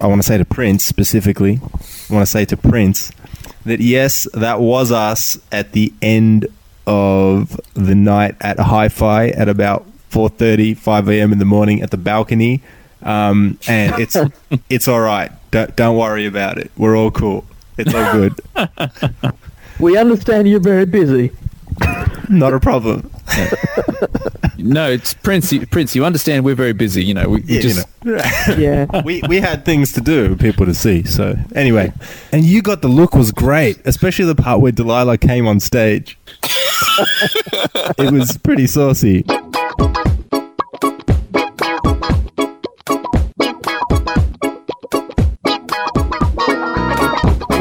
I want to say to Prince specifically, I want to say to Prince that yes, that was us at the end of the night at Hi-Fi at about 4:30, 5 a.m. in the morning at the balcony, um, and it's it's all right. Don't, don't worry about it. We're all cool. It's all good. We understand you're very busy. Not a problem. No, it's Prince. You- Prince, you understand we're very busy. You know, we, we Yeah, just you know. Yeah. we we had things to do, people to see. So anyway, and you got the look was great, especially the part where Delilah came on stage. it was pretty saucy.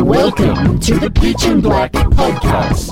Welcome to the Peach and Black Podcast.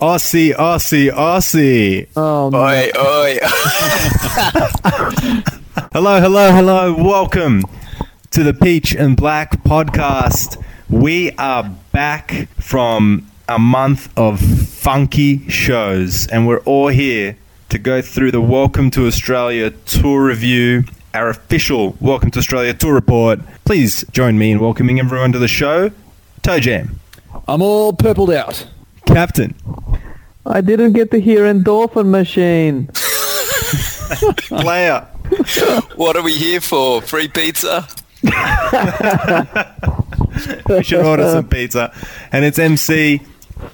Aussie, Aussie, Aussie. Oh, no. Oi, oi. Hello, hello, hello. Welcome to the Peach and Black podcast. We are back from a month of funky shows, and we're all here to go through the Welcome to Australia tour review, our official Welcome to Australia tour report. Please join me in welcoming everyone to the show. Toe Jam, I'm all purpled out. Captain, I didn't get to hear Endorphin Machine. Player, what are we here for? Free pizza? we should order some pizza. And it's MC.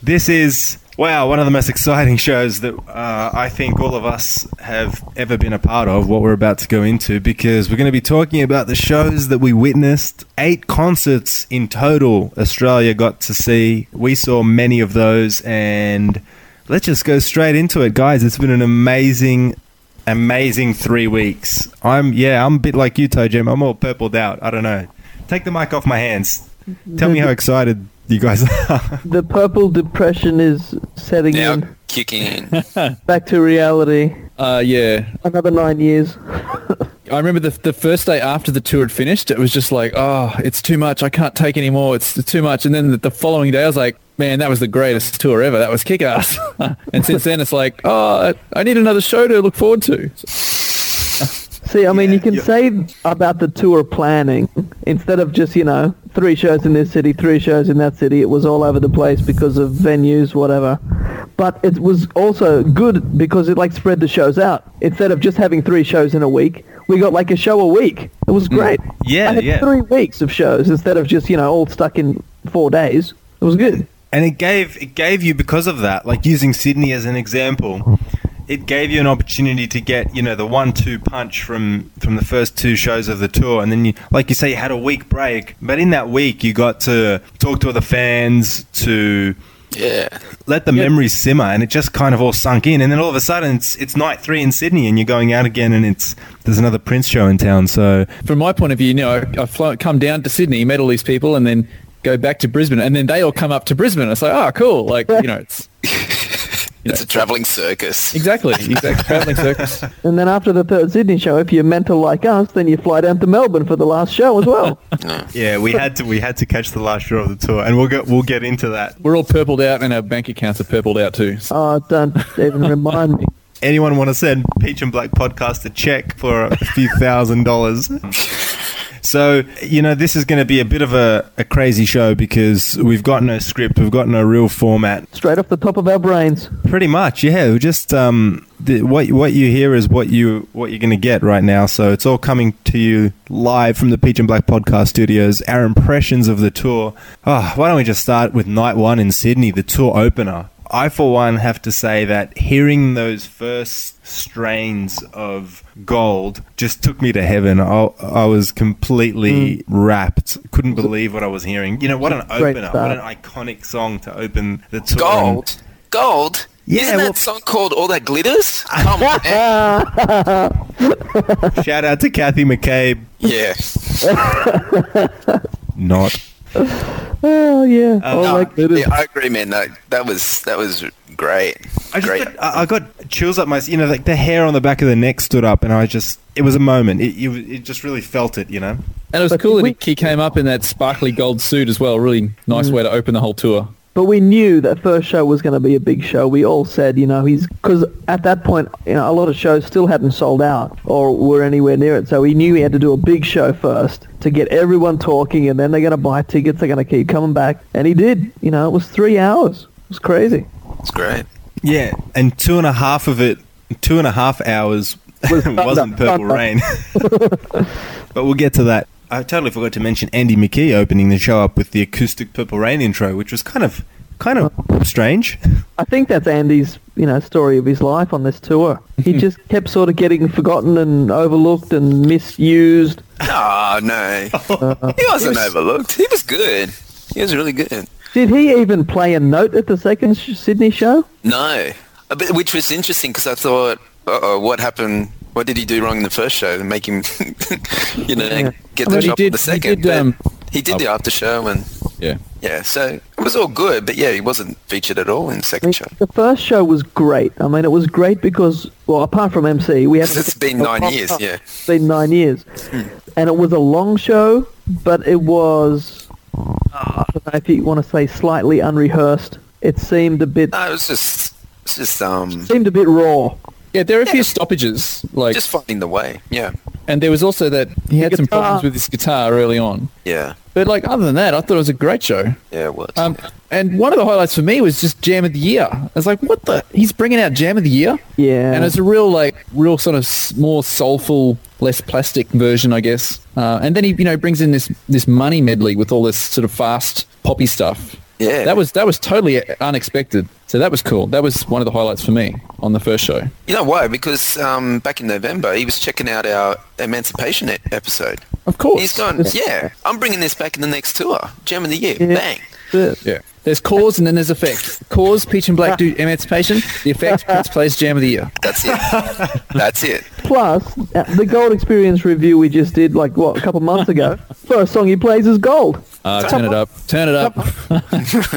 This is, wow, one of the most exciting shows that uh, I think all of us have ever been a part of, what we're about to go into, because we're going to be talking about the shows that we witnessed. Eight concerts in total Australia got to see. We saw many of those, and let's just go straight into it, guys. It's been an amazing. Amazing three weeks. I'm yeah, I'm a bit like you, Toe Jam. I'm all purpled out. I don't know. Take the mic off my hands. Tell me how excited you guys are. The purple depression is setting Now in. kicking in. Back to reality. Uh, yeah. Another nine years. I remember the the first day after the tour had finished, it was just like, oh, it's too much. I can't take any more. It's too much. And then the, the following day, I was like, man, that was the greatest tour ever. That was kick ass. and since then, it's like, oh, I need another show to look forward to. See, I mean, you can say about the tour planning instead of just, you know, three shows in this city, three shows in that city. It was all over the place because of venues, whatever. But it was also good because it like spread the shows out. Instead of just having three shows in a week, we got like a show a week. It was mm. great. Yeah, I had yeah. three weeks of shows instead of just, you know, all stuck in four days. It was good. and it gave it gave you because of that, like using Sydney as an example, it gave you an opportunity to get you know the one-two punch from from the first two shows of the tour, and then you like you say you had a week break, but in that week you got to talk to other fans to Yeah. let the memories simmer, and it just kind of all sunk in. And then all of a sudden, it's it's night three in Sydney, and you're going out again, and it's there's another Prince show in town. So From my point of view, you know, I, I fly, come down to Sydney, met all these people, and then go back to Brisbane, and then they all come up to Brisbane. It's like, oh, cool. Like, you know, it's It's a travelling circus. exactly, exactly, traveling circus. And then after the third Sydney show, if you're mental like us, then you fly down to Melbourne for the last show as well. yeah, we had to we had to catch the last show of the tour, and we'll get we'll get into that. We're all purpled out, and our bank accounts are purpled out too. oh, don't even remind me. anyone want to send Peach and Black Podcast a check for a few thousand dollars? So, you know, this is going to be a bit of a, a crazy show because we've got no script, we've got no real format. Straight off the top of our brains. Pretty much, yeah. we Just um, the, what what you hear is what you what you're going to get right now. So it's all coming to you live from the Peach and Black Podcast Studios. Our impressions of the tour. Oh, why don't we just start with night one in Sydney, the tour opener. I, for one, have to say that hearing those first strains of gold just took me to heaven. I, I was completely hmm. wrapped. Couldn't believe what I was hearing. You know, what an opener. What an iconic song to open the tour. Gold. Gold. Yeah, Isn't well, that song called All That Glitters? Come on, shout out to Kathy McCabe. Yeah. Not. Oh yeah. Uh, oh, No, like yeah, I agree, man. No, that was that was great. I just great. got, I I got chills up my, you know, like the hair on the back of the neck stood up, and I just, it was a moment. It, you, it just really felt it, you know. And it was But cool that we- he, he came up in that sparkly gold suit as well. Really nice way to open the whole tour. But we knew that first show was going to be a big show. We all said, you know, he's because at that point, you know, a lot of shows still hadn't sold out or were anywhere near it. So we knew he had to do a big show first to get everyone talking, and then they're going to buy tickets. They're going to keep coming back, and he did. You know, it was three hours. It was crazy. It's great. Yeah, and two and a half of it, two and a half hours Was wasn't thunder, Purple thunder. Rain. but we'll get to that. I totally forgot to mention Andy McKee opening the show up with the acoustic Purple Rain intro, which was kind of, kind of strange. I think that's Andy's, you know, story of his life on this tour. He just kept sort of getting forgotten and overlooked and misused. Oh no, he wasn't overlooked. He was good. He was really good. Did he even play a note at the second Sydney show? No, Uh, which was interesting because I thought, uh-oh, what happened? What did he do wrong in the first show to make him, you know, Yeah. get the job did- on the he second? did, um, he did the after show and Yeah. yeah, so it was all good. But yeah, he wasn't featured at all in the second show. the first show was great. I mean, it was great because, well, apart from MC, we had It's been nine years, yeah. It's been nine years, and it was a long show, but it was, I don't know if you want to say slightly unrehearsed. It seemed a bit, No, it was just, it's just um, seemed a bit raw. Yeah, there are a few stoppages, like, just finding the way. Yeah, and there was also that he had some problems with his guitar early on. yeah, But like other than that, I thought it was a great show. yeah. It was. Um, and one of the highlights for me was just Jam of the Year. I was like, what the? He's bringing out Jam of the Year, Yeah, and it's a real like, real sort of more soulful, less plastic version, I guess. Uh, and then he, you know, brings in this this money medley with all this sort of fast poppy stuff. Yeah. that was that was totally unexpected. So that was cool. That was one of the highlights for me on the first show. you know why? Because um, back in November, he was checking out our Emancipation e- episode. Of course, He's gone, yeah, I'm bringing this back in the next tour. Jam of the Year, Yeah. bang. Yeah. There's cause and then there's effect. Cause, Peach and Black do Emancipation. The effect, Prince plays Jam of the Year. That's it. That's it. Plus, uh, the Gold Experience review we just did, like what, a couple months ago. First song he plays is Gold. Uh, turn it up. Turn it up.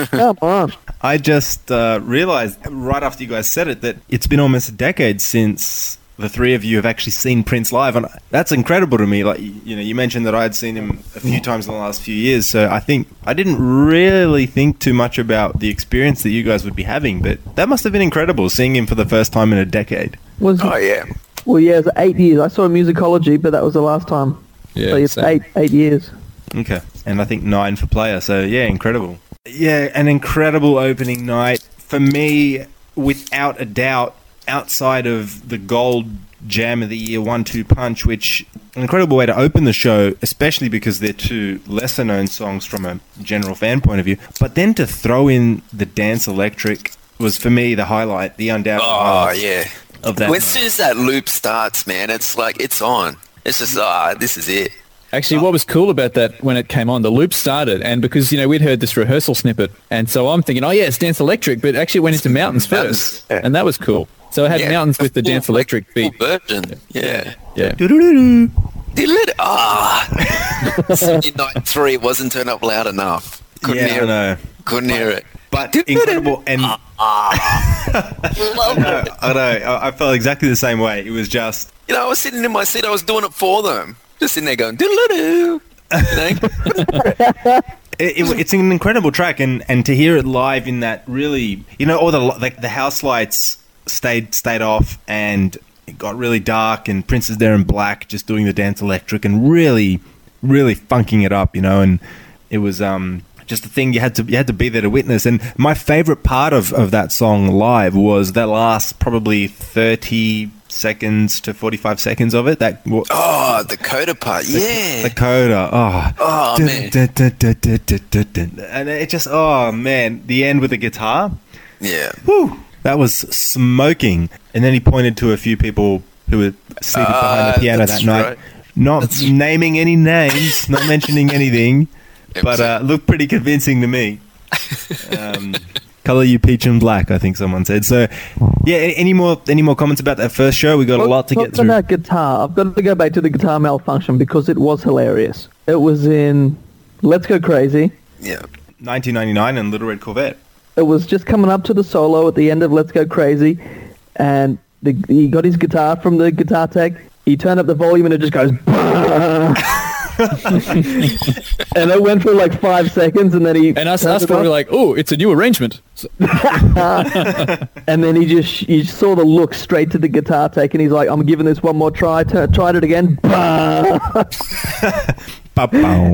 Come on. I just uh, realized right after you guys said it that it's been almost a decade since the three of you have actually seen Prince live, and that's incredible to me. Like you know, you mentioned that I had seen him a few times in the last few years, so I think I didn't really think too much about the experience that you guys would be having, but that must have been incredible seeing him for the first time in a decade. Was Oh yeah. well, yeah, it was eight years. I saw musicology, but that was the last time. Yeah, so it's eight eight years. Okay, and I think nine for player. So yeah, incredible. Yeah, an incredible opening night for me, without a doubt. Outside of the gold jam of the year one-two punch, which an incredible way to open the show, especially because they're two lesser-known songs from a general fan point of view. But then to throw in the dance electric was for me the highlight, the undoubted Oh highlight yeah. of that. When, as soon as that loop starts, man, it's like it's on. It's just ah, this is it. Actually, what was cool about that when it came on, the loop started, and because you know we'd heard this rehearsal snippet, and so I'm thinking, oh yeah, it's Dance Electric, but actually it went into Mountains Mountains, first, yeah. and that was cool. So it had Yeah. Mountains with the Full- Dance Electric full beat. version. Yeah. Yeah, Doo-doo-doo-doo. Ah, night three wasn't turned up loud enough. Couldn't Yeah, hear I it. know. Couldn't hear it. But incredible and Love No, it. I know. I I felt exactly the same way. It was just You know, I was sitting in my seat. I was doing it for them. Just sitting there going. You know? it, it, it's an incredible track, and, and to hear it live in that really, you know, all the like the house lights stayed stayed off, and it got really dark, and Prince is there in black, just doing the dance electric, and really, really funking it up, you know, and it was um just a thing you had to you had to be there to witness. And my favorite part of, of that song live was that last probably thirty seconds to forty five seconds of it. That wa- oh, the coda part. Yeah. the coda. Oh, Oh, Dun, man. dun, dun. And it just, oh man, the end with the guitar. yeah. Whew, that was smoking. And then he pointed to a few people who were sleeping behind Ah, the piano that night. right. Not That's- naming any names, not mentioning anything, but uh, looked pretty convincing to me. Um, Color you peach and black. I think someone said. So, yeah. Any more any more comments about that first show? We got a lot to get through. about guitar, I've got to go back to the guitar malfunction because it was hilarious. It was in Let's Go Crazy. Yeah. 1999 and Little Red Corvette. It was just coming up to the solo at the end of Let's Go Crazy, and the, he got his guitar from the guitar tech. He turned up the volume and it just goes. and it went for like five seconds, and then he And us, us it were off, like, oh, it's a new arrangement. And then he just you saw the look straight to the guitar tech, and he's like, "I'm giving this one more try." T- tried it again,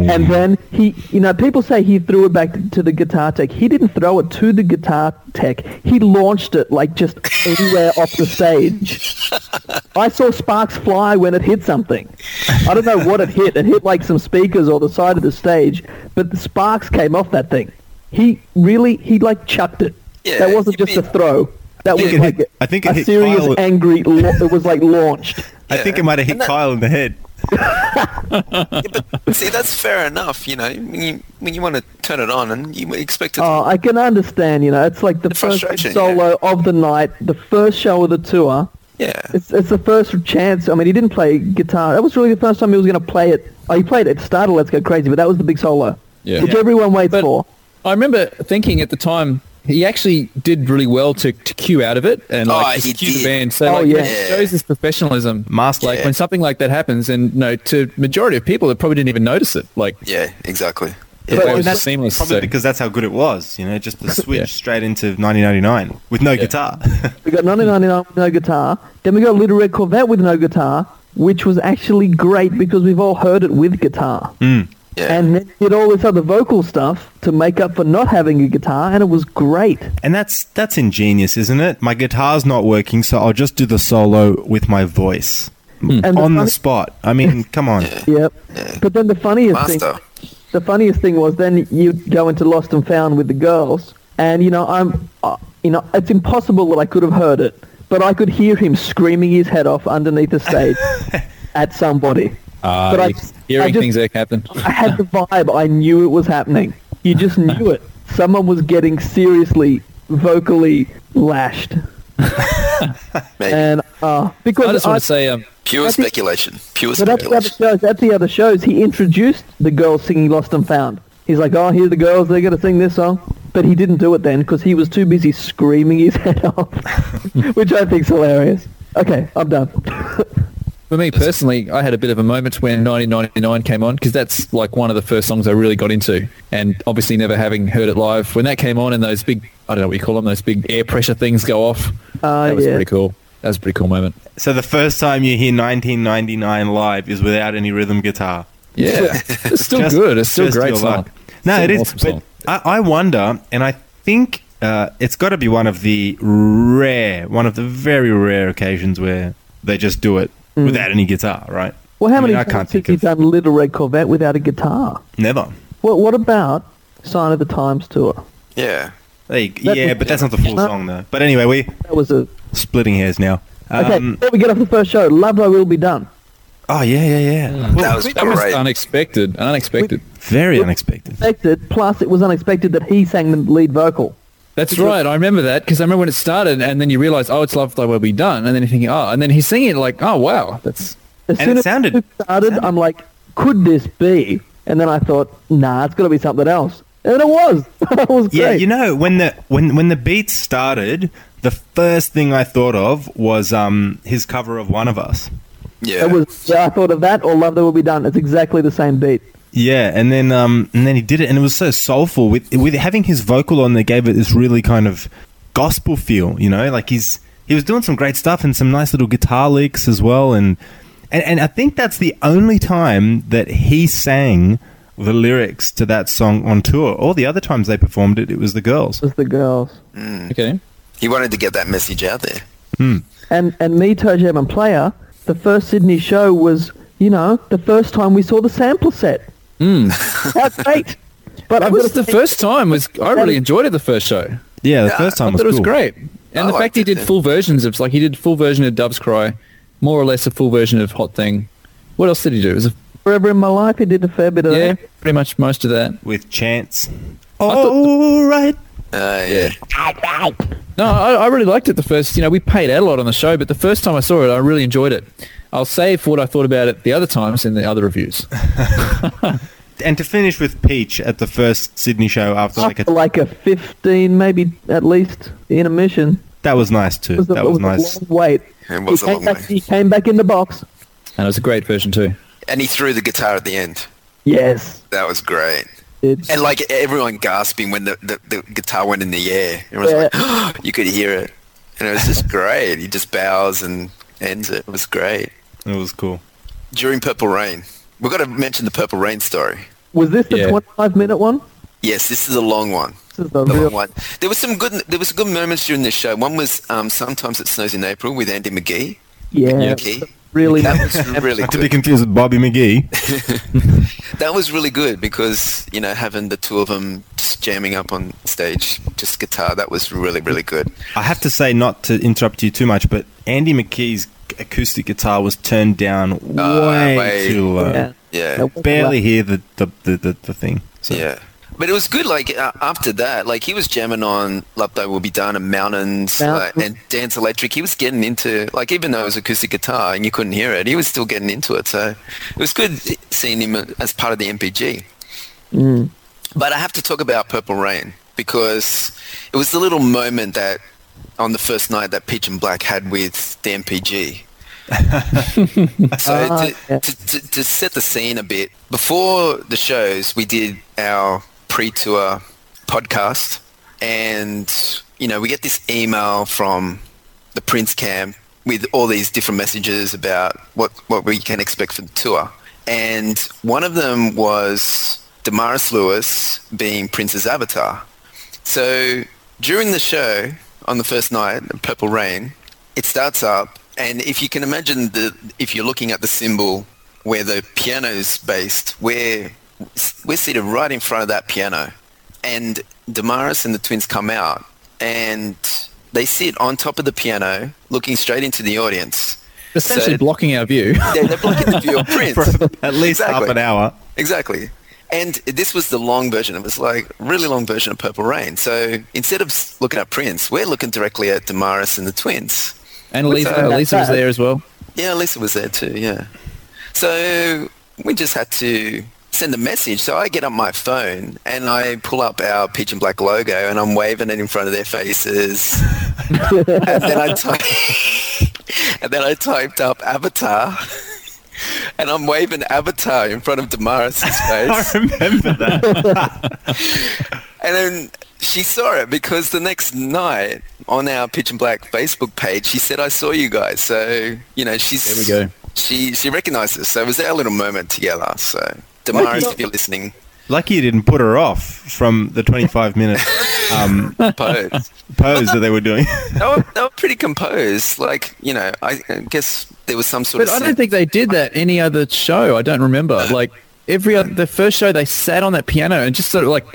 and then he, you know, people say he threw it back to the guitar tech. He didn't throw it to the guitar tech. He launched it like just anywhere off the stage. I saw sparks fly when it hit something. I don't know what it hit. It hit like some speakers or the side of the stage, but the sparks came off that thing. He really, he like chucked it. Yeah, that wasn't you just a throw. That was like hit- I think it a hit serious Kyle- angry. Lo- it was like launched. I think it might have hit that- Kyle in the head. See, that's fair enough. You know, when you when you want to turn it on and you expect it. to Oh, I can understand. You know, it's like the, The first frustration, solo of the night, the first show of the tour. yeah. It's it's the first chance. I mean, he didn't play guitar. That was really the first time he was going to play it. Oh, he played it at the start of Let's Go Crazy, but that was the big solo, Yeah. which Yeah. everyone waits But- for. I remember thinking at the time he actually did really well to, to cue out of it and Oh, like he just cue the band. So Oh, like, yeah. it shows his professionalism. Master. Like Yeah. when something like that happens, and you no, to majority of people, that probably didn't even notice it. Like Yeah, exactly. it But- was that's seamless. Probably so- because that's how good it was. You know, just the switch Yeah. straight into 1999 with no guitar. We got 1999 with no guitar. Then we got Little Red Corvette with no guitar, which was actually great because we've all heard it with guitar. Mm. Yeah. And then did all this other vocal stuff to make up for not having a guitar, and it was great. And that's that's ingenious, isn't it? My guitar's not working, so I'll just do the solo with my voice And the on the funny- spot. I mean, come on. Yep. But then the funniest thing, the funniest thing was then you'd go into Lost and Found with the girls, and you know I'm, uh, you know it's impossible that I could have heard it, but I could hear him screaming his head off underneath the stage at somebody. Ah, But I- you- hearing I just- things that happen. I had the vibe. I knew it was happening. You just knew it. Someone was getting seriously vocally lashed, and uh, because I just want to say, um, Pure think- speculation. Pure But at the speculation. shows, at the other shows, he introduced the girls singing "Lost and Found." He's like, "Oh, here are the girls. They're going to sing this song," but he didn't do it then because he was too busy screaming his head off, which I think's hilarious. Okay, I'm done. For me personally, I had a bit of a moment when 1999 came on because that's like one of the first songs I really got into. And obviously never having heard it live, when that came on and those big, I don't know what you call them, those big air pressure things go off, Uh, that was yeah. pretty cool. That was a pretty cool moment. So the first time you hear 1999 live is without any rhythm guitar. Yeah, it's still Just- good. It's still great song. luck. No, it is. it awesome but song. I, I wonder, and I think uh, it's got to be one of the rare, one of the very rare occasions where they just do it without any guitar, right? Well, how I many I times can't has think he of done Little Red Corvette without a guitar? never. Well, What about Sign of the Times tour? Yeah. There yeah, was- but that's not the full Uh, song though. But anyway, we That was a splitting hairs now. okay. Um, before we get off the first show, Love Thy Will Be Done. oh yeah, yeah, yeah. That was That was great. unexpected. Unexpected. Very unexpected. Unexpected. Plus, it was unexpected that he sang the lead vocal. That's right. I remember that because I remember when it started, and then you realise, oh, it's Love Thy Will Be Done, and then you're thinking, oh, and then he's singing it like, oh, wow, that's As And soon it as sounded- it started, sounded- I'm like, could this be? And then I thought, nah, it's got to be something else. And it was. it was great. Yeah, you know when the when when the beats started, the first thing I thought of was um his cover of One of Us. Yeah. It was. Yeah, I thought of that or Love Thy Will Be Done. It's exactly the same beat. Yeah, and then um and then he did it, and it was so soulful with with having his vocal on there gave it this really kind of gospel feel. You know, like he's he was doing some great stuff and some nice little guitar licks as well, and and, and I think that's the only time that he sang the lyrics to that song on tour. All the other times they performed it, it was the girls. Was the girls. okay. He wanted to get that message out there. And and me, Toe Jam and Player, the first Sydney show was, you know, the first time we saw the sampler set. Mm. How great! But That I've was the first time. Was I really enjoyed it the first show? Yeah, the Yeah, first I time thought was it was great, and I the fact he did yeah. full versions of like he did full version of Dove's Cry, more or less a full version of Hot Thing. What else did he do? It was a, Forever in my life, he did a fair bit of yeah, that. pretty much most of that. with Chance. thought- All right, Uh, yeah. No, I, I really liked it the first. You know, we paid out a lot on the show, but the first time I saw it, I really enjoyed it. I'll save what I thought about it the other times in the other reviews. And to finish with Peach at the first Sydney show after like a, like a 15, maybe at least, intermission. that was nice too. Was a, that it was was nice. wait. He came back. He came back in the box. And it was a great version too. And he threw the guitar at the end. Yes. That was great. It's, And like everyone gasping when the, the, the guitar went in the air. It was like, you could hear it. And it was just great. He just bows and ends it. It was great. It was cool. During Purple Rain, we've got to mention the Purple Rain story. was this the Yeah. 25 minute one? Yes, this is a long one. This is the The real long one. There was some good. There was good moments during this show. One was um, sometimes it snows in April with Andy McGee. Yeah. McGee. Really That was really Not to be confused with Bobby McGee. That was really good because you know having the two of them just jamming up on stage, just guitar. That was really really good. I have to say, not to interrupt you too much, but Andy McKee's acoustic guitar was turned down way, way- too low. Yeah. Yeah. That Barely hear the the, the, the, the thing. So. Yeah. But it was good. Like uh, after that, like he was jamming on "Love Thy Will Be Done" and "Mountains" Mountains. like, and "Dance Electric." He was getting into like even though it was acoustic guitar and you couldn't hear it, he was still getting into it. So it was good seeing him as part of the NPG. Mm. But I have to talk about Purple Rain because it was the little moment that on the first night that and Black had with the NPG. so Ah, to, yeah. to, to, to set the scene a bit, before the shows, we did our pre-tour podcast, and you know we get this email from the Prince camp with all these different messages about what what we can expect for the tour, and one of them was Damaris Lewis being Prince's avatar. So during the show on the first night, Purple Rain, it starts up, and if you can imagine the if you're looking at the symbol where the piano's based, we're we're seated right in front of that piano, and Damaris and the twins come out, and they sit on top of the piano, looking straight into the audience. Essentially So- blocking our view. They're, they're blocking the view of Prince. For at least half an hour. Exactly. And this was the long version. It was like really long version of Purple Rain. So instead of looking at Prince, we're looking directly at Damaris and the twins. and Lisa, So- Lisa was there as well. Yeah, Lisa was there too, yeah. So we just had to send a message. So I get on my phone and I pull up our Peach and Black logo and I'm waving it in front of their faces. and then I type, and then I typed up Avatar. And I'm waving Avatar in front of Damaris' face. I remember that. And then she saw it because the next night on our Peach and Black Facebook page, she said, "I saw you guys." So you know, she's There we go. She she recognized us. So it was our little moment together. So Damaris, if you're listening, Lucky you didn't put her off from the 25 minute um, pose. pose that they were doing. they, were, they were pretty composed. Like you know, I, I guess there was some sort But of. I sen- don't think they did that any other show. I don't remember. Like every other, the first show, they sat on that piano and just sort of like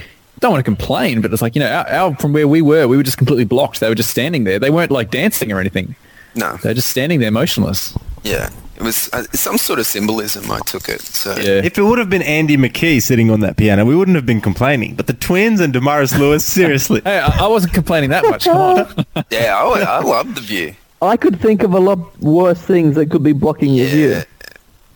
don't want to complain, but it's like you know, our, our, from where we were, we were just completely blocked. They were just standing there. They weren't like dancing or anything. no. They're just standing there motionless. Yeah, it was uh, some sort of symbolism. I took it. So Yeah. If it would have been Andy McKee sitting on that piano, we wouldn't have been complaining. But the twins and Damaris Lewis, seriously. Hey, I, I wasn't complaining that much. Come on. yeah, I, I love the view. I could think of a lot worse things that could be blocking your view.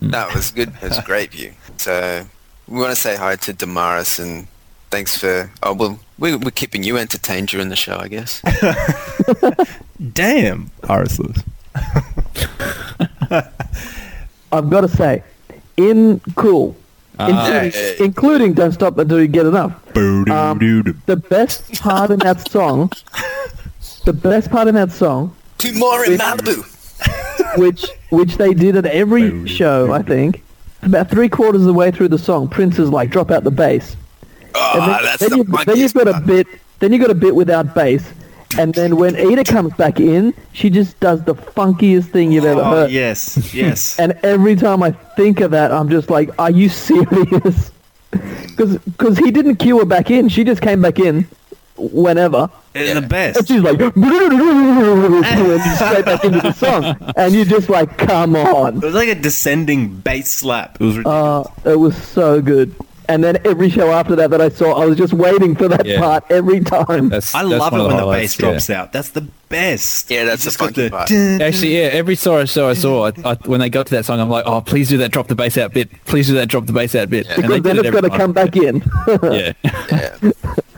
No, it was good. It was a great view. So we want to say hi to Damaris and thanks for. Oh well, we, we're keeping you entertained during the show, I guess. Damn, Iris Lewis. I've got to say, in cool, including, yeah. including "Don't Stop Until You Get Enough." Um, the best part in that song, the best part in that song, Two more in Malibu. which which they did at every show, I think. About three quarters of the way through the song, Prince is like, "Drop out the bass." Oh, And then, that's then, the you, then you've got a part. bit. Then you got a bit without bass, and then when Ida comes back in, she just does the funkiest thing you've ever Oh, heard. yes, yes. And every time I think of that, I'm just like, are you serious? Because he didn't cue her back in. She just came back in whenever. It's Yeah. the And best. she's like, and straight back into the song. And you're just like, come on. It was like a descending bass slap. It was ridiculous. Uh, it was so good. And then every show after that that I saw, I was just waiting for that Yeah. part every time. That's, I that's love it one when the highlights, bass drops yeah. out. That's the best. Yeah, that's the just got the part. Actually, yeah, every show show I saw, I, I, when they got to that song, I'm like, oh, please do that drop the bass out bit. Please do that drop the bass out bit. And they because then did it's it got to come time. back in. Yeah. Yeah.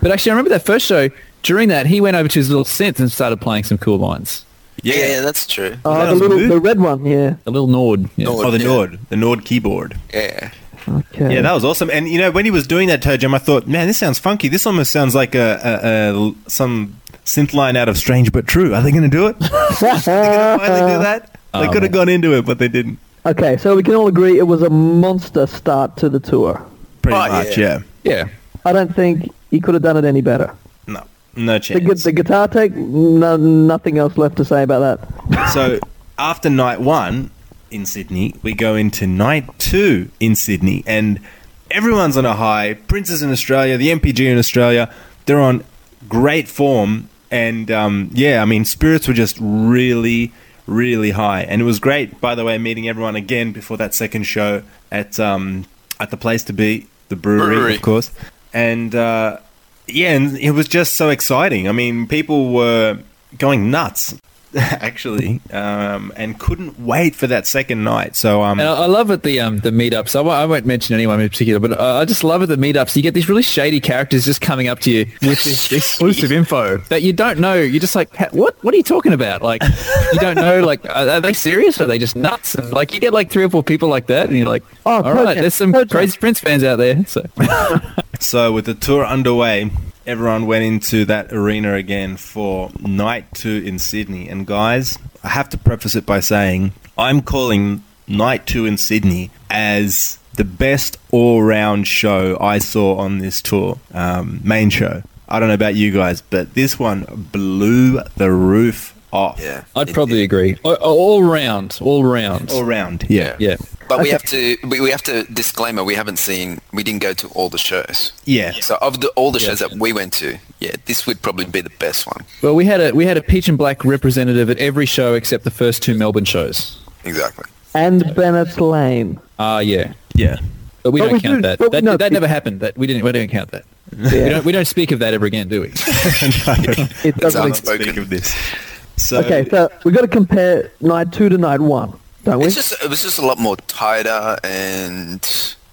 but actually, I remember that first show. During that, he went over to his little synth and started playing some cool lines. yeah, yeah, that's true. Oh, that the little, the red one, yeah. The little Nord. Yeah. Nord. Oh, the Yeah. Nord, the Nord keyboard. Yeah. Okay. Yeah, that was awesome. And you know, when he was doing that toe jam, I thought, man, this sounds funky. This almost sounds like a, a, a some synth line out of Strange but True. Are they going to do it? Are they going to finally do that? They um, Oh, could have gone into it, but they didn't. Okay, so we can all agree it was a monster start to the tour. Pretty Oh, much, yeah. yeah. Yeah. I don't think he could have done it any better. No, no The, chance. gu- the guitar take, no, nothing else left to say about that. so after night one in Sydney, we go into night two in Sydney, and everyone's on a high. Princes in Australia, the NPG in Australia, they're on great form, and um, yeah, I mean, spirits were just really, really high, and it was great. By the way, meeting everyone again before that second show at um, at the place to be, the brewery, Brewery. of course, and. Uh, yeah, and it was just so exciting. I mean, people were going nuts, actually, um, and couldn't wait for that second night. So, um, And I I love it the um the meetups. I won't, mention anyone in particular, but I I just love it the meetups. You get these really shady characters just coming up to you with this exclusive info that you don't know. You're just like, what? What are you talking about? Like, you don't know. Like, are, are they serious? Or are they just nuts? And like, you get like three or four people like that, and you're like, Oh, all Coach, right, there's some Coach. crazy Prince fans out there. So so with the tour underway, everyone went into that arena again for night two in Sydney. And guys, I have to preface it by saying I'm calling night two in Sydney as the best all-round show I saw on this tour, um, main show. I don't know about you guys, but this one blew the roof off. Yeah. I'd It probably did. agree. All, all round, all round. all round. Yeah, yeah. But we have to we, we have to disclaimer we haven't seen we didn't go to all the shows. yeah. So of the all the Yeah. shows that we went to, yeah, this would probably be the best one. Well, we had a we had a peach and black representative at every show except the first two Melbourne shows. Exactly. And Bennett's Lane. Ah, yeah. Yeah. But we But don't we count do- that. That, know that never happened. That we didn't. We don't count that. We don't. We don't speak of that ever again, do we? It doesn't. Speak of this. So, Okay, so we've got to compare night two to night one, don't we? It's just it was just a lot more tighter and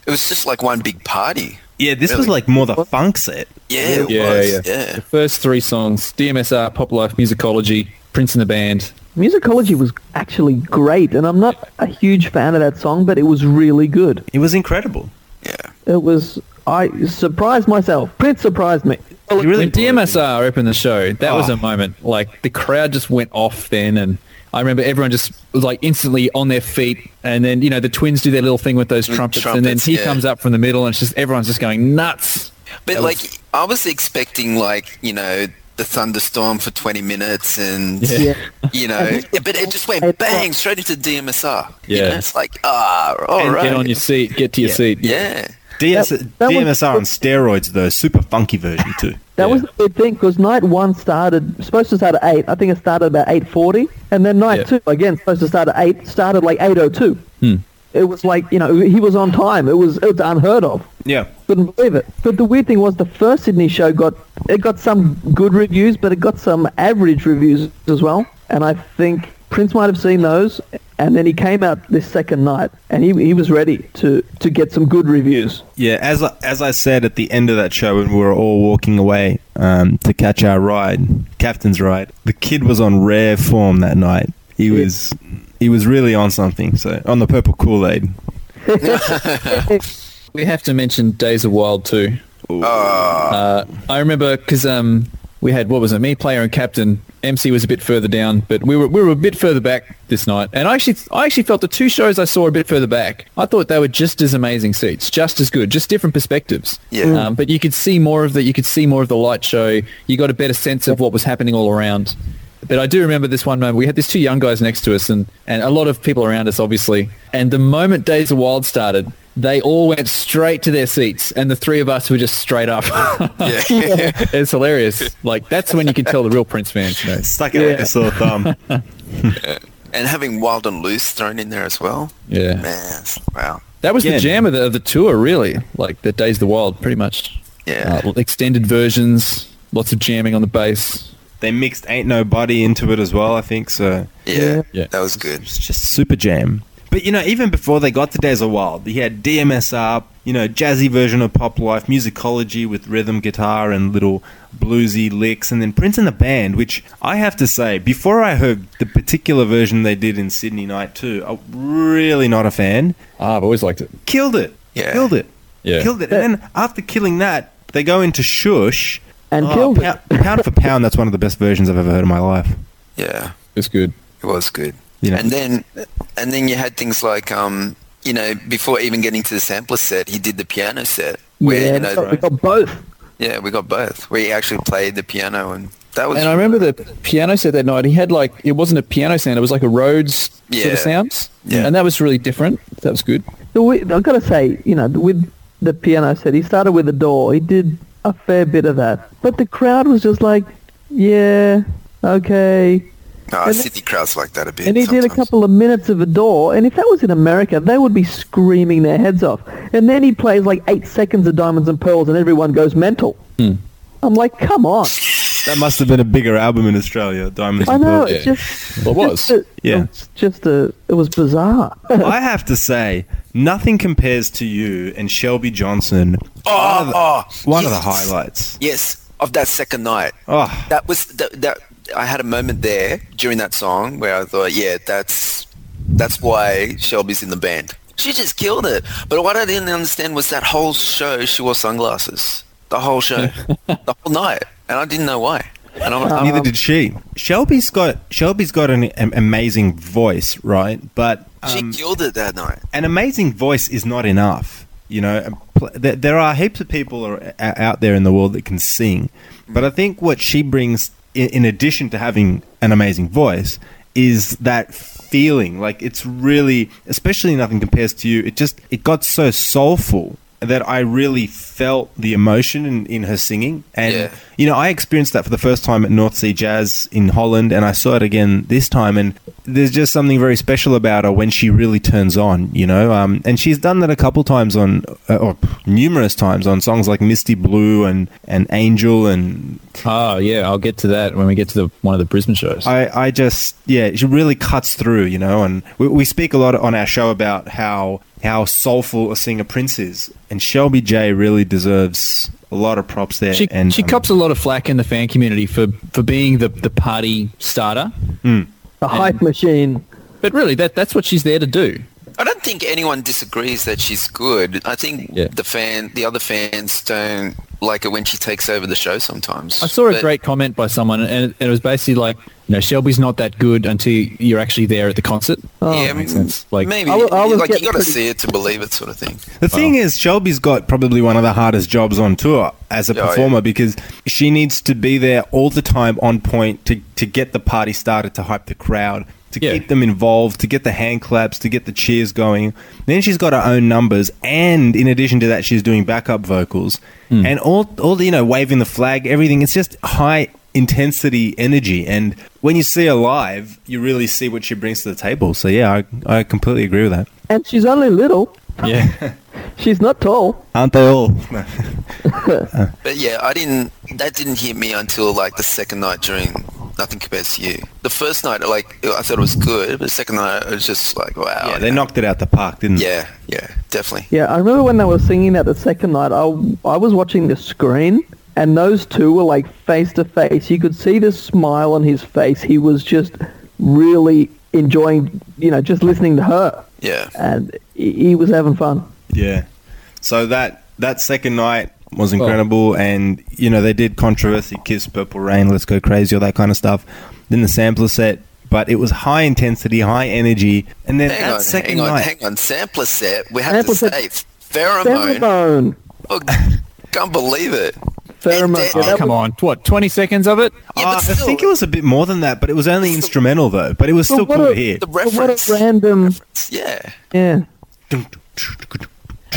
it was just like one big party. yeah, this was like more the funk set. Yeah, it Yeah, was. yeah. Yeah. The first three songs: DMSR, Pop Life, Musicology, Prince and the Band. Musicology was actually great, and I'm not a huge fan of that song, but it was really good. It was incredible. Yeah. It was. I surprised myself. Prince surprised me. You really when DMSR opened the show, that was Oh. a moment. Like the crowd just went off then, and I remember everyone just was like instantly on their feet. And then you know the twins do their little thing with those With trumpets, and then he yeah. comes up from the middle, and it's just everyone's just going nuts. But That like was- I was expecting like, you know, the thunderstorm for 20 minutes and Yeah. Yeah. you know, but it just went bang straight into DMSR. You Yeah. know, it's like, ah, all And right. Get on your seat, get to your Yeah. seat. yeah. DS, That- that was- DMSR on steroids, though. Super funky version, too. That Yeah. was the big thing because night one started supposed to start at eight. I think it started about eight forty, and then night Yeah. two again supposed to start at eight. Started like eight oh two. Hmm. It was like you know he was on time. It was it was unheard of. Yeah. Couldn't believe it. But the weird thing was the first Sydney show got it got some good reviews, but it got some average reviews as well. And I think Prince might have seen those, and then he came out this second night, and he he was ready to to get some good reviews. Yeah, as I, as I said at the end of that show when we were all walking away um, to catch our ride, captain's ride, the kid was on rare form that night. He Yeah. was he was really on something. So on the purple Kool Aid. We have to mention Days of Wild too. Uh, I remember because um, we had what was it? Me, player, and captain. MC was a bit further down, but we were we were a bit further back this night. And I actually I actually felt the two shows I saw a bit further back. I thought they were just as amazing seats, just as good, just different perspectives. Yeah. Um, but you could see more of the you could see more of the light show. You got a better sense of what was happening all around. But I do remember this one moment. We had these two young guys next to us, and, and a lot of people around us, obviously. And the moment Days of Wild started, they all went straight to their seats, and the three of us were just straight up. Yeah. it's hilarious. Like that's when you can tell the real Prince fans. You know. Stuck it like a sore thumb. And having Wild and Loose thrown in there as well. Yeah. Man, wow. That was Yeah. the jam of the, of the tour, really. Like the Days of the Wild, pretty much. Yeah. Uh, extended versions, lots of jamming on the bass. They mixed Ain't Nobody into it as well, I think. So yeah. Yeah. That was good. it's just super jam. But you know, even before they got to Days of Wild, he had DMSR, you know, jazzy version of Pop Life, musicology with rhythm guitar and little bluesy licks, and then Prince and the Band, which I have to say, before I heard the particular version they did in Sydney Night 2, I'm really not a fan. Ah, I've always liked it. Killed it. Yeah. Killed it. Yeah. Killed it. And then after killing that, they go into Shush. And Oh, killed it. Pound for pound, that's one of the best versions I've ever heard in my life. Yeah. It's good. It was good. You know. And then, and then you had things like, um, you know, before even getting to the sampler set, he did the piano set. Where, yeah, you we know, got, we got both. yeah, we got both. Where he actually played the piano, and that was. And I remember the piano set that night. He had like it wasn't a piano sound; it was like a Rhodes sort of sounds. Yeah. and that was really different. That was good. So we, I've got to say, you know, with the piano set, he started with the door. He did a fair bit of that, but the crowd was just like, yeah, okay. Oh, and Sydney crowds like that a bit. And he did a couple of minutes of Adore, and if that was in America, they would be screaming their heads off. And then he plays like eight seconds of Diamonds and Pearls, and everyone goes mental. Hmm. I'm like, come on! That must have been a bigger album in Australia, Diamonds I and know Pearls. it's Yeah. just Well, it was. just a- Yeah. it's just a it was bizarre. I have to say, nothing compares to you and Shelby Johnson. Oh, one of the, oh, one of the highlights. Yes, of that second night. Oh, That was that, that. I had a moment there during that song where I thought, yeah, that's that's why Shelby's in the band. She just killed it. But what I didn't understand was that whole show she wore sunglasses. The whole show, the whole night, and I didn't know why. And I'm like, neither did she. Shelby's got Shelby's got an, an amazing voice, right? But she um, killed it that night. an amazing voice is not enough. You know, there are heaps of people out there in the world that can sing, but I think what she brings, in, addition to having an amazing voice, is that feeling. Like it's really, especially nothing compares to you. It just it got so soulful that I really felt the emotion in, in her singing, and Yeah. you know, I experienced that for the first time at North Sea Jazz in Holland, and I saw it again this time. And there's just something very special about her when she really turns on, you know. Um, and she's done that a couple times on, uh, or numerous times on songs like Misty Blue and and Angel, and Oh yeah, I'll get to that when we get to the one of the Brisbane shows. I, I just yeah, she really cuts through, you know. And we, we speak a lot on our show about how how soulful a singer Prince is, and Shelby J really deserves a lot of props there. she and she um, cops a lot of flack in the fan community for for being the the party starter, the hype machine. but really that that's what she's there to do. I don't think anyone disagrees that she's good. I think Yeah. the fan, the other fans don't like it when she takes over the show sometimes. I saw a But- great comment by someone, and it, it was basically like, you know, Shelby's not that good until you're actually there at the concert. Oh, yeah, makes sense. Like- maybe I wa- I was like you getting got to pretty- see it to believe it, sort of thing. The thing is, Shelby's got probably one of the hardest jobs on tour as a Oh, yeah. performer because she needs to be there all the time on point to, to get the party started, to hype the crowd, to Yeah. keep them involved, to get the hand claps, to get the cheers going. Then she's got her own numbers, and in addition to that, she's doing backup vocals hmm. and all, all the, you know, waving the flag, everything. It's just high intensity energy, and when you see her live, you really see what she brings to the table. So yeah, I, I completely agree with that. And she's only little. Yeah, She's not tall. aren't they all? But yeah, I didn't. That didn't hit me until like the second night during Nothing Compares to You. The first night, like I thought it was good, but the second night it was just like wow. Yeah, they knocked it out the park, didn't they? Yeah, yeah, definitely. Yeah, I remember when they were singing that the second night. I, I was watching the screen, and those two were like face to face. You could see the smile on his face. He was just really enjoying, you know, just listening to her, Yeah, and he, he was having fun. Yeah. So that that second night was incredible, and you know they did controversy, Kiss, Purple Rain, Let's Go Crazy, all that kind of stuff. Then the sampler set, but it was high intensity, high energy, and then hang that on, second hang on, night. hang on. Sampler set. We have Sampler to set- say pheromone. Pheromone. Oh, can't believe it. Pheromone. And Yeah, then- Oh, come on, what? Twenty seconds of it? Yeah, Uh, but I think it was a bit more than that, but it was only Still- instrumental though. But it was still cool a- to hear. the reference. what a random, reference. Yeah, yeah,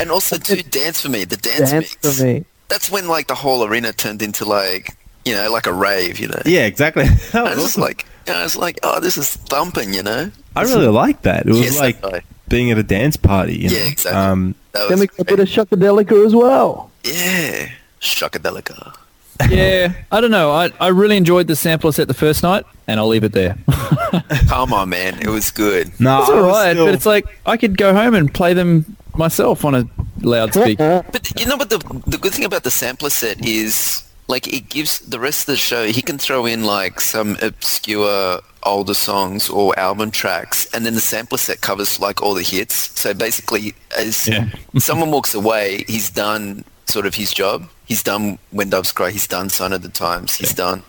and also to dance for me. The dance, dance mix. for me. That's when like the whole arena turned into like you know like a rave. You know. Yeah, exactly. That I was was just awesome. like, I was like, oh, this is thumping, you know. I really like that. It was Yes, like that's being at a dance party. You know? Yeah, exactly. Um, Then we got a bit of Shockadelica as well. yeah, shockadelica. Yeah, I don't know. I, I really enjoyed the sampler set the first night, and I'll leave it there. Come on, man, it was good. no, It's I all was still- but it's like I could go home and play them myself on a loudspeaker. But you know what the the good thing about the sampler set is like it gives the rest of the show he can throw in like some obscure older songs or album tracks and then the sampler set covers like all the hits. So basically as Yeah. someone walks away, he's done sort of his job. He's done When Doves Cry, he's done Sign of the Times, he's done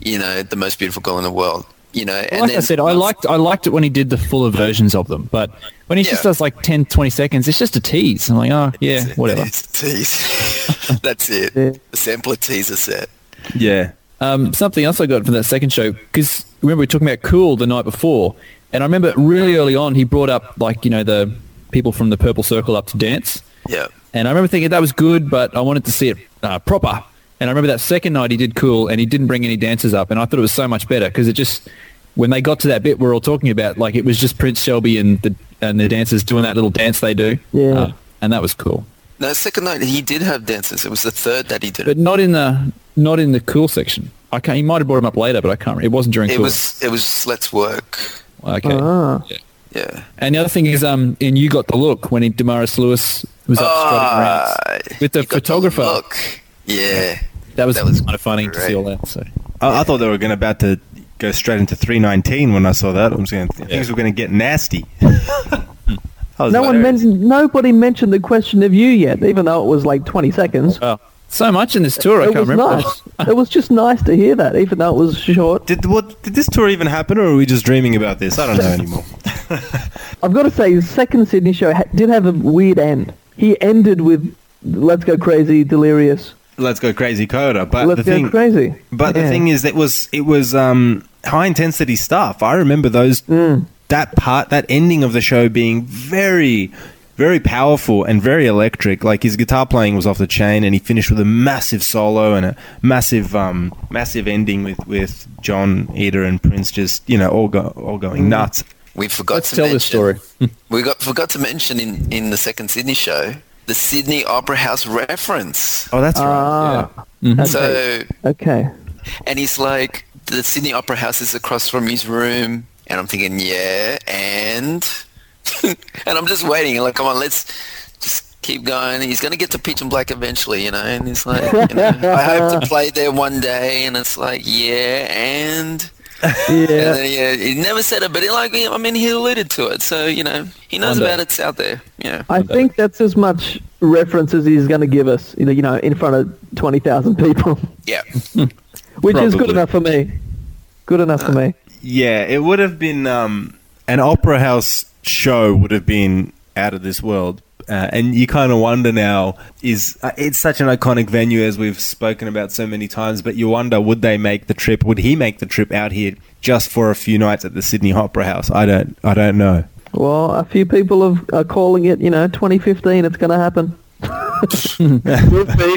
you know, the most beautiful girl in the world. You know, and like then I said, I liked I liked it when he did the fuller versions of them, but when he just does like 10, 20 seconds, it's just a tease. I'm like, oh yeah, whatever. It's a tease. That's it. Yeah. The sampler teaser set. yeah. Um, something else I got from that second show because remember we were talking about Cool the night before, and I remember really early on he brought up like you know the people from the Purple Circle up to dance, Yeah. and I remember thinking that was good, but I wanted to see it uh, proper. And I remember that second night he did Cool, and he didn't bring any dancers up, and I thought it was so much better because it just when they got to that bit we're all talking about, like it was just Prince Shelby and the and the dancers doing that little dance they do, Yeah. Uh, and that was cool. No, second night he did have dancers. It was the third that he did. But not in the not in the Cool section. I can't. He might have brought him up later, but I can't. Remember. It wasn't during It Cool. was it was Let's Work. okay. Ah. Yeah. Yeah. And the other thing is, um, in You Got the Look, when he, Damaris Lewis was up strutting around with the you got photographer. look. Yeah. that was, that was kind of funny to see all that. So I, I thought they were going to about to go straight into 319 when I saw that. I was going things were going to get nasty. No like, one mentioned. Nobody mentioned the question of you yet, even though it was like 20 seconds. oh, so much in this tour, I it can't was remember. nice. it was just nice to hear that, even though it was short. Did what? Did this tour even happen, or are we just dreaming about this? I don't know anymore. I've got to say, the second Sydney show ha- did have a weird end. He ended with "Let's Go Crazy, Delirious." Let's go crazy, Coda. But Let's the go thing, crazy. but the thing is, it was it was um, high intensity stuff. I remember those Mm. that part, that ending of the show being very, very powerful and very electric. Like his guitar playing was off the chain, and he finished with a massive solo and a massive, um, massive ending with with John Eder and Prince just you know all go all Mm. going nuts. We forgot Let's to tell mention, this story. We got forgot to mention in, in the second Sydney show the Sydney Opera House reference. Oh, that's right. Ah, Mhm. okay. So okay. and he's like, the Sydney Opera House is across from his room, and I'm thinking, yeah, and and I'm just waiting. Like, come on, let's just keep going. He's gonna get to Peach and Black eventually, you know. And he's like, you know, I hope to play there one day. And it's like, yeah, and. And Yeah. then, yeah, he never said it, but he like I mean he alluded to it, so you know he knows about it. It's out there. Yeah, I think that's as much reference as he's going to give us, you know, you know, in front of 20,000 people, yeah. which is good enough for me. Good enough for me. Yeah, it would have been um, an opera house show would have been out of this world. Uh, and you kind of wonder now is uh, it's such an iconic venue as we've spoken about so many times but you wonder would they make the trip would he make the trip out here just for a few nights at the Sydney Opera House I don't I don't know Well, a few people have, are calling it, you know, 2015, it's going to happen. we'll see.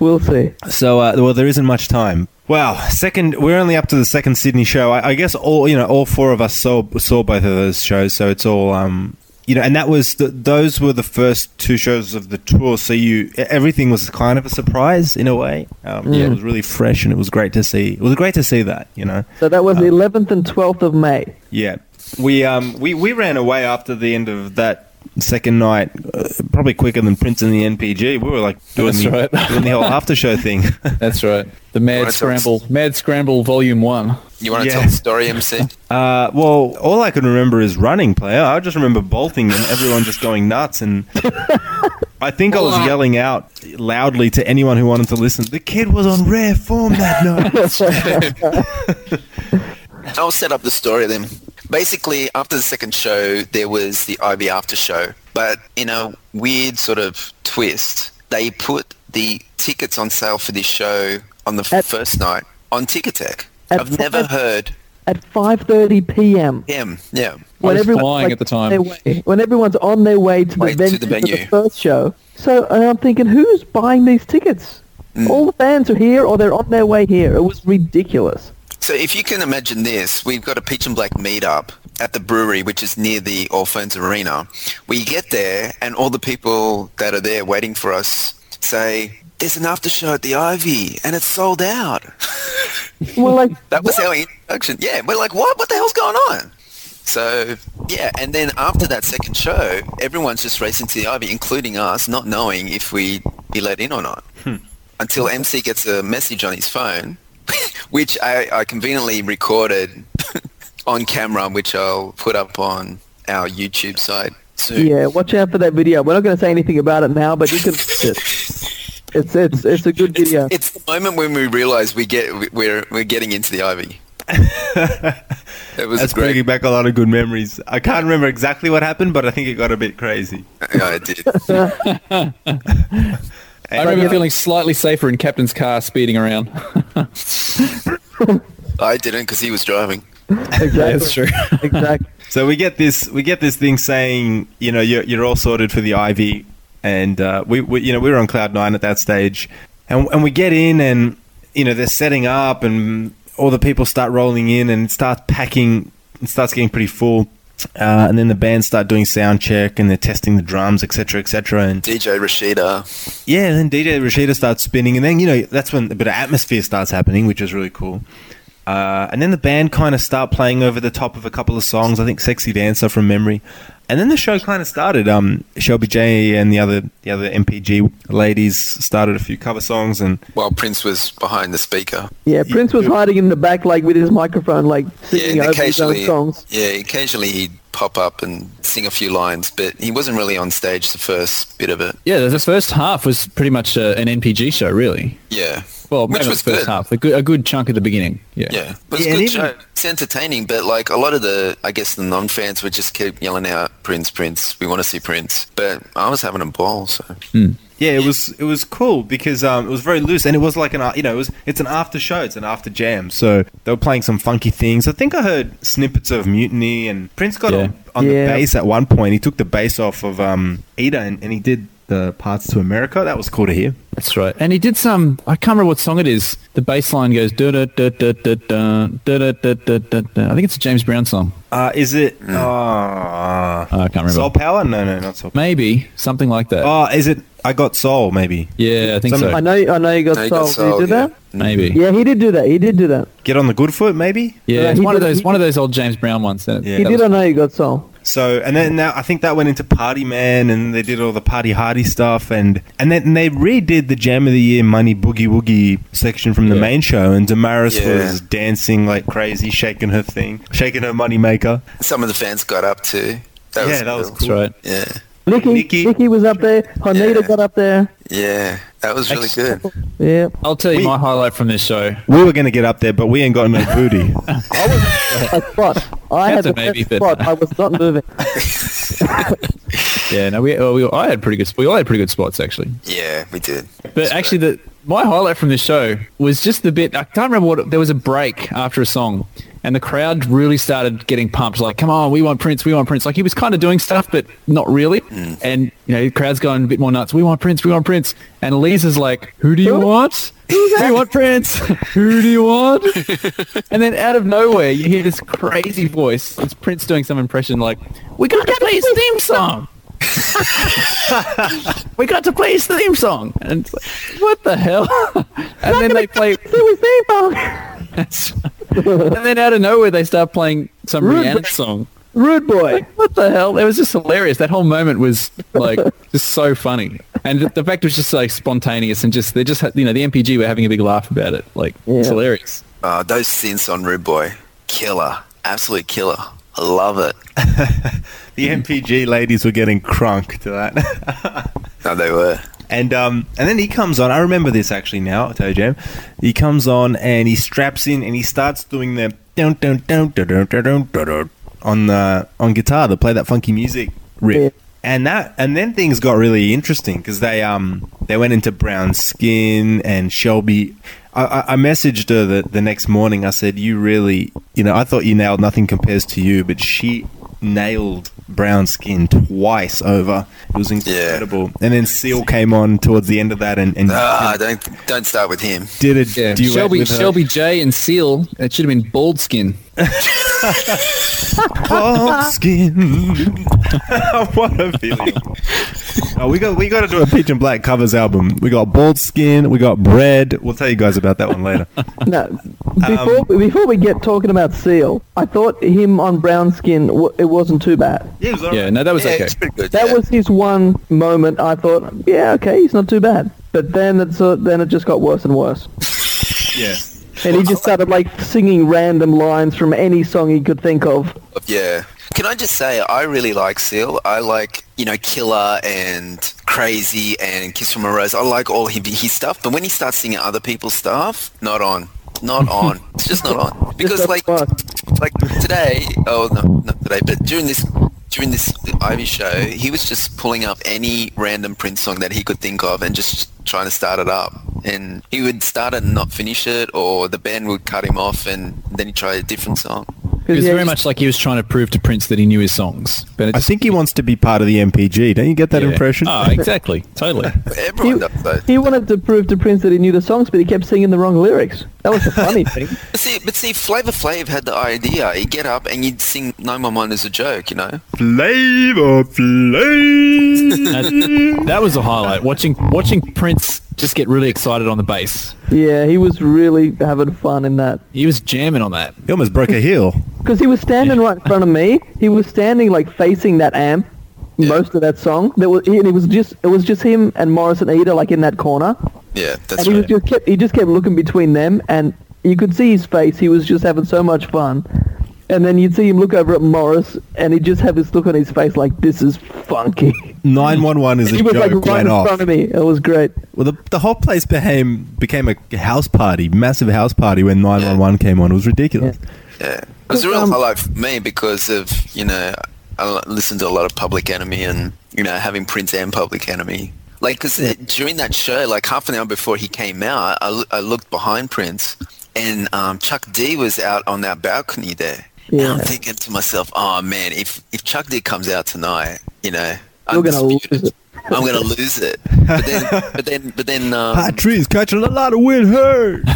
we'll see. So, uh, well, there isn't much time. Wow, second. We're only up to the second Sydney show. I, I guess all you know, all four of us saw saw both of those shows. So it's all, um, you know, and that was the, those were the first two shows of the tour. So you everything was kind of a surprise in a way. Um, yeah, it was really fresh, and it was great to see. It was great to see that. You know, So that was the 11th and 12th of May. yeah. We um we, we ran away after the end of that second night, uh, probably quicker than Prince and the NPG. We were like doing That's the right. doing the whole after show thing. That's right. The Mad Right, so Scramble, Mad Scramble Volume One. You want to Yeah. tell the story, MC? Uh, well, all I can remember is running, player. I just remember bolting and everyone just going nuts. And I think I was yelling out loudly to anyone who wanted to listen. The kid was on rare form that night. I'll set up the story then. Basically, after the second show, there was the Ivy after show, but in a weird sort of twist, they put the tickets on sale for this show on the At- first night on Ticketek. I've never heard At 5.30 p.m. him. Yeah. When was everyone's, flying at the time. way- when everyone's on their way to the, Way to venue, for the first show. So and I'm thinking, who's buying these tickets? Mm. All the fans are here or they're on their way here. It was ridiculous. So if you can imagine this, we've got a Peach and Black meetup at the brewery, which is near the Allphones Arena. We get there, and all the people that are there waiting for us say, "There's an after show at the Ivy, and it's sold out." Well, like That was our introduction. Yeah, we're like, "What? What the hell's going on?" So yeah, and then after that second show, everyone's just racing to the Ivy, including us, not knowing if we be let in or not. Hmm. Until MC gets a message on his phone, which I, I conveniently recorded on camera, which I'll put up on our YouTube site soon. yeah, watch out for that video. We're not going to say anything about it now, but you can. It's it's it's, it's a good video. It's the moment when we realize we get we're we're getting into the Ivy. it was That's great. bringing back a lot of good memories. I can't remember exactly what happened, but I think it got a bit crazy. Yeah, it did. I remember feeling slightly safer in Captain's car speeding around. I didn't because he was driving. Exactly. That's true. exactly. So we get this, we get this thing saying, you know, you're, you're all sorted for the Ivy, and uh, we, we, you know, we were on cloud nine at that stage, and and we get in, and you know, they're setting up, and all the people start rolling in, and it starts packing, it starts getting pretty full, uh, and then the band start doing sound check, and they're testing the drums, etc., etc., and DJ Rashida. yeah, and then DJ Rashida starts spinning, and then you know that's when a bit of atmosphere starts happening, which is really cool. Uh, and then the band kind of start playing over the top of a couple of songs. I think "Sexy Dancer" from memory, and then the show kind of started. Um, Shelby J and the other the other NPG ladies started a few cover songs, and While Prince was behind the speaker. Yeah, Prince was hiding in the back, like with his microphone, like singing and over his own occasionally, songs. yeah, occasionally he'd pop up and sing a few lines, but he wasn't really on stage the first bit of it. yeah, the first half was pretty much uh, an NPG show, really. Yeah, Well, which maybe was the first good. half, a good, a good chunk at the beginning. Yeah. Yeah, but it's Yeah, a and good even- It's entertaining, but like a lot of the, I guess the non-fans would just keep yelling out, "Prince, Prince, we want to see Prince." But I was having a ball, so yeah, it was it was cool because um, it was very loose, and it was like an you know it was it's an after show, it's an after jam, so they were playing some funky things. I think I heard snippets of Mutiny, and Prince got Yeah. on, on Yeah. the bass at one point. He took the bass off of um, Ida, and, and he did the parts to America. That was cool to hear. That's right. And he did some. I can't remember what song it is. The bass line goes. da da da da da da da da da da da da. I think it's a James Brown song. Uh, is it? Mm. Uh, I can't remember. Soul Power? No, no, not Soul. Power. Maybe something like that. Oh, is it? I got Soul. Maybe. yeah, I think some- so. I know, I know you got No, you soul. got Did you soul, do yeah. that? Maybe. Yeah, he did do that. He did do that. Get on the good foot. Maybe. Yeah, Yeah, it's he one of did- those he- one of those old James Brown ones. That, Yeah. He that did. was- I know you got soul. So and then now I think that went into Party Man and they did all the Party Hardy stuff and and then and they redid the Jam of the Year Money Boogie Woogie section from the Yeah. main show and Damaris Yeah. was dancing like crazy, shaking her thing, shaking her money maker. some of the fans got up too. That Yeah, was that was cool. That's right. Yeah, Nikki, Nikki. Nikki, was up there. Honita Yeah. got up there. yeah, that was really good. Yeah. I'll tell you We- my highlight from this show. We were going to get up there, but we ain't got no booty. I was a spot. I had the maybe, best but- spot. I was not moving. Yeah, no, we, well, we I had pretty good. We all had pretty good spots actually. Yeah, we did. But actually, the my highlight from this show was just the bit. I can't remember what. There was a break after a song, and the crowd really started getting pumped. Like, come on, we want Prince, we want Prince. Like he was kind of doing stuff, but not really. Mm. And you know, the crowd's going a bit more nuts. We want Prince, we want Prince. And Lisa's like, who do you want? We want Prince. who do you want? and then out of nowhere, you hear this crazy voice. It's Prince doing some impression like, we got to play his theme song. we got to play his theme song. And it's like, what the hell? and then they play. and then out of nowhere, they start playing some Rude Rihanna boy. song. Rude boy. What the hell? It was just hilarious. That whole moment was like just so funny, and the, the fact was just like spontaneous and just they just had, you know the NPG were having a big laugh about it. Like it's hilarious. Uh, those synths on Rude Boy, killer, absolute killer. I love it. the NPG ladies were getting crunk to that. No, they were. And um, and then he comes on. I remember this actually now, Toe Jam. He comes on and he straps in and he starts doing the down down down down down on the on guitar to play that funky music riff. Yeah. And that and then things got really interesting because they um they went into brown skin and Shelby. I, I messaged her the, the next morning. I said, "You really, you know, I thought you nailed nothing compares to you, but she nailed Brown Skin twice over. It was incredible. And then Seal came on towards the end of that and, and Ah, don't don't start with him. did a Yeah, duet Shelby, with her. Shelby J and Seal. It should have been Bald Skin. Bald skin. what a feeling. Oh, we got we got to do a Peach and Black covers album. We got Bald Skin. We got Bread. We'll tell you guys about that one later. No, before before we get talking about Seal, I thought him on brown skin w- it wasn't too bad. Yeah, was Yeah, right. no, that was Yeah, okay. it's pretty good. That yeah. was his one moment. I thought, yeah, okay, he's not too bad. But then it's uh, then it just got worse and worse, yeah. and he just started like singing random lines from any song he could think of. Yeah. Can I just say, I really like Seal. I like, you know, Killer and Crazy and Kiss from a Rose. I like all his, his stuff. But when he starts singing other people's stuff, not on. Not on. It's just not on. Because, like, not like today, oh, no, not today, but during this during this Ivy show, he was just pulling up any random Prince song that he could think of and just trying to start it up. And he would start it and not finish it, or the band would cut him off and then he'd try a different song. It was yeah, very much like he was trying to prove to Prince that he knew his songs. But I just- think he wants to be part of the NPG. Don't you get that yeah. impression? Oh, exactly. Totally. Everyone He, does though. he wanted to prove to Prince that he knew the songs, but he kept singing the wrong lyrics. That was the funny thing. But see, but see, Flavor Flav had the idea. He'd get up and you'd sing "No My Mind" as a joke, you know. Flavor Flav. that, that was a highlight. Watching watching Prince just get really excited on the bass. Yeah, he was really having fun in that. He was jamming on that. he almost broke a heel. Because he was standing right in front of me. He was standing like facing that amp most of that song. There was, and it was just it was just him and Morris and Ida like in that corner. Yeah, and that's he was right. just kept he just kept looking between them, and you could see his face. He was just having so much fun. And then you'd see him look over at Morris, and he'd just have this look on his face like, "This is funky." 911 is a he was like right went in off. front of me. It was great. Well, the, the whole place became became a house party, massive house party when 911 came on. It was ridiculous. Yeah, it was a real Um, highlight for me because of you know I listened to a lot of Public Enemy and you know having Prince and Public Enemy. Like, because during that show, like half an hour before he came out, I, I looked behind Prince, and um, Chuck D was out on that balcony there. And I'm thinking to myself, oh man, if if Chuck D comes out tonight, you know, You're gonna lose it. I'm gonna lose it. But then, but then, but then, um, Patrice catching a lot of wind hurt.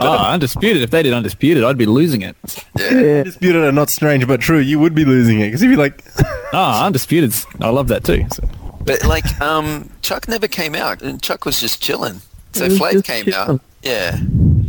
oh, undisputed. If they did undisputed, I'd be losing it. Yeah. Disputed are not strange, but true. You would be losing it because you'd be like, Ah, undisputed. I love that too. So. But like, um, Chuck never came out, and Chuck was just chilling. So He was Flav came chilling. out, yeah,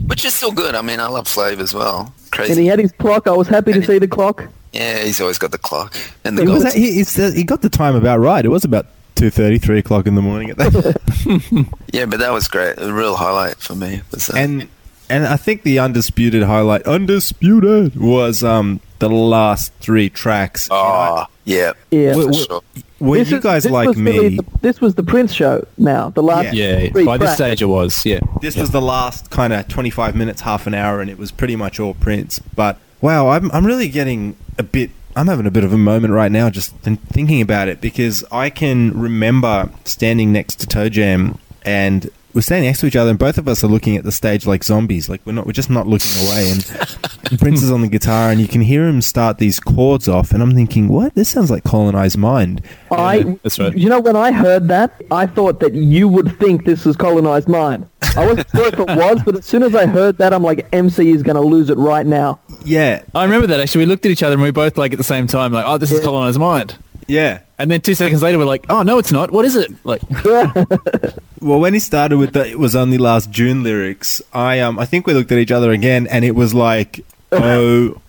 which is still good. I mean, I love Flav as well. Crazy, And he had his clock. I was happy to see the clock. yeah, he's always got the clock and the it was, gold. he, it's, uh, he got the time about right. It was about 2.30, 3 o'clock in the morning at that. Yeah, but that was great. A real highlight for me. Was, uh, and and I think the undisputed highlight, undisputed, was um the last three tracks. oh, yeah, Yeah. for Were- sure. Were This you guys this like was really me? the- this was the Prince show. Now the last Yeah, three by this stage it was. Yeah. This was the last kind of 25 minutes, half an hour, and it was pretty much all Prince. But wow, I'm, I'm really getting a bit. I'm having a bit of a moment right now just th- thinking about it because I can remember standing next to Toe Jam and we're standing next to each other and both of us are looking at the stage like zombies. Like we're not, we're just not looking away. And Prince is on the guitar and you can hear him start these chords off, and I'm thinking, what? This sounds like Colonized Mind. I, that's right. You know, when I heard that, I thought that you would think this was colonized mind. I wasn't sure if it was, but as soon as I heard that, I'm like, MC is going to lose it right now. Yeah, I remember that actually. We looked at each other and we both like at the same time, like, "Oh, this is colonized mind." Yeah. And then two seconds later, we're like, "Oh no, it's not. What is it?" Like, Well, when he started with the "It was only last June" lyrics, I um I think we looked at each other again, and it was like, oh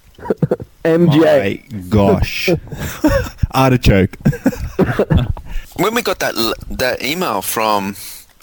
MJ. my gosh, artichoke. When we got that l- that email from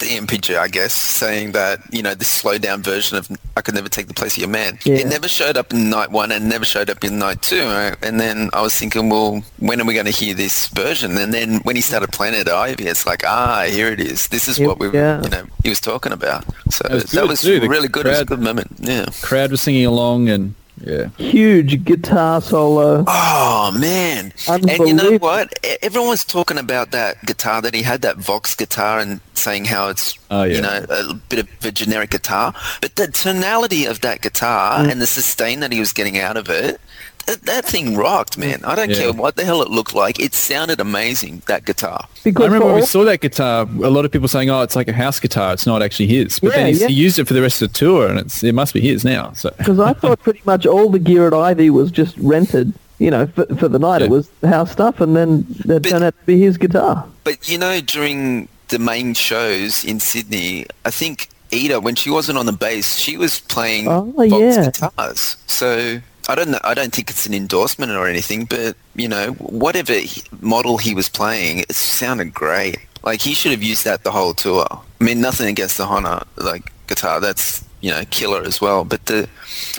the NPG, I guess, saying that you know this slowed down version of "I Could Never Take the Place of Your Man," Yeah. it never showed up in night one and never showed up in night two. Right? And then I was thinking, well, when are we going to hear this version? And then when he started playing it, at Ivy, it's like, ah, here it is. This is Yeah, what we, yeah. you know, he was talking about. So was that was really good. It was a good moment. Yeah. crowd was singing along, and yeah, Huge guitar solo. Oh man! And you know what? Everyone's talking about that guitar that he had, that Vox guitar, and saying how it's Oh, yeah. you know a bit of a generic guitar. But the tonality of that guitar Mm. and the sustain that he was getting out of it, that, that thing rocked, man. I don't Yeah. care what the hell it looked like. It sounded amazing. That guitar. Because I remember when we saw that guitar, a lot of people saying, "Oh, it's like a house guitar. It's not actually his." But Yeah, then yeah. he used it for the rest of the tour, and it's it must be his now. So Because I thought pretty much all the gear at Ivy was just rented, you know, for, for the night. It was house stuff, and then it turned out to be his guitar. But you know, during the main shows in Sydney, I think Ida, when she wasn't on the bass, she was playing Oh, Vox yeah. guitars. So I don't know. I don't think it's an endorsement or anything, but you know, whatever he, model he was playing, it sounded great. Like he should have used that the whole tour. I mean, nothing against the Hohner like guitar. That's you know killer as well. But the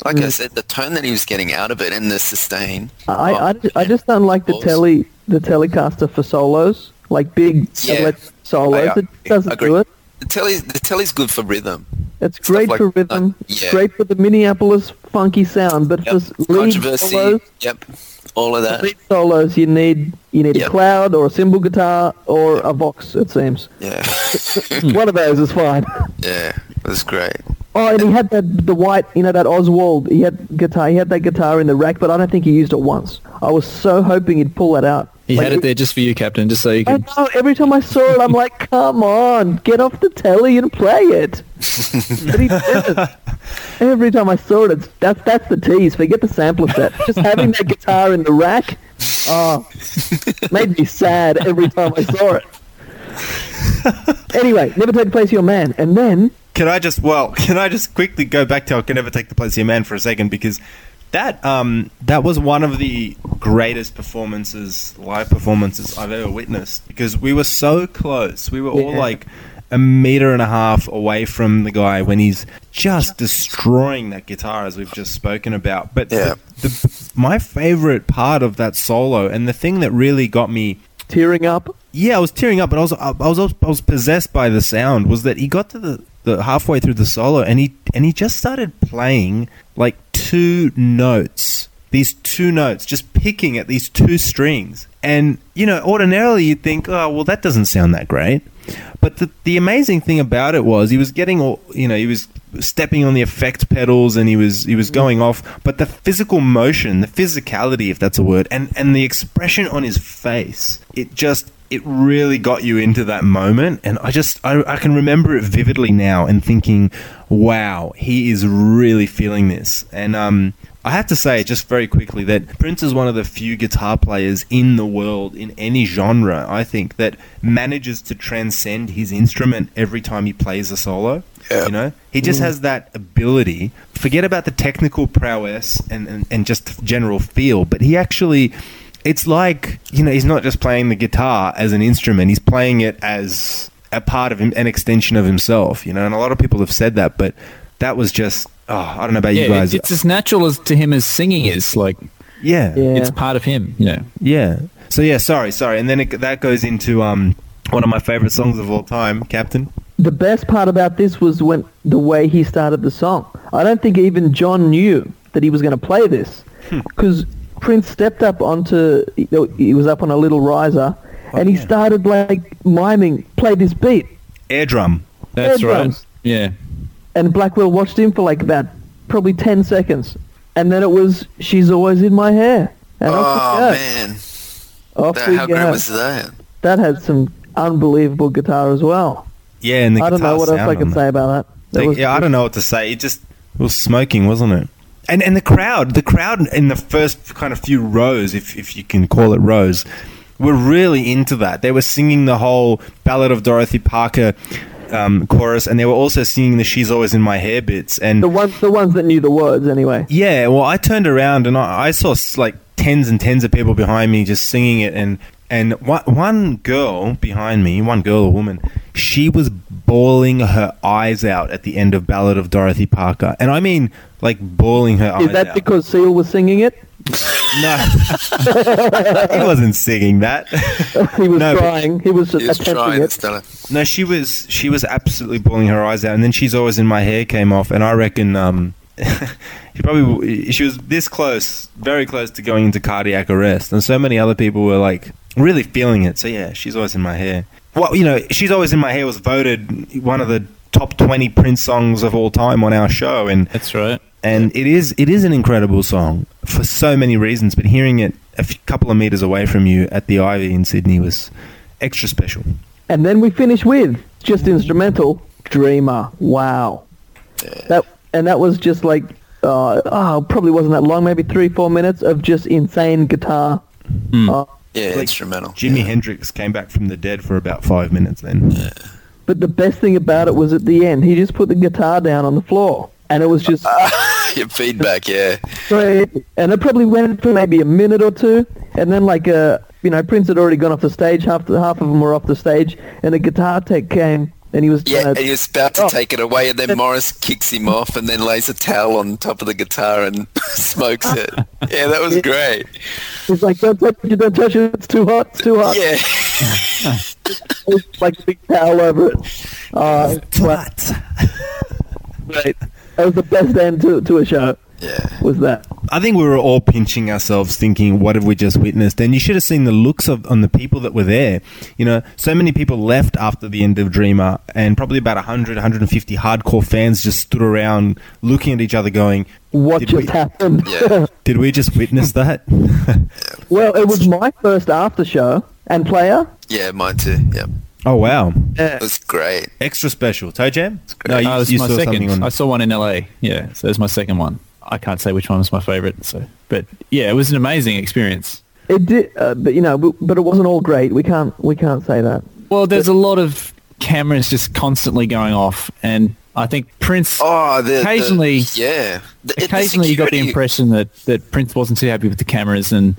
like Mm. I said, the tone that he was getting out of it and the sustain. I, oh, I, I just don't like the telly the Telecaster for solos, like big Yeah. solos. It doesn't do it. The telly, the telly's good for rhythm. It's Stuff great like for rhythm, Yeah. great for the Minneapolis funky sound, but Yep. for lead Controversy. solos, Yep. All of that. lead solos, you need you need a cloud or a Symbol guitar or a Vox. It seems Yeah. one of those is fine. yeah. that's great. Oh, and he had that the white, you know, that Oswald. He had guitar. He had that guitar in the rack, but I don't think he used it once. I was so hoping he'd pull that out. He Like, had it there just for you, Captain, just so you I know. Every time I saw it, I'm like, "Come on, get off the telly and play it." but he didn't. Every time I saw it, it's, that's that's the tease. Forget the sampler set. Just having that guitar in the rack, oh, made me sad every time I saw it. anyway, never take the place of your man, and then Can I just well? Can I just quickly go back to I can never take the place of your man for a second because that um that was one of the greatest performances, live performances I've ever witnessed because we were so close. We were all Yeah. like a meter and a half away from the guy when he's just destroying that guitar as we've just spoken about. But Yeah. the, the, my favorite part of that solo and the thing that really got me tearing up. yeah, I was tearing up, but I was I was I was possessed by the sound. Was that he got to the, the halfway through the solo and he and he just started playing like two notes. These two notes, just picking at these two strings. And you know, ordinarily you'd think, oh well, that doesn't sound that great. But the the amazing thing about it was he was getting all you know he was stepping on the effect pedals and he was he was mm-hmm. going off. But the physical motion, the physicality, if that's a word, and and the expression on his face, it just it really got you into that moment. And I just I, I can remember it vividly now and thinking, wow, he is really feeling this. And um. I have to say, just very quickly, that Prince is one of the few guitar players in the world, in any genre, I think, that manages to transcend his instrument every time he plays a solo. Yeah. You know, he just has that ability. Forget about the technical prowess and, and, and just general feel, but he actually, it's like, you know, he's not just playing the guitar as an instrument, he's playing it as a part of him, an extension of himself, you know, and a lot of people have said that, but that was just, oh, I don't know about Yeah, you guys. it's as natural as to him as singing is. Like yeah. Yeah. it's part of him. Yeah. Yeah. So yeah, sorry, sorry, and then it, that goes into um one of my favorite songs of all time, Captain. The best part about this was when the way he started the song. I don't think even John knew that he was going to play this because Prince stepped up onto. He was up on a little riser, oh, and he started like miming, played this beat," Air drum. That's Air right. drums. Yeah. and Blackwell watched him for like about probably ten seconds, and then it was "She's always in my hair," and oh off we go. man, Off that, we how go. great was that? That had some unbelievable guitar as well. Yeah, and the I don't know what else I can say about that. that Like, was yeah, I don't know what to say. It just it was smoking, wasn't it? And and the crowd, the crowd in the first kind of few rows, if if you can call it rows, were really into that. They were singing the whole Ballad of Dorothy Parker um, chorus, and they were also singing the "She's Always in My Hair" bits. And the ones the ones that knew the words anyway. Yeah, well, I turned around and I, I saw like tens and tens of people behind me just singing it, and and one, one girl behind me, one girl or woman, she was bawling her eyes out at the end of Ballad of Dorothy Parker, and I mean like bawling her eyes Is that out. because Seal was singing it? no, he wasn't singing that. He was No, but- trying. He was, He was attempting trying, it. Stella. No, she was she was absolutely bawling her eyes out, and then she's always in my hair came off, and I reckon um, she probably she was this close, very close to going into cardiac arrest, and so many other people were like really feeling it. So yeah, she's always in my hair. Well, you know, she's always in my hair was voted one of the top twenty Prince songs of all time on our show, and That's right. And it is it is an incredible song for so many reasons. But hearing it a f- couple of meters away from you at the Ivy in Sydney was extra special. And then we finish with just instrumental Dreamer. Wow. That and that was just like uh, oh, probably wasn't that long, maybe three four minutes of just insane guitar. Uh, Yeah, Like- instrumental. Jimi Hendrix came back from the dead for about five minutes. Then but the best thing about it was at the end, he just put the guitar down on the floor, and it was just Your feedback, yeah. great. And it probably went for maybe a minute or two, and then like uh, you know, Prince had already gone off the stage. Half the, half of them were off the stage, and a guitar tech came, and he was Yeah, trying and he was about to Oh. take it away, and then Morris kicks him off, and then lays a towel on top of the guitar and smokes it. Yeah, that was great. He's like, don't touch it, don't touch it, it's too hot, it's too hot. Yeah, It's like a big towel over it. Uh, but great. That was the best end to, to a show, yeah. was that. I think we were all pinching ourselves, thinking, "What have we just witnessed?" And you should have seen the looks of on the people that were there. You know, so many people left after the end of Dreamer, and probably about 100, 150 hardcore fans just stood around looking at each other, going, What just we- happened? Yeah. "Did we just witness that?" well, it was my first after show and player. Yeah, mine too. Yeah, oh wow, it was great. extra special. Toe Jam? No, you, Uh, this you my saw second. on. I saw one in LA. Yeah, so it's my second one. I can't say which one was my favorite. So, but yeah, it was an amazing experience. It did, uh, but you know, but, but it wasn't all great. We can't, we can't say that. Well, there's a lot of cameras just constantly going off, and I think Prince. Oh, the, the- Occasionally- yeah. The- the occasionally, you got the impression that that Prince wasn't too happy with the cameras, and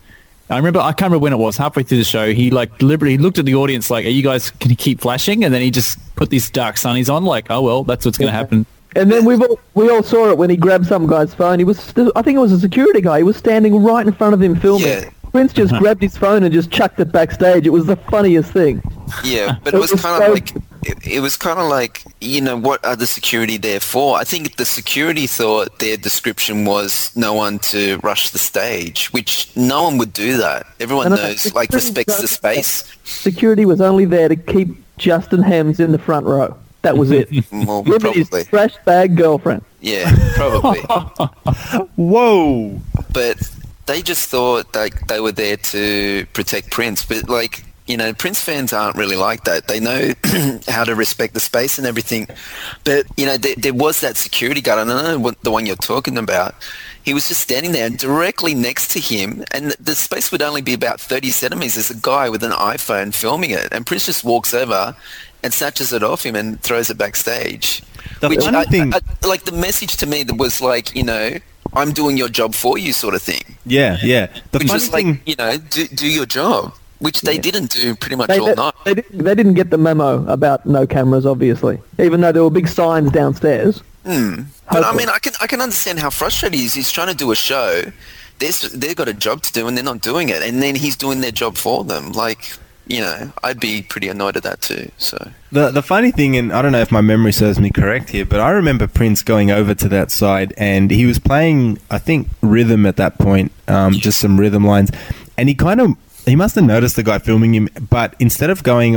I remember I can't remember when it was. Halfway through the show, he like deliberately looked at the audience like, "Are you guys can you keep flashing?" And then he just put these dark sunnies on, like, "Oh well, that's what's going to happen." And then we've all, we all saw it when he grabbed some guy's phone. He was, I think it was a security guy. He was standing right in front of him filming. Yeah. Prince just uh-huh. grabbed his phone and just chucked it backstage. It was the funniest thing. Yeah, but It it was was kind of so- like it, it was kind of like you know what are the security there for? I think the security thought their description was no one to rush the stage, which no one would do that. Everyone No, no, knows, like respects the space. Security was only there to keep Justin Hems in the front row. That was it. Well, Him and his probably, trash bag girlfriend. yeah, probably. Whoa! but they just thought like they were there to protect Prince. But like you know, Prince fans aren't really like that. They know how to respect the space and everything. But you know, there, there was that security guard. I don't know what the one you're talking about. He was just standing there, directly next to him, and the space would only be about 30 centimeters. There's a guy with an iPhone filming it, and Prince just walks over and snatches it off him and throws it backstage. The Which funny I- thing- I- like the message to me that was like, you know, I'm doing your job for you, sort of thing. Yeah, yeah. The Which funny is like, thing, you know, do, do your job, which they didn't do pretty much They, all they, night. they didn't, they didn't get the memo about no cameras, obviously. Even though there were big signs downstairs. But I mean, I can I can understand how frustrated he is. He's trying to do a show. There's, they've got a job to do and they're not doing it. And then he's doing their job for them. Like, you know, I'd be pretty annoyed at that too. So, The the funny thing, and I don't know if my memory serves me correct here, but I remember Prince going over to that side, and he was playing, I think, rhythm at that point, um, just some rhythm lines, and he kind of he must have noticed the guy filming him, but instead of going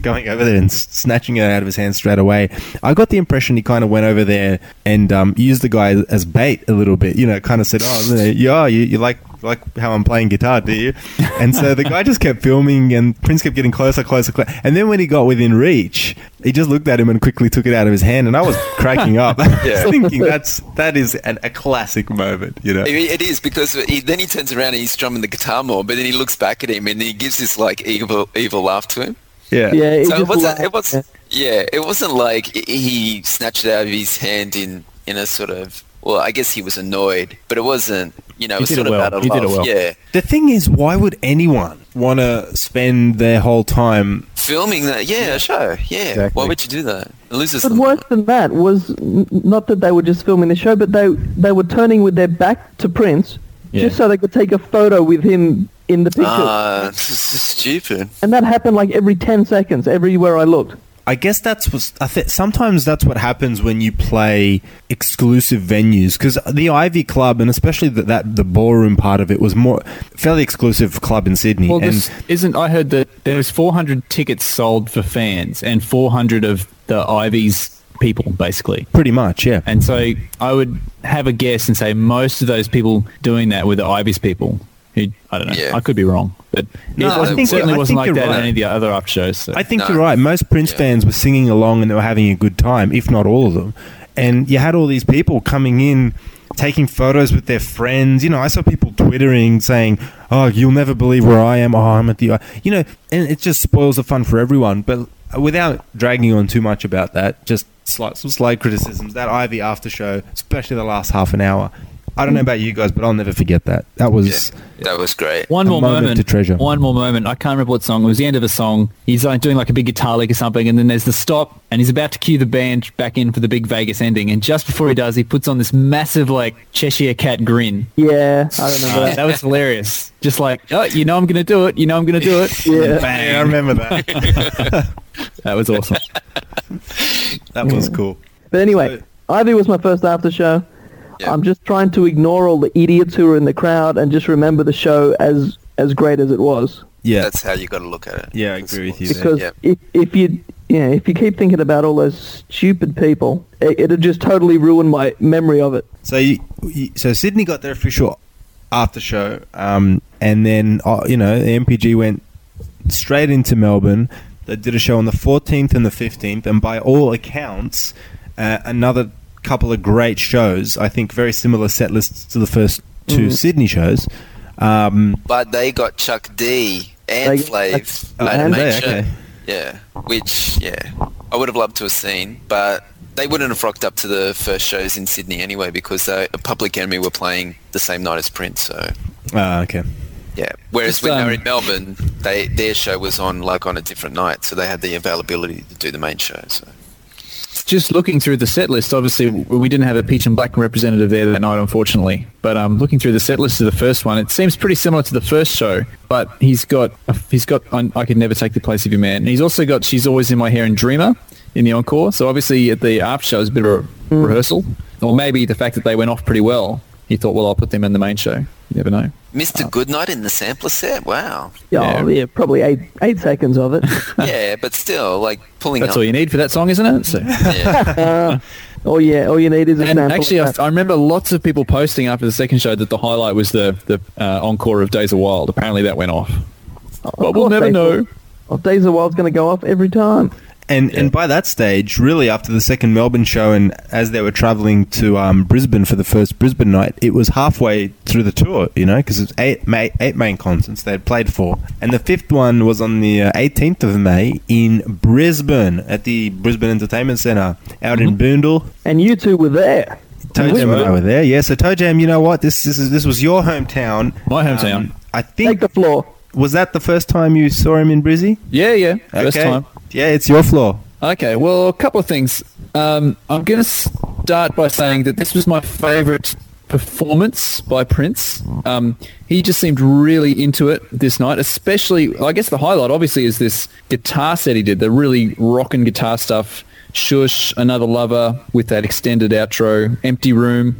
going over there and snatching it out of his hand straight away, I got the impression he kind of went over there and um, used the guy as bait a little bit. You know, kind of said, "Oh, yeah, you, you like." Like how I'm playing guitar, do you? And so the guy just kept filming, and Prince kept getting closer, closer, closer. And then when he got within reach, he just looked at him and quickly took it out of his hand. And I was cracking up, I Yeah. was thinking that's that is an, a classic moment, you know. It- it is because he, then he turns around and he's strumming the guitar more, but then he looks back at him and he gives this like evil, evil laugh to him. Yeah, Yeah, so it wasn't. It was. Yeah, it wasn't like he snatched it out of his hand in in a sort of. Well, I guess he was annoyed, but it wasn't. You know, it He was did sort it of well. out of He did love. it well. Yeah, The thing is, why would anyone want to spend their whole time? filming that. Yeah, a show. Yeah, Exactly. why would you do that? It loses But them. worse than that was not that they were just filming the show, but they they were turning with their back to Prince Yeah. just so they could take a photo with him in the picture. Ah, this is stupid. and that happened like every 10 seconds, everywhere I looked. I guess that's what I think. Sometimes that's what happens when you play exclusive venues because the Ivy Club and especially the, that the ballroom part of it was more fairly exclusive club in Sydney. Well, and this isn't. I heard that there was 400 tickets sold for fans, and 400 of the Ivy's people, basically. Pretty much, yeah. And so I would have a guess and say most of those people doing that were the Ivy's people. Who I don't know. Yeah. I could be wrong, but No, it wasn't- think- certainly I wasn't like that right. in any of the other after shows. So. I think No. you're right. Most Prince Yeah. fans were singing along and they were having a good time, if not all of them. And you had all these people coming in, taking photos with their friends. You know, I saw people twittering saying, "Oh, you'll never believe where I am. Oh, I'm at the," you know, and it just spoils the fun for everyone. But without dragging on too much about that, just slight, some slight criticisms. That Ivy after show, especially the last half an hour. I don't know about you guys, but I'll never forget that. That was Yeah, that was great. One A more moment moment, to treasure. One more moment. I can't remember what song. It was the end of a song. He's like doing like a big guitar lick or something, and then there's the stop, and he's about to cue the band back in for the big Vegas ending. And just before he does, he puts on this massive like Cheshire cat grin. Yeah, I remember Uh, that. that was hilarious. Just like, oh, you know, I'm going to do it. You know, I'm going to do it. Yeah. Bang. Yeah, I remember that. That was awesome. that was cool. But anyway, Ivy was my first after show. Yeah. I'm just trying to ignore all the idiots who were in the crowd and just remember the show as as great as it was. Yeah, That's how you got to look at it. Yeah, I agree with you. Because Yeah. if if you yeah if you keep thinking about all those stupid people, it, it'd just totally ruin my memory of it. So, you, you, so Sydney got their official after show, um, and then uh, you know the NPG went straight into Melbourne. They did a show on the 14th and the 15th, and by all accounts, uh, another couple of great shows. I think very similar set lists to the first two Sydney shows. Um, But they got Chuck D and They- Flav Oh, and main they, show. okay. Yeah, which yeah, I would have loved to have seen, but they wouldn't have rocked up to the first shows in Sydney anyway because uh, Public Enemy were playing the same night as Prince. So ah, okay. yeah, whereas Just, when they um, were in Melbourne, they their show was on like on a different night, so they had the availability to do the main show. So Just looking through the set list, obviously we didn't have a Peach and Black representative there that night, unfortunately. But um, looking through the set list of the first one, it seems pretty similar to the first show. But he's got he's got I, I could never take the place of your man. And he's also got She's Always in My Hair and Dreamer in the encore. So obviously at the after show it was a bit of a rehearsal, or maybe the fact that they went off pretty well. He thought, well, I'll put them in the main show. You never know. Mr. Goodnight in the sampler set, wow. Yeah, Yeah. yeah, probably eight eight seconds of it. yeah, but still, like pulling That's up. all you need for that song, isn't it? So. yeah. oh yeah, all you need is a And sample. actually, I. I remember lots of people posting after the second show that the highlight was the the uh, encore of Days of Wild. Apparently, that went off. Of But we'll never they know. will. Oh, Days of Wild's going to go off every time. And and by that stage, really after the second Melbourne show, and as they were travelling to um, Brisbane for the first Brisbane night, it was halfway through the tour, you know, because it's eight ma- eight main concerts they had played for, and the fifth one was on the uh, 18th of May in Brisbane at the Brisbane Entertainment Centre out in Boondall. And you two were there. Toe Jam and I were there, yeah. So Toe Jam, you know what? This this is this was your hometown. My hometown. Um, I Take think the floor. Was that the first time you saw him in Brizzy? Yeah, yeah. First Okay. time. Yeah, it's your floor. Okay, well, a couple of things. Um, I'm going to start by saying that this was my favourite performance by Prince. Um, he just seemed really into it this night, especially, I guess the highlight obviously is this guitar set he did, the really rockin' guitar stuff. Shush, Another Lover with that extended outro, Empty Room.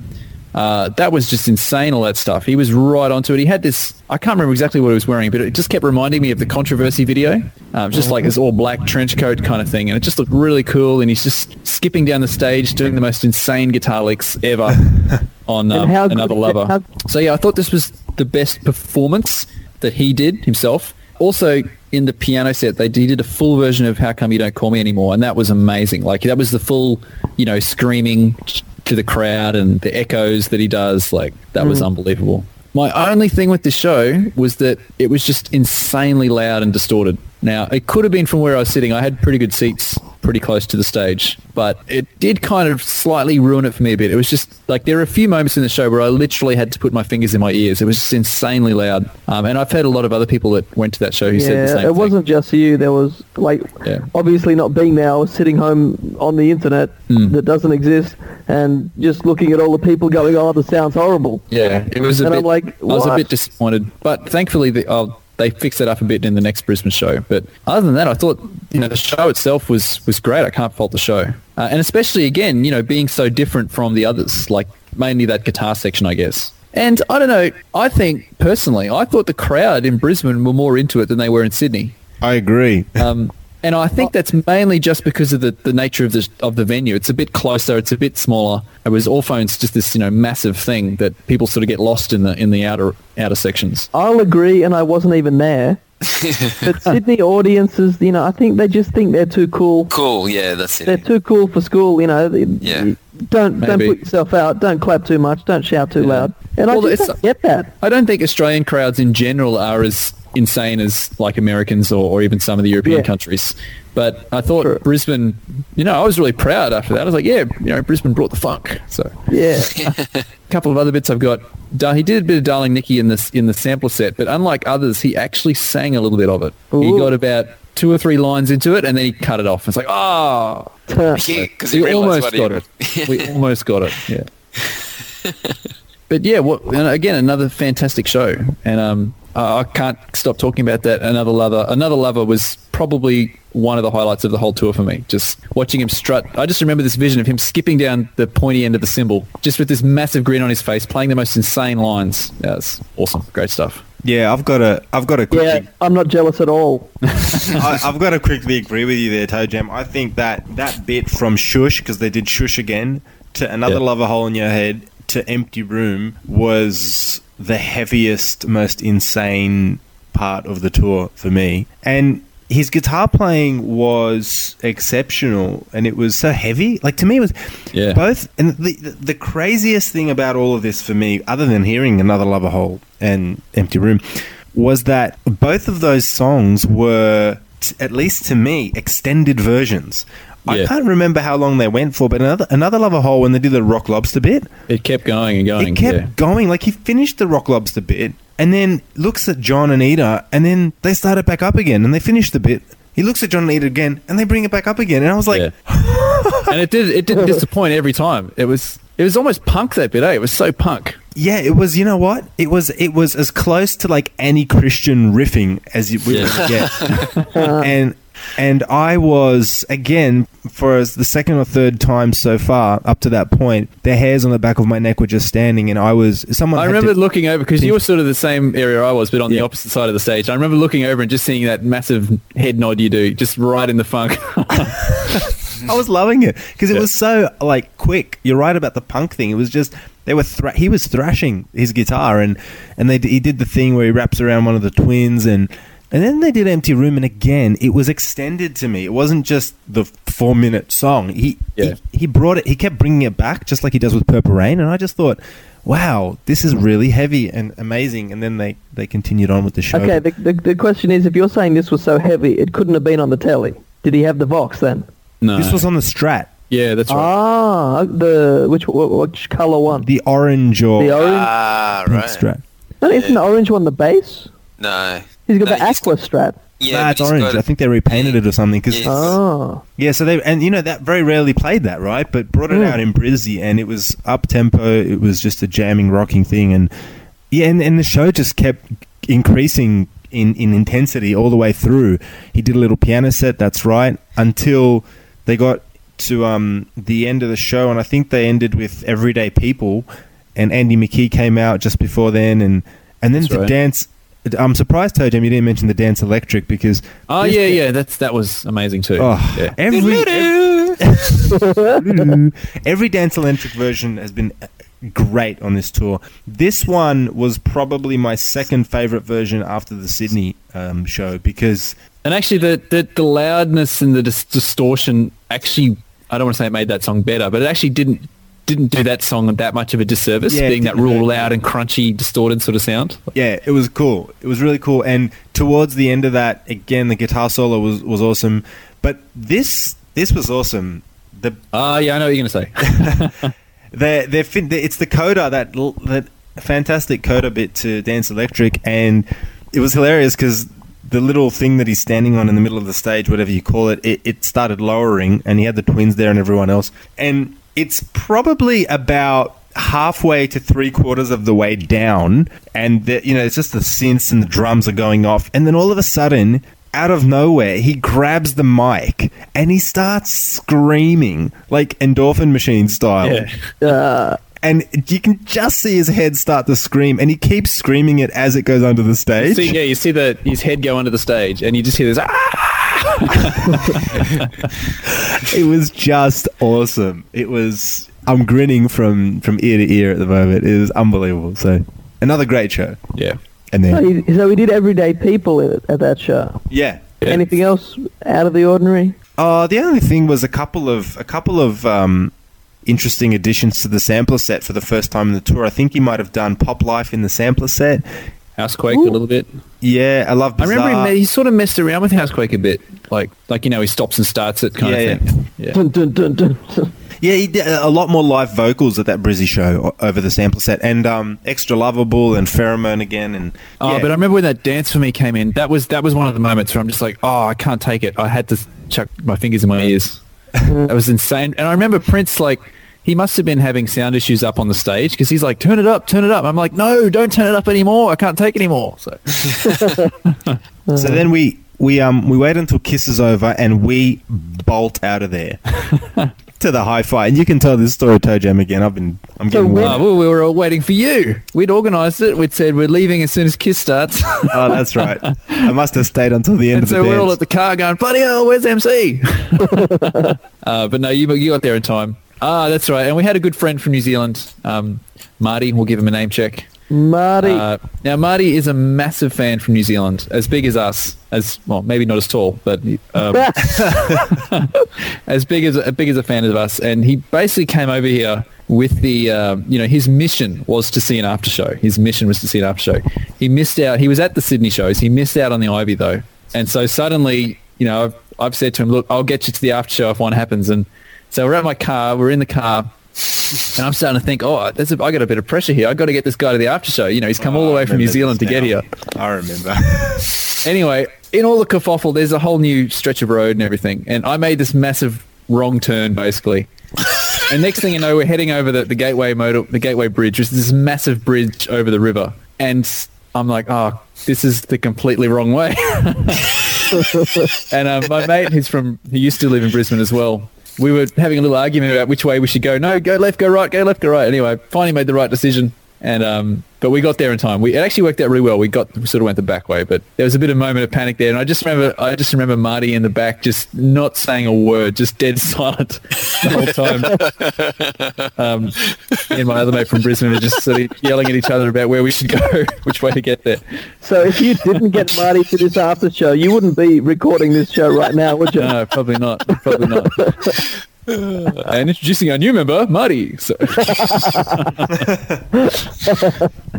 Uh, that was just insane, all that stuff. He was right onto it. He had this, I can't remember exactly what he was wearing, but it just kept reminding me of the Controversy video. Um, just like this all black trench coat kind of thing. And it just looked really cool. And he's just skipping down the stage, doing the most insane guitar licks ever on um, Another Lover. how- So yeah, I thought this was the best performance that he did himself. Also, in the piano set, they he did a full version of "How Come You Don't Call Me Anymore," and that was amazing. Like that was the full, you know, screaming to the crowd and the echoes that he does. Like that was mm. unbelievable. My only thing with the show was that it was just insanely loud and distorted. Now, it could have been from where I was sitting. I had pretty good seats pretty close to the stage, but it did kind of slightly ruin it for me a bit. It was just like there are a few moments in the show where I literally had to put my fingers in my ears. It was just insanely loud. Um, and I've heard a lot of other people that went to that show who said the same it thing. It wasn't just you. There was like Yeah. obviously not being there. I was sitting home on the internet Hmm. that doesn't exist and just looking at all the people going, "Oh, this sounds horrible." Yeah, it was a And bit. I'm like, I was a bit disappointed, but thankfully the, oh, they fix it up a bit in the next Brisbane show. But other than that, I thought you know the show itself was was great. I can't fault the show, uh, and especially again, you know, being so different from the others, like mainly that guitar section, I guess. And I don't know. I think personally, I thought the crowd in Brisbane were more into it than they were in Sydney. I agree. Um, And I think that's mainly just because of the, the nature of the of the venue. It's a bit closer. It's a bit smaller. It was Allphones, just this you know massive thing that people sort of get lost in the in the outer outer sections. I'll agree, and I wasn't even there. but Sydney audiences, you know, I think they just think they're too cool. Cool. Yeah, that's it. They're too cool for school, you know. they- Yeah. Don't don't put yourself out. Don't clap too much. Don't shout too loud. And Well, I just don't get that. I don't think Australian crowds in general are as insane as like Americans or, or even some of the European Yeah. countries. But I thought True. Brisbane, you know, I was really proud after that. I was like, yeah, you know, Brisbane brought the funk. So Yeah. a couple of other bits I've got. Da- He did a bit of Darling Nikki in this in the sampler set, but unlike others, he actually sang a little bit of it. He got about two or three lines into it, and then he cut it off. It's like, oh, Yeah, because he we almost what got he- it. we almost got it. Yeah. but yeah, what, and again, another fantastic show, and um, I I can't stop talking about that. Another lover, another lover was probably one of the highlights of the whole tour for me. Just watching him strut. I just remember this vision of him skipping down the pointy end of the Symbol, just with this massive grin on his face, playing the most insane lines. Yeah, it's awesome, great stuff. Yeah, I've got a, I've got a quickly, Yeah. I'm not jealous at all. I, I've got to quickly agree with you there, Toe Jam. I think that that bit from Shush, because they did Shush again, to Another Yeah. Love a Hole in Your Head, to Empty Room, was the heaviest, most insane part of the tour for me. And his guitar playing was exceptional, and it was so heavy. Like to me, it was Yeah. both. And the the, craziest thing about all of this for me, other than hearing Another Love a Hole and Empty Room, was that both of those songs were, t- at least to me, extended versions. I can't remember how long they went for, but another another Love a Hole when they did the Rock Lobster bit, It kept going and going. it kept yeah. going. Like he finished the Rock Lobster bit, and then looks at John and Ida, and then they start it back up again, and they finish the bit. He looks at John and Ida again, and they bring it back up again, and I was like, Yeah. and it did it didn't disappoint every time. It was it was almost punk that bit, eh? It was so punk. Yeah, it was. You know what? It was. It was as close to like any Christian riffing as you would Yeah. get. and and I was again for the second or third time so far up to that point. The hairs on the back of my neck were just standing, and I was someone. I remember looking over because you were sort of the same area I was, but on the opposite side of the stage. I remember looking over and just seeing that massive head nod you do, just right in the funk. I was loving it because it Yeah. was so like quick. You're right about the punk thing. It was just they were thra- he was thrashing his guitar and and they d- he did the thing where he wraps around one of the twins and and then they did Empty Room and again it was extended to me. It wasn't just the four minute song. He, Yeah. he he brought it. He kept bringing it back just like he does with Purple Rain. And I just thought. Wow, this is really heavy and amazing. And then they, they continued on with the show. Okay, the, the, the question is, if you're saying this was so heavy, it couldn't have been on the Tele. Did he have the Vox then? no, This was on the Strat, yeah, that's right. Ah, the which which color one? the orange or The orange. Ah, right. Strat. no, isn't the orange one the bass? No. He's got No, the he's- aqua strat. Yeah, nah, it's orange. got- I think they repainted it or something. Cause, Yes. Oh, Yeah, so they and you know that very rarely played that, right? But brought it Mm. out in Brizzy, and it was up tempo. It was just a jamming, rocking thing, and yeah, and, and the show just kept increasing in in intensity all the way through. He did a little piano set, that's right, until they got to um the end of the show, and I think they ended with Everyday People, and Andy McKee came out just before then, and and then That's the right. dance. I'm surprised, Toe Jam, you didn't mention the dance electric because oh yeah, yeah, that's that was amazing too. Oh, yeah. every every dance electric version has been uh, great on this tour. This one was probably my second favorite version after the Sydney um, show because And actually, the, the the loudness and the dis- distortion actually, I don't want to say it made that song better, but it actually didn't didn't do that song that much of a disservice, Yeah, being that real loud and crunchy, distorted sort of sound. yeah, it was cool. It was really cool. And towards the end of that, again, the guitar solo was was awesome. But this this was awesome. The Ah, yeah, I know what you're going to say. they're, they're fin- it's the coda that that fantastic coda bit to Dance Electric, and it was hilarious because the little thing that he's standing on in the middle of the stage, whatever you call it, it, it started lowering, and he had the twins there and everyone else, and it's probably about halfway to three quarters of the way down, and the, you know it's just the synths and the drums are going off, and then all of a sudden. Out of nowhere, he grabs the mic and he starts screaming like endorphin machine style yeah. uh, and you can just see his head start to scream, and he keeps screaming it as it goes under the stage. See, yeah, you see the his head go under the stage, and you just hear this. Ah! it was just awesome. It was. I'm grinning from from ear to ear at the moment. It was unbelievable. So another great show. Yeah. And So then he, so we did everyday people at, at that show. yeah. Yeah. Anything else out of the ordinary? Oh, the only thing was a couple of a couple of um, interesting additions to the sampler set for the first time in the tour. I think he might have done Pop Life in the sampler set. Housequake Ooh. a little bit. Yeah, I love. I remember he, he sort of messed around with Housequake a bit, like like you know he stops and starts it kind Yeah, of thing. Yeah. Dun, dun, dun, dun. Yeah, he did a lot more live vocals at that Brizzy show over the sampler set, and um, extra lovable and pheromone again, and Oh, yeah. but I remember when that dance for me came in. That was that was one of the moments where I'm just like, oh, I can't take it. I had to chuck my fingers in my ears. that was insane. And I remember Prince like he must have been having sound issues up on the stage because he's like, turn it up, turn it up. I'm like, no, don't turn it up anymore. I can't take anymore. So So then we we um we wait until Kiss is over and we bolt out of there to the hi-fi. And you can tell this story, Toe Jam, again. I've been I'm So getting when- Oh, well, we were all waiting for you. We'd organised it. We'd said we're leaving as soon as Kiss starts. Oh, that's right. I must have stayed until the end and of the so we're all at the car going, bloody hell, where's MC? uh, but no, you, you got there in time. Ah, that's right. And we had a good friend from New Zealand, um, Marty. We'll give him a name check. Marty. Uh, now, Marty is a massive fan from New Zealand, as big as us, as well, maybe not as tall, but um, as big as as big as a fan of us. And he basically came over here with the, um, you know, his mission was to see an after show. His mission was to see an after show. He missed out. He was at the Sydney shows. He missed out on the Ivy though, and so suddenly, you know, I've, I've said to him, look, I'll get you to the after show if one happens. And so we're at my car. We're in the car. And I'm starting to think, oh, there's a, I got a bit of pressure here. I've got to get this guy to the after show. You know, he's come all the Oh, way from New Zealand to this get here. I remember. Anyway, in all the kerfuffle, there's a whole new stretch of road and everything. And I made this massive wrong turn, basically. and next thing you know, we're heading over the, the Gateway motor, the Gateway Bridge, which is this massive bridge over the river. And I'm like, oh, this is the completely wrong way. and um, my mate, who's from, he used to live in Brisbane as well. We were having a little argument about which way we should go. No, go left, go right, go left, go right. Anyway, finally made the right decision. And um, but we got there in time. We it actually worked out really well. We got we sort of went the back way, but there was a bit of moment of panic there. And I just remember I just remember Marty in the back just not saying a word, just dead silent the whole time. um, me and my other mate from Brisbane were just sort of yelling at each other about where we should go, which way to get there. so if you didn't get Marty to this after show, you wouldn't be recording this show right now, would you? No, probably not. Probably not. and introducing our new member, Marty. So.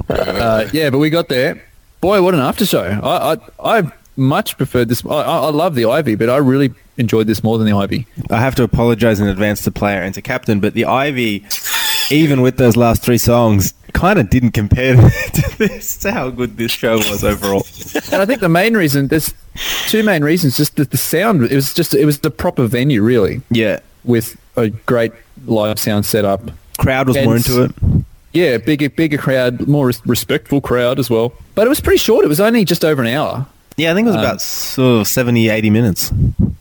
uh, yeah, but we got there. Boy, what an after show! I I, I much preferred this. I, I love the Ivy, but I really enjoyed this more than the Ivy. I have to apologize in advance to player and to captain, but the Ivy, even with those last three songs, kind of didn't compare to this. To how good this show was overall. And I think the main reason there's two main reasons. Just that the sound. It was just it was the proper venue, really, Yeah, with a great live sound setup. crowd was more into it. Yeah, bigger bigger crowd, more res- respectful crowd as well. But it was pretty short. It was only just over an hour. Yeah, I think it was Um, about sort of 70, 80 minutes.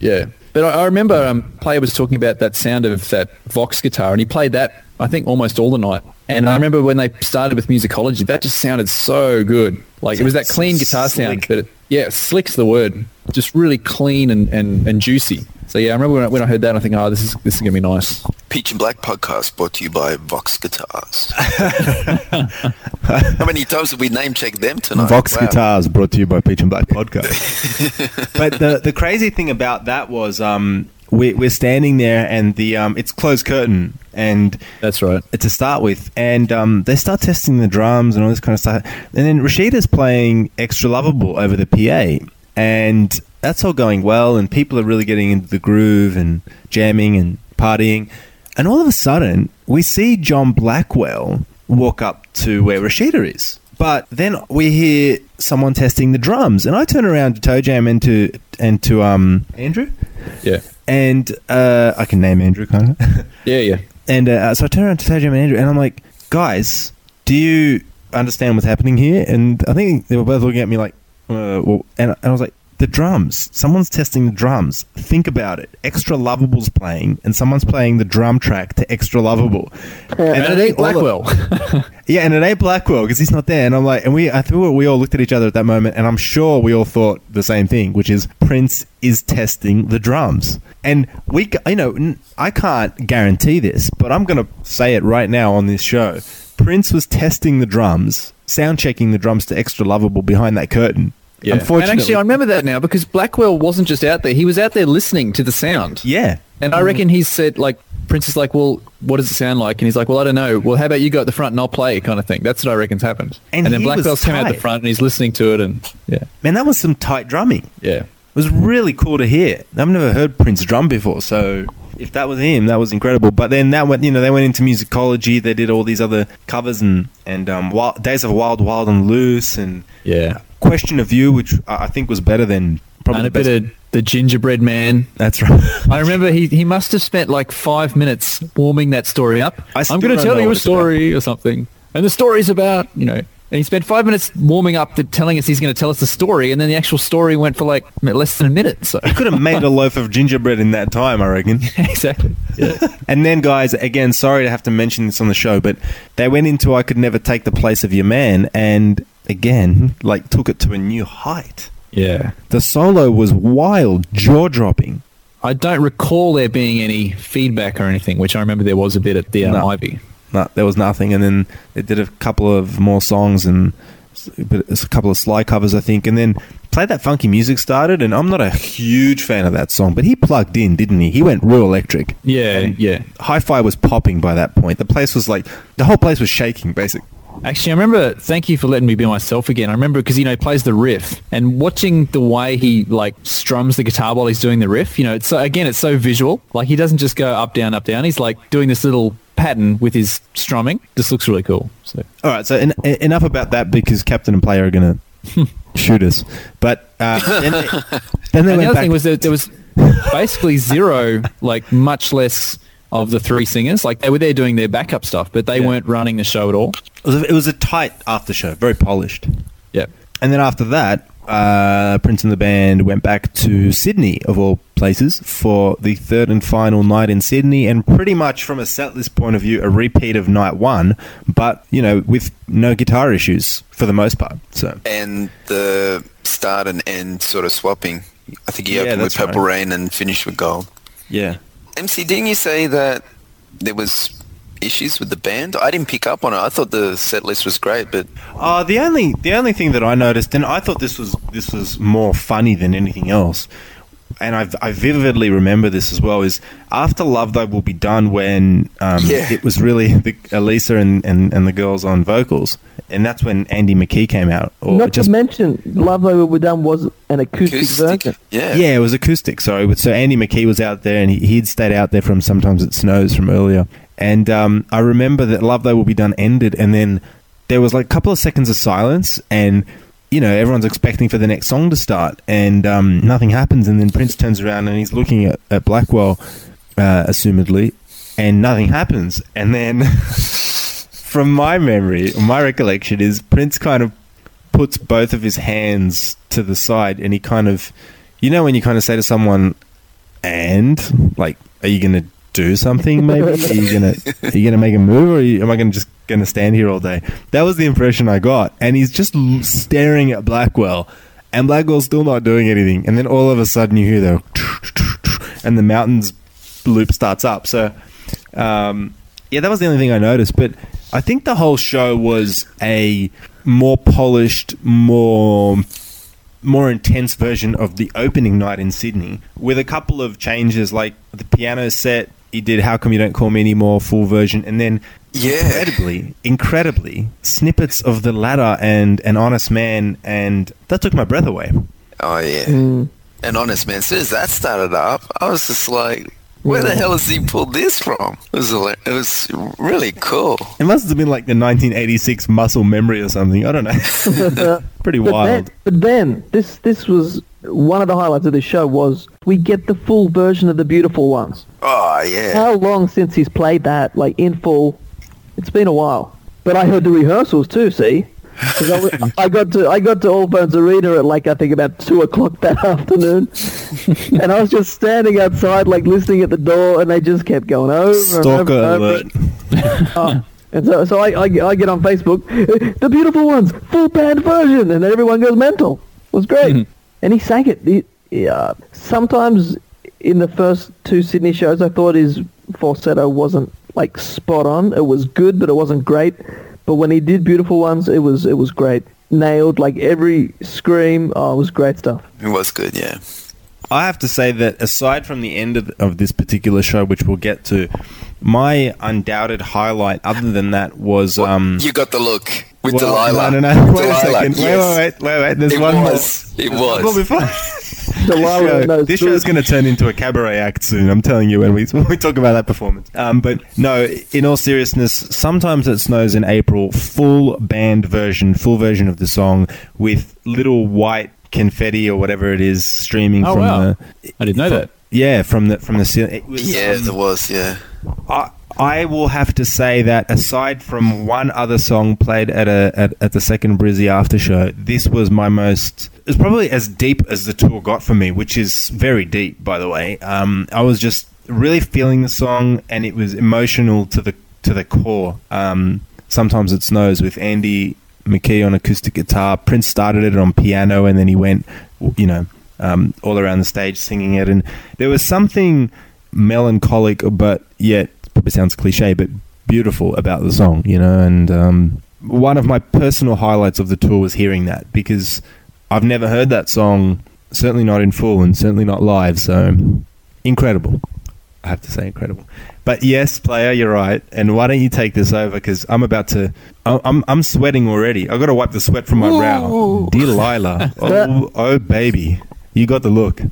Yeah. But I, I remember um, Player was talking about that sound of that Vox guitar, and he played that, I think, almost all the night. And I remember when they started with musicology, that just sounded so good. Like, it was that clean guitar sound. But it, yeah, slick's the word. Just really clean and, and, and juicy. So, yeah, I remember when I, when I heard that, I think, oh, this is, this is going to be nice. Peach and Black podcast brought to you by Vox Guitars. How many times have we name checked them tonight? Vox Wow. Guitars brought to you by Peach and Black Podcast. but the the crazy thing about that was um, we, we're standing there and the um, it's closed curtain and That's right. to start with, and um, they start testing the drums and all this kind of stuff. And then Rashida's playing "Extra Lovable" over the PA, and that's all going well, and people are really getting into the groove and jamming and partying. And all of a sudden, we see John Blackwell walk up to where Rashida is. But then we hear someone testing the drums, and I turn around to Toe Jam and to and to um Andrew, Yeah. and uh, I can name Andrew kind of. Yeah, yeah. And uh, so I turn around to Taj and Andrew, and I'm like, guys, do you understand what's happening here? And I think they were both looking at me like, uh, well, and, and I was like, the drums. Someone's testing the drums. Think about it. Extra Lovable's playing, and someone's playing the drum track to Extra Lovable. And it ain't all of- Blackwell. Yeah, and it ain't Blackwell because he's not there. And I'm like, and we, I thought we all looked at each other at that moment, and I'm sure we all thought the same thing, which is Prince is testing the drums. And we, you know, I can't guarantee this, but I'm going to say it right now on this show. Prince was testing the drums, sound checking the drums to extra lovable behind that curtain. Yeah. Unfortunately, And actually, I remember that now because Blackwell wasn't just out there; he was out there listening to the sound. yeah, And I reckon he said, like, Prince is like, well, what does it sound like? And he's like, well, I don't know. Well, how about you go at the front and I'll play, kind of thing. That's what I reckon's happened. And And, then he was Blackwell's come out the front and he's listening to it, and yeah, man, that was some tight drumming. yeah. It was really cool to hear. I've never heard Prince drum before, so if that was him, that was incredible. But then that went, you know, they went into musicology. They did all these other covers and and um, Wild, Days of Wild, Wild and Loose, and Yeah. Question of You, which I think was better than probably and a bit of the gingerbread man. That's right. I remember he, he must have spent like five minutes warming that story up. I I'm going to tell you a it's about. story or something. And the story's about, you know, and he spent five minutes warming up to telling us he's going to tell us the story. And then the actual story went for like less than a minute. So he Could have made a loaf of gingerbread in that time, I reckon. exactly. Yeah. And then, guys, again, sorry to have to mention this on the show, but they went into I Could Never Take the Place of Your Man, and again, like, took it to a new height. yeah. The solo was wild, jaw dropping. I don't recall there being any feedback or anything, which I remember there was a bit at the um, No. Ivy. No, there was nothing. And then they did a couple of more songs and s- but it's a couple of Sly covers, I think. And then Play That Funky Music started, and I'm not a huge fan of that song, but he plugged in, didn't he? He went real electric. Yeah, yeah. Hi-Fi was popping by that point. The place was like, the whole place was shaking, basically. Actually, I remember. Thank you for letting me be myself again. I remember because you know he plays the riff and watching the way he like strums the guitar while he's doing the riff. You know, it's so, again, it's so visual. Like he doesn't just go up, down, up, down. He's like doing this little pattern with his strumming. This looks really cool. So All right, so en- en- enough about that because Captain and Player are going to shoot us. But uh, then they, then they the other back. thing was that there was basically zero, like much less of the three singers. Like they were there doing their backup stuff, but they Yeah. weren't running the show at all. it, was a, it was a tight after show, very polished. Yeah. And then after that, uh, Prince and the band went back to Sydney, of all places, for the third and final night in Sydney, and pretty much from a setlist point of view, a repeat of night one, but you know, with no guitar issues for the most part. So and the start and end sort of swapping. I think he Yeah, opened with Purple right. Rain and finished with Gold. yeah, MC, didn't you say that there was issues with the band? I didn't pick up on it. I thought the set list was great, but Uh, the only the only thing that I noticed, and I thought this was this was more funny than anything else, and I've, I vividly remember this as well. Is after Love Thy Will Be Done when um, Yeah. it was really the, Elisa and, and, and the girls on vocals, and that's when Andy McKee came out. Or Not just to mention, Love Over Will Be Done was an acoustic, version. Yeah. yeah, it was acoustic. Sorry, But- so Andy McKee was out there, and he, he'd stayed out there from sometimes it snows from earlier. And um, I remember that "Love Thy Will Be Done" ended, and then there was like a couple of seconds of silence, and you know everyone's expecting for the next song to start, and um, nothing happens. And then Prince turns around and he's looking at, at Blackwell, uh, assumedly, and nothing happens. And then, from my memory, my recollection is Prince kind of puts both of his hands to the side and he kind of you know when you kind of say to someone and like are you gonna do something maybe are you gonna are you gonna make a move or you, am i gonna just gonna stand here all day that was the impression i got and he's just l- staring at blackwell and blackwell's still not doing anything and then all of a sudden you hear the and the mountains loop starts up so um, yeah, that was the only thing I noticed. But I think the whole show was a more polished, more more intense version of the opening night in Sydney, with a couple of changes, like the piano set. He did "How Come You Don't Call Me Anymore" full version, and then Yeah. incredibly, incredibly snippets of the ladder and an honest man, and that took my breath away. Oh yeah. Mm. And honest man, as soon as that started up, I was just like, where the hell has he pulled this from? It was it was really cool. It must have been like the 1986 muscle memory or something. I don't know. Pretty But wild. then, but then this this was one of the highlights of this show was we get the full version of the beautiful ones. Oh yeah. How long since he's played that, like in full? It's been a while. But I heard the rehearsals too. See, I, I got to I got to Allphones Arena at like I think about two o'clock that afternoon, and I was just standing outside like listening at the door, and they just kept going over and Stalker over, and over. alert. Oh, and so, so I, I, I get on Facebook, the beautiful ones, full band version, and then everyone goes mental. It was great. Hmm. And he sang it. He, he, uh, sometimes in the first two Sydney shows, I thought his falsetto wasn't like spot on. It was good, but it wasn't great. But when he did beautiful ones, it was it was great. Nailed like every scream. Oh, it was great stuff. It was good, yeah. I have to say that aside from the end of, of this particular show, which we'll get to, my undoubted highlight, other than that, was um. You got the look with well, Delilah. No, no, no. Wait Delilah, a second. Wait, yes. wait, wait, wait, wait. There's It one was. more. It There's one was. more before. Delilah this show, knows this food. show's going to turn into a cabaret act soon. I'm telling you when we when we talk about that performance. Um, but no, in all seriousness, sometimes it snows in April. Full band version, full version of the song with little white confetti or whatever it is streaming Oh, from wow. the. I didn't know from- that. Yeah, from the from the ceiling. It was, Yeah, um, there was, yeah. I, I will have to say that aside from one other song played at a at, at the second Brizzy after show, this was my most. It was probably as deep as the tour got for me, which is very deep, by the way. Um, I was just really feeling the song, and it was emotional to the to the core. Um, Sometimes it snows with Andy McKee on acoustic guitar. Prince started it on piano, and then he went, you know, um, all around the stage singing it. And there was something melancholic, but yet probably sounds cliche, but beautiful about the song, you know. And um, one of my personal highlights of the tour was hearing that because I've never heard that song, certainly not in full, and certainly not live. So incredible. I have to say incredible. But yes, player, you're right. And why don't you take this over? Because I'm about to. I- I'm I'm sweating already. I've got to wipe the sweat from my brow. Delilah, oh oh baby, you got the look.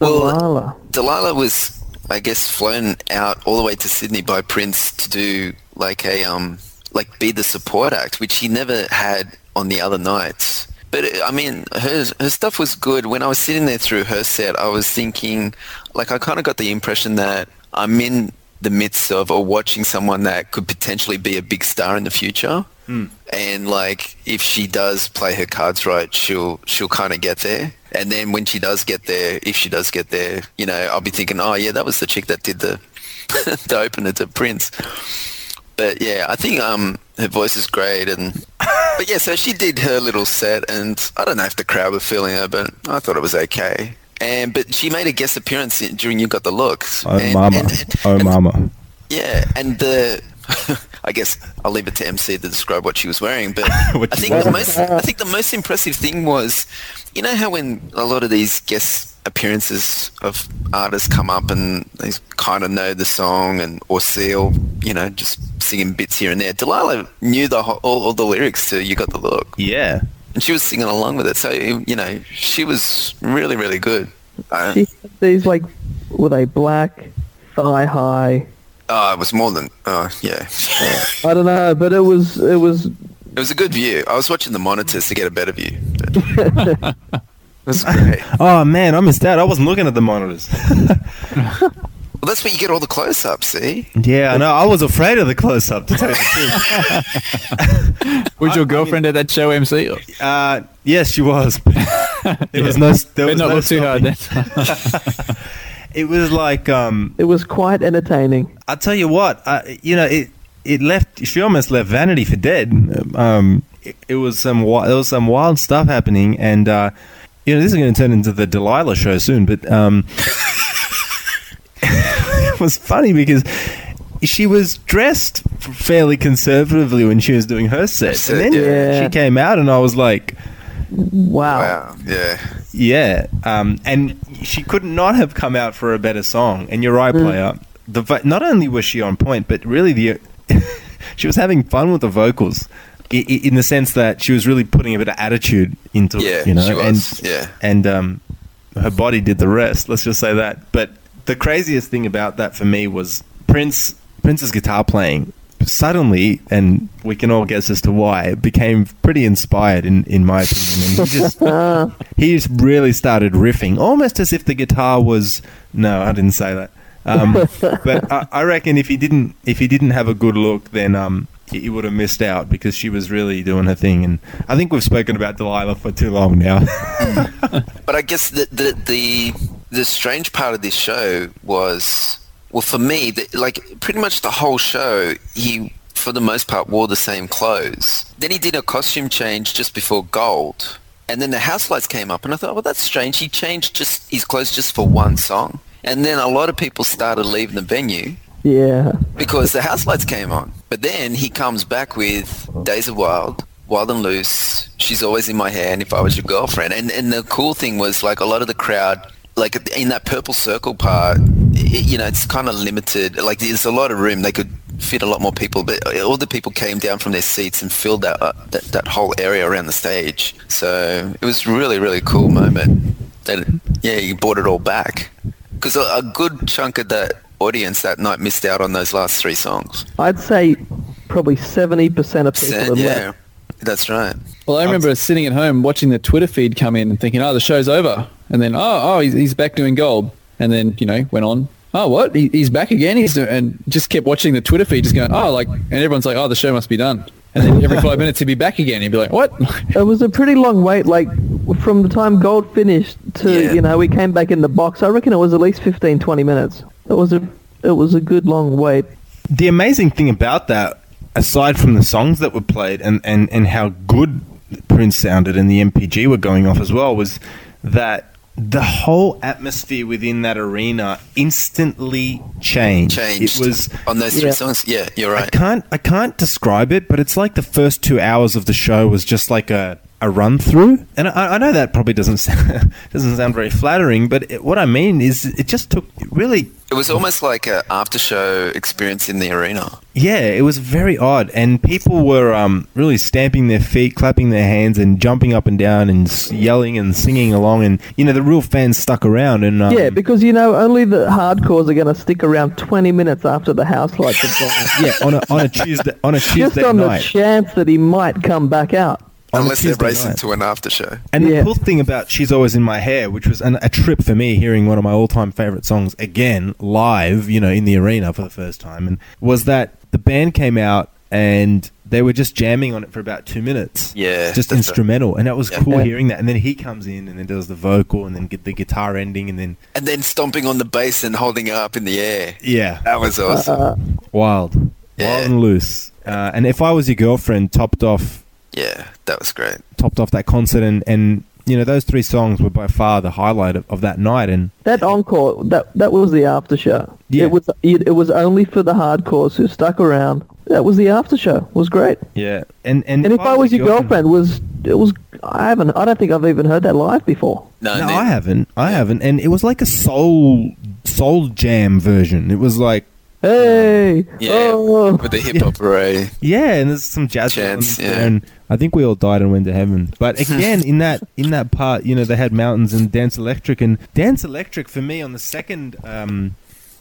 Well, Delilah. Delilah was, I guess, flown out all the way to Sydney by Prince to do like a um, like be the support act, which he never had on the other nights. But uh, I mean, her her stuff was good. When I was sitting there through her set, I was thinking, like, I kind of got the impression that I'm in the midst of or watching someone that could potentially be a big star in the future. And like, if she does play her cards right, she'll she'll kind of get there. And then when she does get there, if she does get there, you know, I'll be thinking, oh yeah, that was the chick that did the the opener to Prince. But yeah, I think um her voice is great, and but yeah, so she did her little set, and I don't know if the crowd were feeling her, but I thought it was okay. And but she made a guest appearance during You Got the Looks. Oh and, mama, and- and- oh mama. yeah, and the I guess I'll leave it to MC to describe what she was wearing. But I think the most I think the most impressive thing was, you know how when a lot of these guest appearances of artists come up and they kind of know the song and or seal, you know, just singing bits here and there. Delilah knew the whole, all, all the lyrics to "You Got the Look," Yeah. And she was singing along with it. So you know, she was really really good. Uh, She had these like, were they black, thigh high? oh, it was more than oh yeah. I don't know, but it was it was It was a good view. I was watching the monitors to get a better view. but- it was great. Oh man, I missed out. I wasn't looking at the monitors. Well, that's where you get all the close-ups. See, yeah, I know. I was afraid of the close up. To tell you the truth. Was your girlfriend at that show, MC? Uh, yes, she was. there was no. There Better was not no look too hard then. It was like um, it was quite entertaining. I tell you what, uh, you know, it it left. She almost left Vanity for dead. Um, it, it was some wi- there was some wild stuff happening, and uh, you know, this is going to turn into the Delilah show soon. But um, it was funny because she was dressed fairly conservatively when she was doing her set, and then Yeah. she came out, and I was like. Wow. wow, yeah, Yeah, um, and she could not have come out for a better song. And you're right, player. The vo- not only was she on point, but really the she was having fun with the vocals, i- i- in the sense that she was really putting a bit of attitude into yeah, it. You know, she was. and yeah, and um, her body did the rest. Let's just say that. But the craziest thing about that for me was Prince Prince's guitar playing. Suddenly, and we can all guess as to why, it became pretty inspired in, in my opinion. And he just he just really started riffing, almost as if the guitar was. No, I didn't say that. Um, but I, I reckon if he didn't if he didn't have a good look, then um, you, you would have missed out because she was really doing her thing. And I think we've spoken about Delilah for too long now. But I guess the the the, the strange part of this show was, well, for me, the, like pretty much the whole show, he for the most part wore the same clothes. Then he did a costume change just before Gold, and then the house lights came up, and I thought, well, that's strange. He changed just his clothes just for one song, and then a lot of people started leaving the venue Yeah. because the house lights came on. But then he comes back with Days of Wild, Wild and Loose, She's Always in My Hair, and If I Was Your Girlfriend. And, and the cool thing was, like, a lot of the crowd, like, in that purple circle part, it, you know, it's kind of limited. Like, there's a lot of room. They could fit a lot more people, but all the people came down from their seats and filled that, uh, that, that whole area around the stage. So it was really, really cool moment. That, yeah, you brought it all back. Because a, a good chunk of that audience that night missed out on those last three songs. I'd say probably 70% of people had yeah, left. that's right. Well, I remember sitting at home watching the Twitter feed come in and thinking, oh, the show's over. And then, oh, oh, he's, he's back doing gold. And then, you know, went on. Oh, what? He, he's back again? He's doing, and just kept watching the Twitter feed, just going, oh, like, and everyone's like, oh, the show must be done. And then every five minutes he'd be back again. He'd be like, what? It was a pretty long wait, like from the time Gold finished to, Yeah. you know, we came back in the box. I reckon it was at least 15, 20 minutes. It was a, it was a good long wait. the amazing thing about that, aside from the songs that were played and, and, and how good Prince sounded and the NPG were going off as well, was that the whole atmosphere within that arena instantly changed. Changed It was on those three Yeah. songs. Yeah, you're right. I right. can't I can't describe it, but it's like the first two hours of the show was just like a, a run through, and I, I know that probably doesn't sound, doesn't sound very flattering, but it, what I mean is it just took really It was almost like a after show experience in the arena. yeah, it was very odd, and people were um, really stamping their feet, clapping their hands, and jumping up and down, and yelling and singing along. And you know, the real fans stuck around. And um, yeah, because, you know, only the hardcores are going to stick around 20 minutes after the house lights have gone. yeah, on a on a Tuesday on a Tuesday Just Tuesday on the chance that he might come back out. On a Unless they're Tuesday racing night. to an after show. And Yeah. the cool thing about She's Always in My Hair, which was an, a trip for me hearing one of my all time favorite songs again, live, you know, in the arena for the first time, and was that the band came out and they were just jamming on it for about two minutes. Yeah, Just that's right. instrumental. And that was Yeah. cool Yeah. hearing that. And then he comes in and then does the vocal and then get the guitar ending and then, And then stomping on the bass and holding it up in the air. yeah, That was awesome. wild. Yeah. Wild and loose. Uh, and if I was your girlfriend, topped off yeah, that was great. topped off that concert and, and you know those three songs were by far the highlight of, of that night and That encore, that that was the after show. Yeah. It was it, it was only for the hardcores who stuck around. That was the after show. It was great. yeah and and, And if I was your girlfriend, was it was I haven't I don't think I've even heard that live before. No, no I haven't I haven't and it was like a soul soul jam version it was like Hey, Yeah, oh. with the hip hop array. yeah and there's some jazz there, yeah. and I think we all died and went to heaven but again in that in that part you know they had mountains and dance electric and dance electric for me on the second um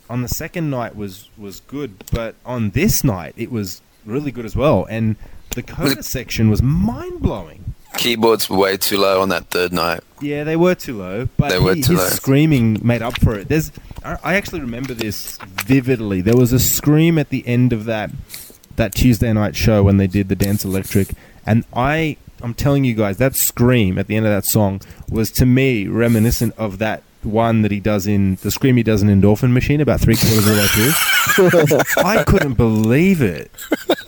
on the second night was was good but on this night it was really good as well and the coda section was mind blowing Keyboards were way too low on that third night. Yeah, they were too low, but They were he- too his low. screaming made up for it. There's, I I actually remember this vividly. There was a scream at the end of that that Tuesday night show when they did the Dance Electric, and I, I'm telling you guys, that scream at the end of that song was to me reminiscent of that one that he does in the scream he does in Endorphin Machine about three quarters of the way through. I couldn't believe it.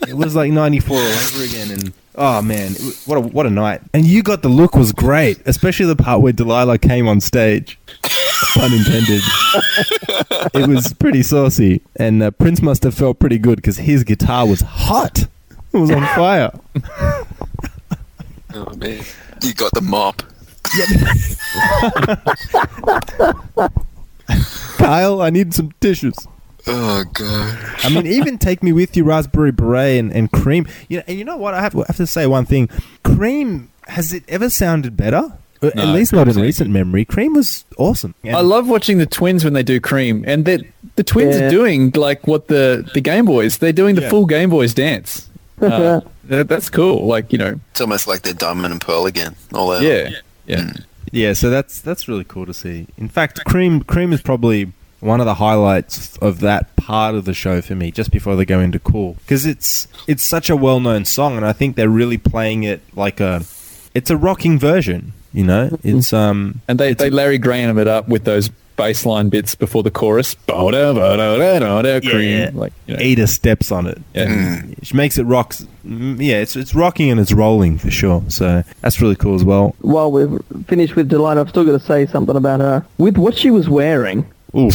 It was like '94 all over again, and oh man, it what a what a night! And you got the look was great, especially the part where Delilah came on stage. Pun intended. it was pretty saucy, and uh, Prince must have felt pretty good because his guitar was hot. It was on fire. Oh man, you got the mop. Kyle, I need some tissues. Oh god. I mean, even take me with you, raspberry beret and, and cream. You know, and you know what? I have, I have to say one thing. Cream has it ever sounded better? Uh, At No, least not in recent memory. Cream was awesome. And- I love watching the twins when they do cream, and the the twins Yeah. are doing like what the the Game Boys. They're doing the Yeah. full Game Boys dance. Uh, that's cool. Like you know, It's almost like they're diamond and pearl again. All that. yeah, yeah. Yeah, so that's that's really cool to see. In fact, Cream Cream is probably one of the highlights of that part of the show for me, just before they go into cool, because it's it's such a well known song, and I think they're really playing it like a, it's a rocking version. You know, it's um, And they, they Larry Graham it up with those bassline bits before the chorus. Like, you know, Ada steps on it. Yeah. Which makes it rocks. mm, Yeah, it's it's rocking and it's rolling for sure. So that's really cool as well. While we're finished with Delight, I've still got to say something about her. With what she was wearing, Ooh,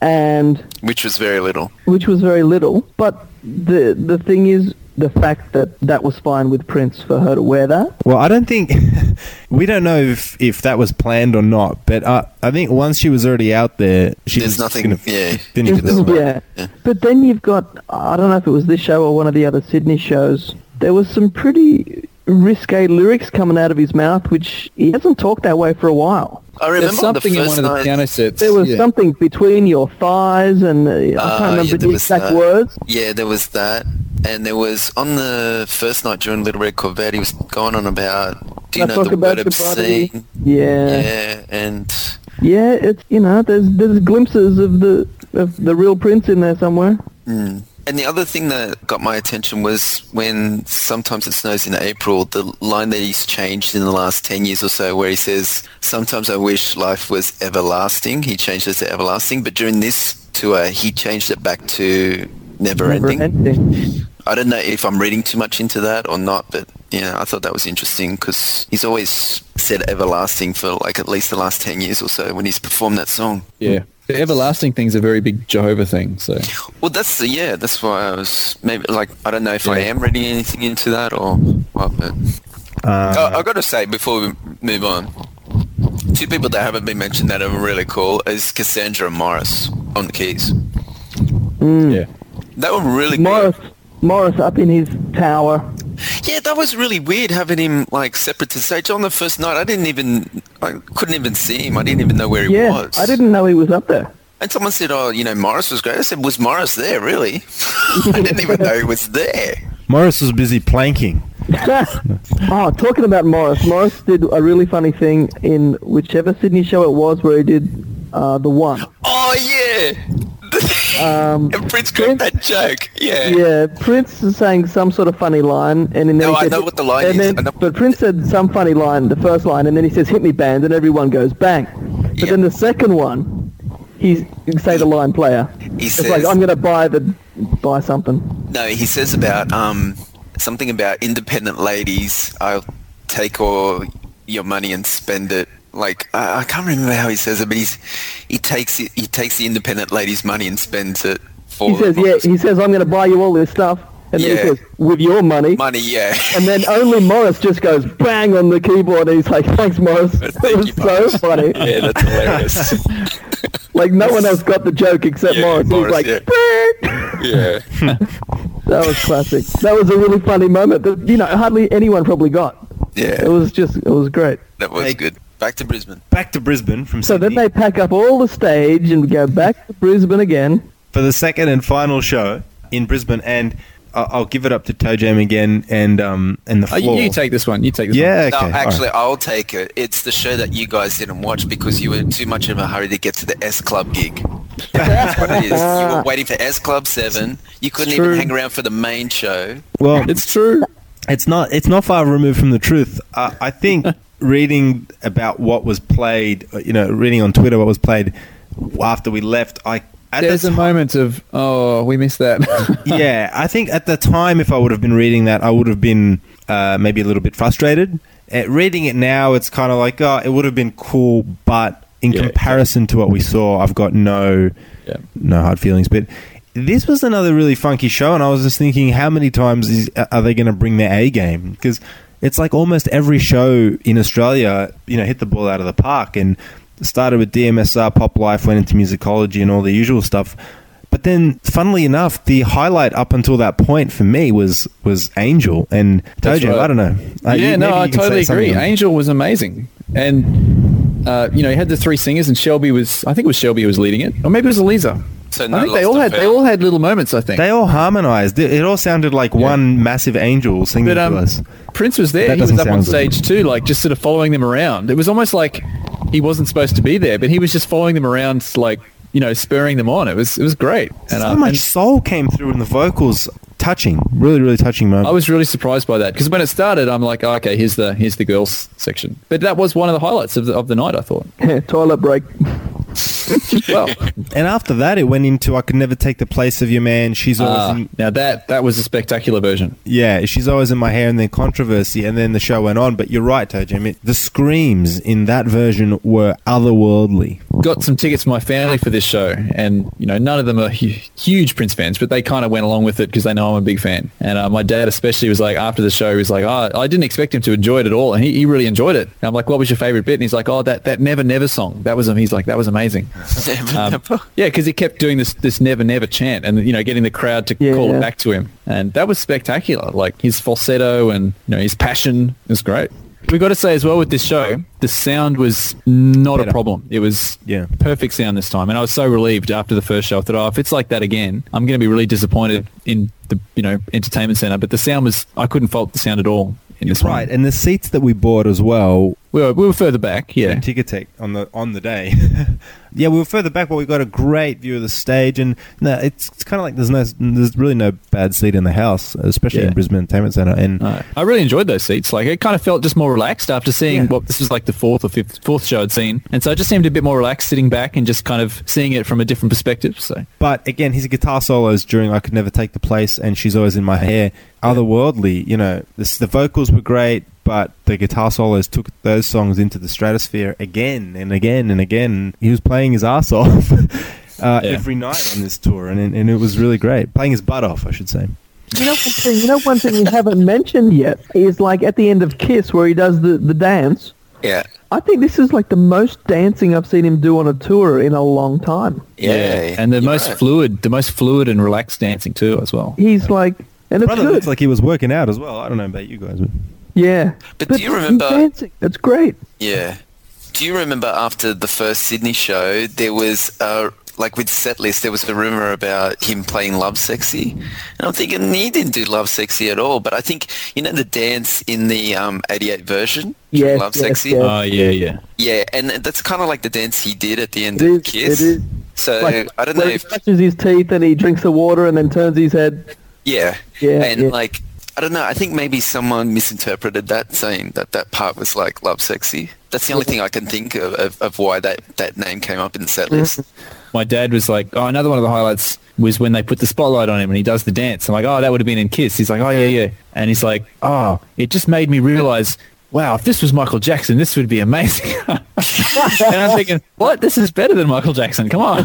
and which was very little. which was very little, but the the thing is the fact that that was fine with Prince for her to wear that. well, I don't think we don't know if if that was planned or not, but uh, I think once she was already out there, she There's was nothing- Gonna yeah. finish There's the no- yeah. Yeah. But then you've got I don't know if it was this show or one of the other Sydney shows. There was some pretty risque lyrics coming out of his mouth, which he hasn't talked that way for a while. I There's remember something the in first one of the night. piano sets. There was yeah. something between your thighs, and uh, I can't remember yeah, the exact that. words. Yeah, there was that, and there was on the first night during Little Red Corvette. He was going on about. Do you I know talk the about word your body. obscene? Yeah. Yeah, and Yeah, it's you know, there's there's glimpses of the of the real Prince in there somewhere. Mm. And the other thing that got my attention was when sometimes it snows in April, the line that he's changed in the last 10 years or so where he says, sometimes I wish life was everlasting. He changed it to everlasting. But during this tour, he changed it back to never, Never ending. ending. I don't know if I'm reading too much into that or not, but yeah, I thought that was interesting because he's always said everlasting for like at least the last 10 years or so when he's performed that song. Yeah. The everlasting thing's a very big Jehovah thing. So Well, that's the, yeah, that's why I was maybe like I don't know if I am reading anything into that or what. But uh, oh, I got to say before we move on, two people that haven't been mentioned that are really cool is Cassandra and Morris on the keys. yeah. They were really Morris good. Morris up in his tower. Yeah, that was really weird having him like separate to stage on the first night. I didn't even, I couldn't even see him. I didn't even know where he Yeah, was. I didn't know he was up there. And someone said, "Oh, you know, Morris was great." I said, "Was Morris there? Really? I didn't even know he was there." Morris was busy planking. oh, talking about Morris, Morris did a really funny thing in whichever Sydney show it was where he did uh, the one. Oh yeah. Um, and Prince got that joke. Yeah. Yeah, Prince is saying some sort of funny line, and then No, he I said- know what the line is. then- But Prince said some funny line, the first line, and then he says "hit me, band," and everyone goes bang. But Yeah. then the second one, he's say the line player. He it's says- like I'm gonna buy the buy something. No, he says about um something about independent ladies. I'll take all your money and spend it. Like I, I can't remember how he says it, but he's he takes he takes the independent lady's money and spends it for He says, "Yeah." He says, "I'm gonna buy you all this stuff," and then Yeah. he says, "With your money." money. Yeah. And then only Morris just goes bang on the keyboard, and he's like, "Thanks, Morris." It was you, so Morris. funny. yeah, that's hilarious. Like no one else got the joke except Yeah, Morris. Morris, he was like, yeah. That was classic. That was a really funny moment that you know hardly anyone probably got. Yeah. It was just it was great. That was Hey. good. Back to Brisbane. Back to Brisbane from So then they pack up all the stage and go back to Brisbane again. for the second and final show in Brisbane, and I'll, I'll give it up to Toe Jam again and um and the Oh, floor. you, you take this one. You take this yeah, No, okay. all actually, right. I'll take it. It's the show that you guys didn't watch because you were in too much of a hurry to get to the S Club gig. That's what it is. You were waiting for S Club 7. You couldn't even true. hang around for the main show. well, one. It's true. it's not it's not far removed from the truth. Uh, I think reading about what was played, uh, you know, reading on Twitter what was played after we left, I at the There's a ti- moment of, oh, we missed that. yeah, I think at the time, if I would have been reading that, I would have been uh, maybe a little bit frustrated. Uh, reading it now, it's kind of like, oh, it would have been cool, but in Yeah, comparison to what we saw, I've got no Yeah. no hard feelings. But this was another really funky show, and I was just thinking, how many times is, are they going to bring their A game? Because it's like almost every show in Australia, you know, hit the ball out of the park, and started with DMSR, Pop Life, went into musicology and all the usual stuff. But then, funnily enough, the highlight up until that point for me was was Angel and Dojo. right. I don't know. Uh, yeah, you- no, I you can say totally agree. on- Angel was amazing, and uh, you know, he had the three singers, and Shelby was, I think it was Shelby who was leading it, or maybe it was Eliza. So I think they all had, they all had little moments. I think. They all harmonized. It, it all sounded like one massive angel singing But to um, us. Prince was there. That He was up on sound good. stage too, like just sort of following them around. It was almost like he wasn't supposed to be there, but he was just following them around, like you know, spurring them on. It was it was great. And, so uh, much and soul came through in the vocals. Touching, really, really touching moment. I was really surprised by that because when it started, I'm like, oh, okay, here's the here's the girls section. But that was one of the highlights of the of the night. I thought. Yeah, toilet break. Well, and after that, it went into "I could never take the place of your man." She's always uh, in, now that that was a spectacular version. yeah, she's always in my hair, and then controversy, and then the show went on. But you're right, Toe Jam. It, the screams in that version were otherworldly. Got some tickets for my family for this show, and you know, none of them are hu- huge Prince fans, but they kind of went along with it because they know I'm a big fan. And uh, my dad, especially, was like after the show, he was like, "Oh, I didn't expect him to enjoy it at all," and he, he really enjoyed it. And I'm like, "What was your favorite bit?" And he's like, "Oh, that that Never Never song. That was him." he's like, that was amazing." Um, yeah, because he kept doing this this never never chant, and you know, getting the crowd to Yeah, call yeah. it back to him, and that was spectacular. Like his falsetto and you know his passion was great. We got to say as well with this show, the sound was not Better. a problem. It was Yeah. perfect sound this time, and I was so relieved after the first show. I thought, oh, if it's like that again, I'm going to be really disappointed in the you know entertainment center. But the sound was, I couldn't fault the sound at all in this Right, one. and the seats that we bought as well We were, we were further back, yeah. Ticketek on the on the day. yeah, we were further back, but we got a great view of the stage, and no, it's, it's kind of like there's no there's really no bad seat in the house, especially Yeah. in Brisbane Entertainment Centre. And Uh, I really enjoyed those seats. Like it kind of felt just more relaxed after seeing Yeah. what this was like the fourth or fifth fourth show I'd seen, and so it just seemed a bit more relaxed sitting back and just kind of seeing it from a different perspective. So but again, his guitar solos during "I Could Never Take the Place" and "She's Always in My Hair," otherworldly. You know, this, the vocals were great, but the guitar solos took those songs into the stratosphere again and again and again. He was playing his ass off uh, Yeah. every night on this tour, and and it was really great. Playing his butt off, I should say. You know one thing. You know one thing we haven't mentioned yet is like at the end of Kiss where he does the the dance. Yeah. I think this is like the most dancing I've seen him do on a tour in a long time. Yeah. and the You're most right. fluid, the most fluid and relaxed dancing too as well. He's like, and it's Brother good. looks like he was working out as well. I don't know about you guys, but yeah. But do you he's remember- dancing? It's great. Yeah. Do you remember after the first Sydney show, there was a like with set list, there was a rumor about him playing Lovesexy, and I'm thinking he didn't do Lovesexy at all. But I think you know the dance in the um, '88 version, yeah, Love yes, Sexy. yes. Oh yeah, yeah. Yeah, and that's kind of like the dance he did at the end It of is, Kiss. it is. So Like, I don't know where if he brushes his teeth and he drinks the water and then turns his head. yeah, Yeah, and yeah. like I don't know. I think maybe someone misinterpreted that, saying that that part was like Lovesexy. That's the only thing I can think of, of, of why that, that name came up in the set list. Mm. My dad was like, oh, another one of the highlights was when they put the spotlight on him and he does the dance. I'm like, oh, that would have been in Kiss. He's like, oh yeah, yeah, and he's like, oh, it just made me realize. Wow, if this was Michael Jackson, this would be amazing. and I'm thinking, what? This is better than Michael Jackson. Come on.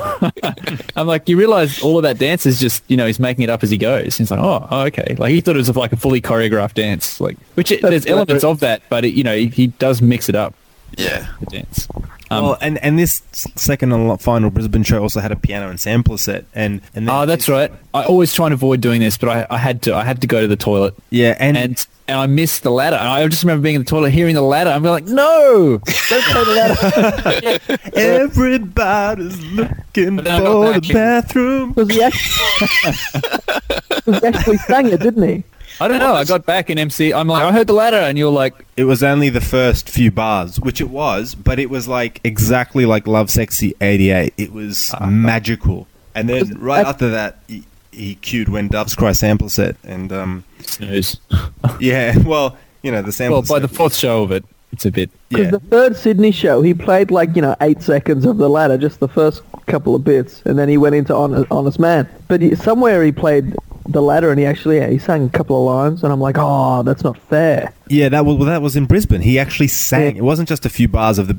I'm like, you realize all of that dance is just, you know, he's making it up as he goes. He's like, oh, oh, okay. Like he thought it was like a fully choreographed dance, like which it, there's elements of that, but it, you know, he, he does mix it up Yeah. the dance. Um, well, and and this second and final Brisbane show also had a piano and sampler set, and and then Oh, that's right. I always try and avoid doing this, but I, I had to. I had to go to the toilet, Yeah, and, and and I missed the ladder. And I just remember being in the toilet, hearing the ladder. I'm like, no, don't play the ladder. everybody's looking But then I got for the bathroom. Because he actually, 'cause he actually sang it, didn't he? I don't know. I got back in MC. I'm like, I heard the ladder, and you're like, It was only the first few bars, which it was, but it was like exactly like Lovesexy '88. It was Uh-huh. magical, and then right that- after that, he, he cued when Doves Cry sample set, and um, snooze. yeah, well, you know the sample. well, by the fourth show of it, it's a bit. Because yeah, the third Sydney show, he played like, you know, eight seconds of the ladder, just the first couple of bits, and then he went into Honest, Honest Man. But he, somewhere he played the ladder and he actually, yeah, he sang a couple of lines, and I'm like, oh, that's not fair. yeah, that was well, that was in Brisbane. He actually sang. Yeah. It wasn't just a few bars of the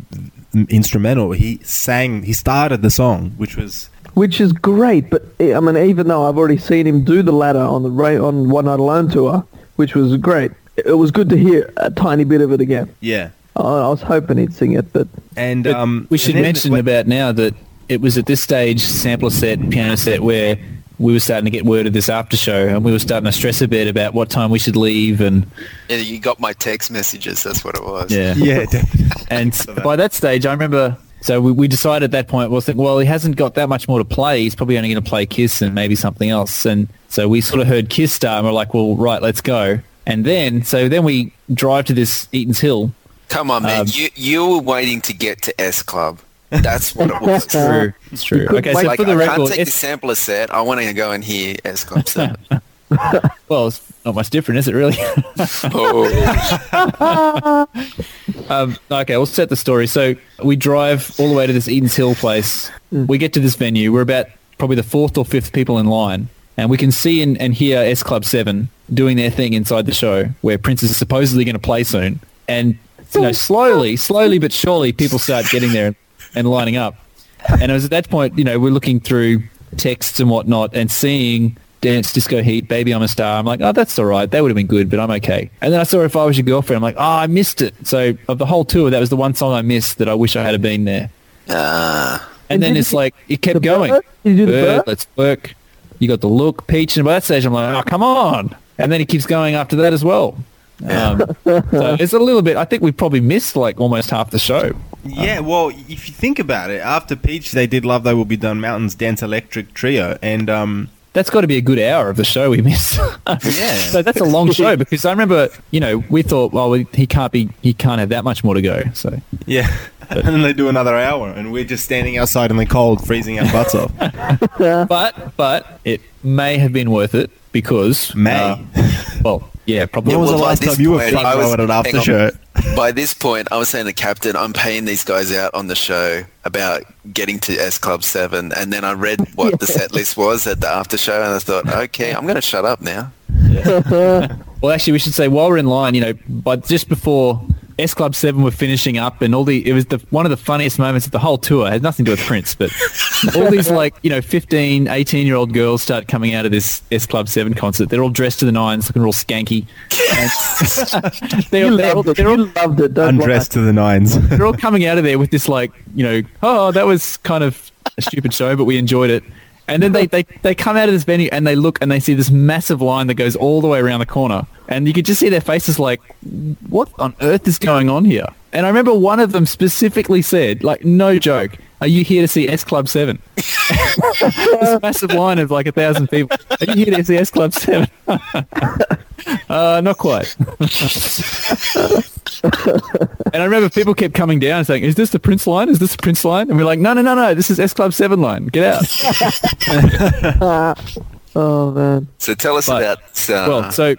instrumental. He sang. He started the song, which was Which is great, but eh, I mean, even though I've already seen him do the ladder on the Ra- on One Night Alone tour, which was great, it was good to hear a tiny bit of it again. yeah, I, I was hoping he'd sing it, but and But um, we should and mention wait- about now that it was at this stage, sampler set, piano set, where we were starting to get word of this after show, and we were starting to stress a bit about what time we should leave, and Yeah, you got my text messages. That's what it was. yeah, Yeah. And that- by that stage, I remember. So we, we decided at that point, we'll think, well, he hasn't got that much more to play. He's probably only going to play Kiss and maybe something else. And so we sort of heard Kiss start, and we're like, well, right, let's go. And then, so then we drive to this Eaton's Hill. Come on, man. Um, you you were waiting to get to S Club. That's what it was. True. It's true. couldn't Okay, wait- so Like, for the I record, can't take the sampler set. I want to go and hear S Club 7. well, it's not much different, is it really? oh, Um, okay, we'll set the story. So we drive all the way to this Eatons Hill place. We get to this venue. We're about probably the fourth or fifth people in line. And we can see and, and hear S Club 7 doing their thing inside the show where Prince is supposedly going to play soon. And, you know, slowly, slowly but surely, people start getting there and, and lining up. And it was at that point, you know, we're looking through texts and whatnot and seeing Dance Disco Heat, Baby I'm a Star. I'm like, oh, that's all right. That would have been good, but I'm okay. And then I saw If I Was Your Girlfriend. I'm like, oh, I missed it. So of the whole tour, that was the one song I missed that I wish I had been there. ah. And And then it's like, it kept going. bird? Did you do the Bird, bird? let's work. You got the look, Peach. And by that stage, I'm like, oh, come on. And then it keeps going after that as well. Um, so it's a little bit, I think we probably missed like almost half the show. Yeah, well, if you think about it, after Peach, they did Love Thy Will Be Done Mountains Dance Electric Trio, and um, That's got to be a good hour of the show we missed. Yeah. so that's a long show because I remember, you know, we thought, well, we, he can't be, he can't have that much more to go. So yeah, and then they do another hour, and we're just standing outside in the cold, freezing our butts off. but but it may have been worth it because May. uh, well, yeah, probably. When was well, the last this time you were point, front I row at an after show? By this point, I was saying to Captain, I'm paying these guys out on the show about getting to S Club 7. And then I read what the set list was at the after show, and I thought, okay, I'm going to shut up now. Well, actually, we should say while we're in line, you know, but just before S Club Seven were finishing up, and all the it was the one of the funniest moments of the whole tour. It had nothing to do with Prince, but all these like you know 15, 18 year old girls start coming out of this S Club Seven concert. They're all dressed to the nines, looking all skanky. They're, You they're all, loved it. they're all You loved it. Don't Undressed to the nines. they're all coming out of there with this like, you know, oh, that was kind of a stupid show, but we enjoyed it. And then they, they, they come out of this venue and they look and they see this massive line that goes all the way around the corner. And you could just see their faces like, what on earth is going on here? And I remember one of them specifically said, like, no joke, are you here to see S Club 7? this massive line of like a thousand people. Are you here to see S Club 7? uh, not quite. And I remember people kept coming down saying, "Is this the Prince line? Is this the Prince line?" And we're like, "No, no, no, no. This is S Club Seven line. Get out." Oh man. So tell us But- about uh, well, so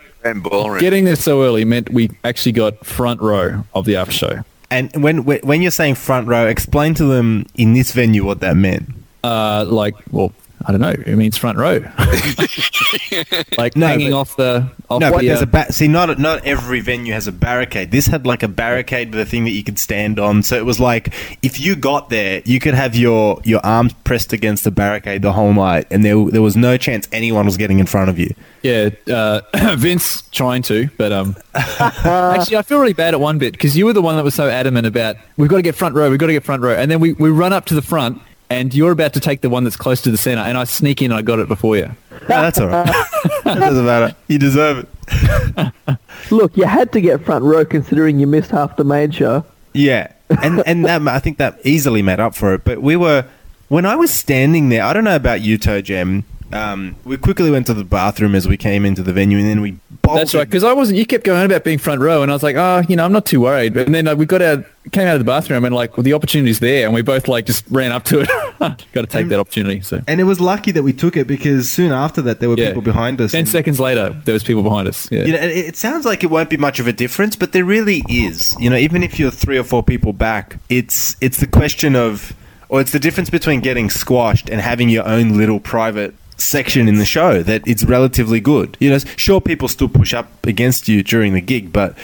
getting there so early meant we actually got front row of the after show. And when when you're saying front row, explain to them in this venue what that meant. Uh, like, well, I don't know. It means front row. like No, hanging but- off the off No, the. but there's uh, a ba- see. Not not every venue has a barricade. This had like a barricade with a thing that you could stand on. So it was like if you got there, you could have your your arms pressed against the barricade the whole night, and there there was no chance anyone was getting in front of you. Yeah, uh, Vince trying to, but um, actually, I feel really bad at one bit because you were the one that was so adamant about we've got to get front row, we've got to get front row, and then we, we run up to the front, and you're about to take the one that's close to the center, and I sneak in, and I got it before you. No, that's all right. that doesn't matter. You deserve it. Look, you had to get front row considering you missed half the main show. Yeah, and and that I think that easily made up for it. But we were when I was standing there. I don't know about you, Toe Jam. Um, we quickly went to the bathroom as we came into the venue, and then we. Bolted. That's right, because I wasn't. You kept going about being front row, and I was like, oh, you know, I'm not too worried. And then uh, we got out, came out of the bathroom, and like, well, the opportunity's there, and we both like just ran up to it. got to take that opportunity. So And it was lucky that we took it because soon after that there were yeah. people behind us. Ten and- seconds later, there was people behind us. Yeah. You know, it, it sounds like it won't be much of a difference, but there really is. You know, even if you're three or four people back, it's it's the question of, or it's the difference between getting squashed and having your own little private section in the show that it's relatively good. You know, sure people still push up against you during the gig, but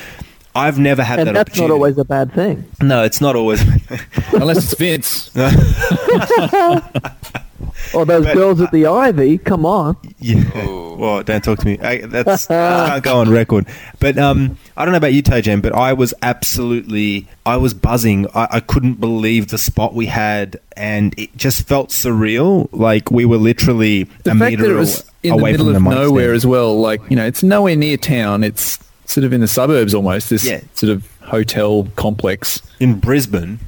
I've never had And that that's opportunity. not always a bad thing. no, it's not always. Unless it's Vince. Or those But- girls at the Ivy, come on. Yeah. Ooh. Well, don't talk to me. I, that's I can't go on record. But um, I don't know about you, Toe Jam, but I was absolutely, I was buzzing. I, I couldn't believe the spot we had, and it just felt surreal. Like we were literally the a fact meter that it was in the away middle from of the nowhere stand. as well, like you know, it's nowhere near town. It's sort of in the suburbs almost. This Yeah. sort of hotel complex. in Brisbane.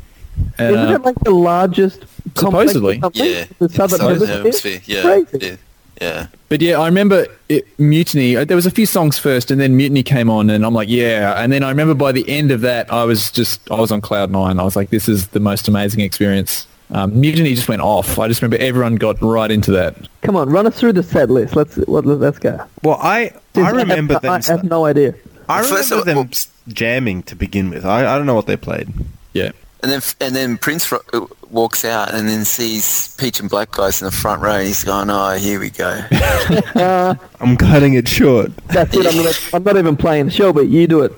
And, Isn't uh, it like the largest complex or supposedly. something? Yeah, The southern Southern hemisphere? Hemisphere, yeah, Crazy. yeah. Yeah. But yeah, I remember it, Mutiny. uh, There was a few songs first, and then Mutiny came on, and I'm like, yeah. And then I remember by the end of that, I was just, I was on cloud nine. I was like, this is the most amazing experience. Um, Mutiny just went off. I just remember everyone got right into that. Come on, run us through the set list. Let's what, let's go. Well, I I remember have, them. I have no idea. I remember them jamming to begin with. I, I don't know what they played. Yeah. And then and then Prince ro- uh, walks out and then sees Peach and Black guys in the front row. And he's going, "Oh, here we go." I'm cutting it short. That's it. I'm not, I'm not even playing. Shelby, you do it.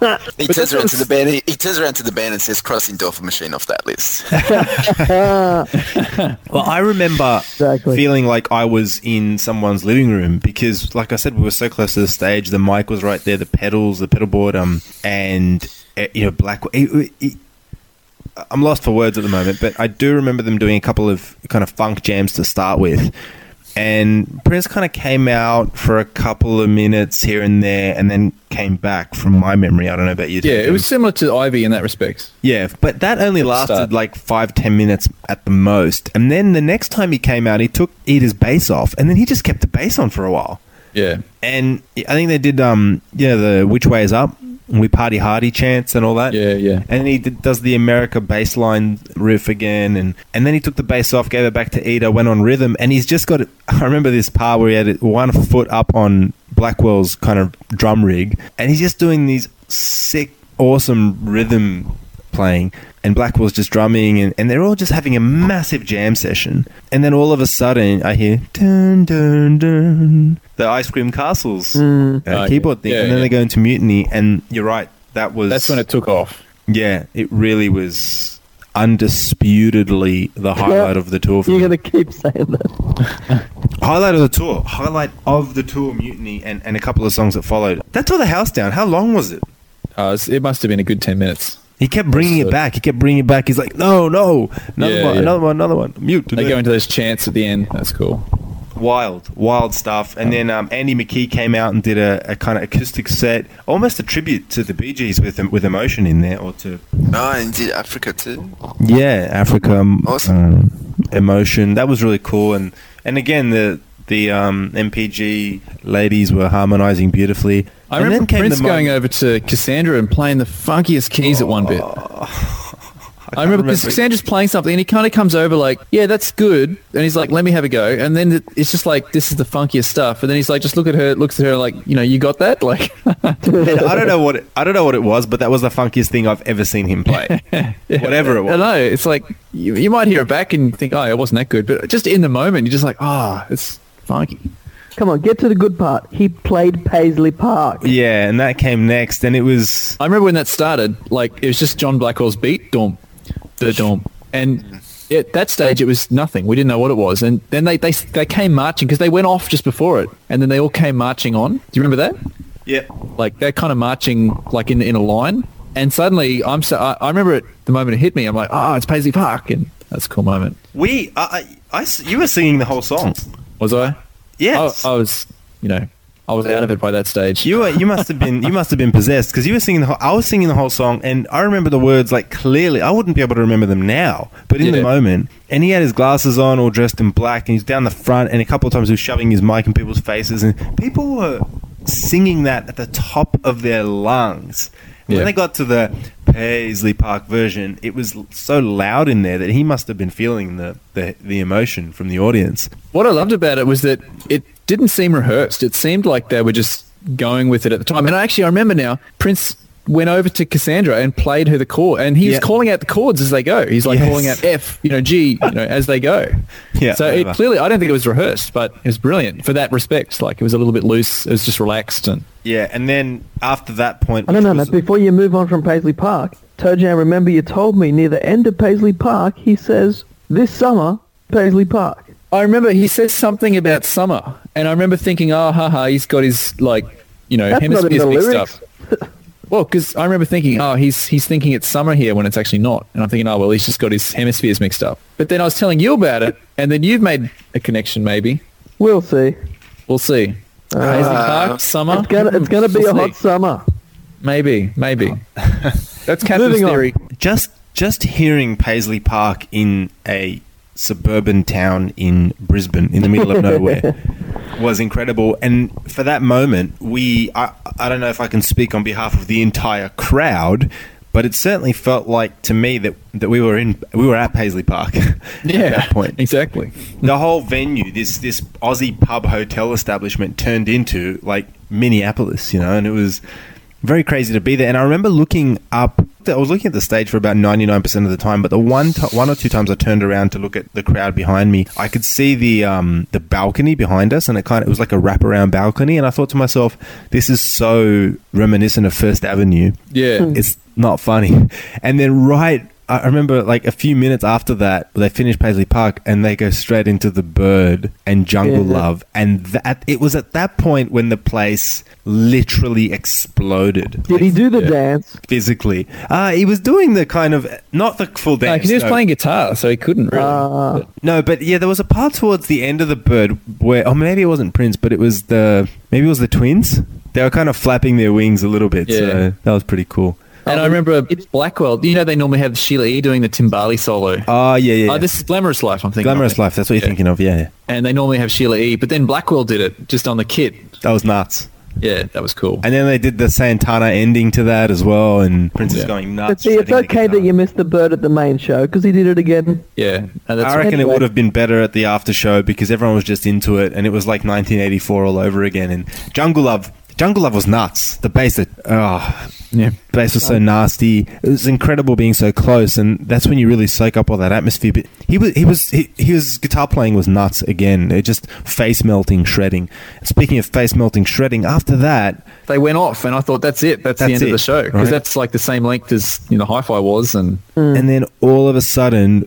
He turns around to the band. He, he turns around to the band and says, "Crossing Dolphin Machine off that list." Well, I remember Exactly. feeling like I was in someone's living room because, like I said, we were so close to the stage. The mic was right there, the pedals, the pedal board, um, and uh, you know, Black. It, it, I'm lost for words at the moment, but I do remember them doing a couple of kind of funk jams to start with. And Prince kind of came out for a couple of minutes here and there, and then came back. From my memory, I don't know about you. Yeah, it was similar to Ivy in that respect. Yeah, but that only lasted start. like five, ten minutes at the most. And then the next time he came out, he took Ida's bass off, and then he just kept the bass on for a while. Yeah. And I think they did, um, yeah, the "Which Way Is Up," we party hardy chants and all that. Yeah, yeah. And then he did, does the America bass line riff again, and and then he took the bass off, gave it back to Ida, went on rhythm, and he's just got. I remember this part where he had it one foot up on Blackwell's kind of drum rig, and he's just doing these sick, awesome rhythm playing, and Blackwell's just drumming, and, and they're all just having a massive jam session. And then all of a sudden, I hear dun dun dun the Ice Cream Castles uh, Okay. keyboard thing, Yeah, and then yeah. they go into mutiny, and you're right, that was That's when it took off. yeah, it really was undisputedly the highlight of the tour for You're me. gonna keep saying that. Highlight of the tour. Highlight of the tour, Mutiny, and, and a couple of songs that followed. That tore the house down. How long was it? Uh, it must have been a good 10 minutes. He kept bringing it back. He kept bringing it back. He's like, no, no, another Yeah, one, yeah. another one, another one. Mute. They go into those chants at the end. That's cool. wild, wild stuff. And then um, Andy McKee came out and did a, a kind of acoustic set, almost a tribute to the Bee Gees with with emotion in there, or to oh, and did Africa too. Yeah, Africa. um, Awesome. um, emotion. That was really cool. And and again, the the um, NPG ladies were harmonizing beautifully. I And remember then Prince the going moment- over to Cassandra and playing the funkiest keys at one bit. I remember because Cassandra's playing something and he kind of comes over like, yeah, that's good. And he's like, let me have a go. And then it's just like, this is the funkiest stuff. And then he's like, just look at her, looks at her like, you know, you got that? Like, I don't know what it, I don't know what it was, but that was the funkiest thing I've ever seen him play. Whatever it was. I know. It's like, you, you might hear it back and think, oh, it wasn't that good. But just in the moment, you're just like, ah, it's funky. Come on, get to the good part. He played Paisley Park. Yeah, and that came next, and it was I remember when that started, like it was just John Blackwell's beat, dom, the dom, and at that stage it was nothing. We didn't know what it was, and then they they they came marching because they went off just before it, and then they all came marching on. Do you remember that? yeah. Like they're kind of marching like in in a line, and suddenly I'm so I, I remember it the moment it hit me. I'm like, oh, it's Paisley Park, and that's a cool moment. We, I, I- I s- you were singing the whole song. Was I? Yes. I, I was, you know, I was out of it by that stage. You were, you must have been you must have been possessed because you were singing the whole, I was singing the whole song and I remember the words like clearly I wouldn't be able to remember them now but in the moment and he had his glasses on all dressed in black and he's down the front and a couple of times he was shoving his mic in people's faces and people were singing that at the top of their lungs Yeah. when they got to the Paisley Park version it was so loud in there that he must have been feeling the, the, the emotion from the audience What I loved about it was that it didn't seem rehearsed. It seemed like they were just going with it at the time. And I actually, I remember now, Prince went over to Cassandra and played her the chord, and he was Yeah. calling out the chords as they go. He's like Yes. calling out F, you know, G, you know, as they go. Yeah, So it clearly, I don't think it was rehearsed, but it was brilliant for that respect. Like it was a little bit loose. It was just relaxed and yeah and then after that point I don't know, was- Matt. Before you move on from Paisley Park, Toe Jam, remember you told me near the end of Paisley Park, he says, this summer, Paisley Park. I remember he says something about summer, and I remember thinking, ah, oh, haha, he's got his like, you know, That's not hemispheres mixed lyrics. up. Well, because I remember thinking, oh, he's he's thinking it's summer here when it's actually not, and I'm thinking, oh, well, he's just got his hemispheres mixed up. But then I was telling you about it, and then you've made a connection. Maybe We'll see. we'll see. Paisley ah. Park, summer. It's gonna, it's gonna be We'll a hot see. summer. Maybe, maybe. That's Catherine's Moving on. theory. just just hearing Paisley Park in a suburban town in Brisbane, in the middle of nowhere, was incredible. And for that moment, we, I, I don't know if I can speak on behalf of the entire crowd, but it certainly felt like to me that, that we were in, we were at Paisley Park at that point. exactly. The whole venue, this, this Aussie pub hotel establishment turned into like Minneapolis, you know, and it was very crazy to be there. And I remember looking up. I was looking at the stage for about ninety nine percent of the time, but the one t- one or two times I turned around to look at the crowd behind me, I could see the um, the balcony behind us, and it kind of it was like a wraparound balcony. And I thought to myself, this is so reminiscent of First Avenue. Yeah. It's not funny. And then right. I remember like a few minutes after that, they finish Paisley Park and they go straight into the Bird and Jungle Yeah. Love, and that it was at that point when the place literally exploded. Did he do the Yeah. dance? physically? Uh, he was doing the kind of not the full dance. because he was no. playing guitar, so he couldn't really. Uh, No, but yeah, there was a part towards the end of the Bird where, oh, maybe it wasn't Prince, but it was the maybe it was the twins. They were kind of flapping their wings a little bit, Yeah. so that was pretty cool. And I remember Blackwell. You know, they normally have Sheila E. doing the timbale solo. Oh yeah, yeah. Oh, this is Glamorous Life. I'm thinking. of. Glamorous Life. That's what you're Yeah. thinking of. Yeah, yeah, And they normally have Sheila E. But then Blackwell did it just on the kit. that was nuts. Yeah, that was cool. And then they did the Santana ending to that as well, and Prince is going nuts. but see, it's okay that you missed the bird at the main show because he did it again. Yeah, and that's I reckon it would have been better at the after show because everyone was just into it, and it was like 1984 all over again. And Jungle Love, Jungle Love was nuts. The bass, that oh, yeah. bass was so nasty. It was incredible being so close, and that's when you really soak up all that atmosphere. But he was, he was, he, his guitar playing was nuts again. It just face melting, shredding. Speaking of face melting, shredding, after that, They went off, and I thought that's it. That's, the That's end of the show because right? that's like the same length as you know Hi-Fi was, and mm. and then all of a sudden,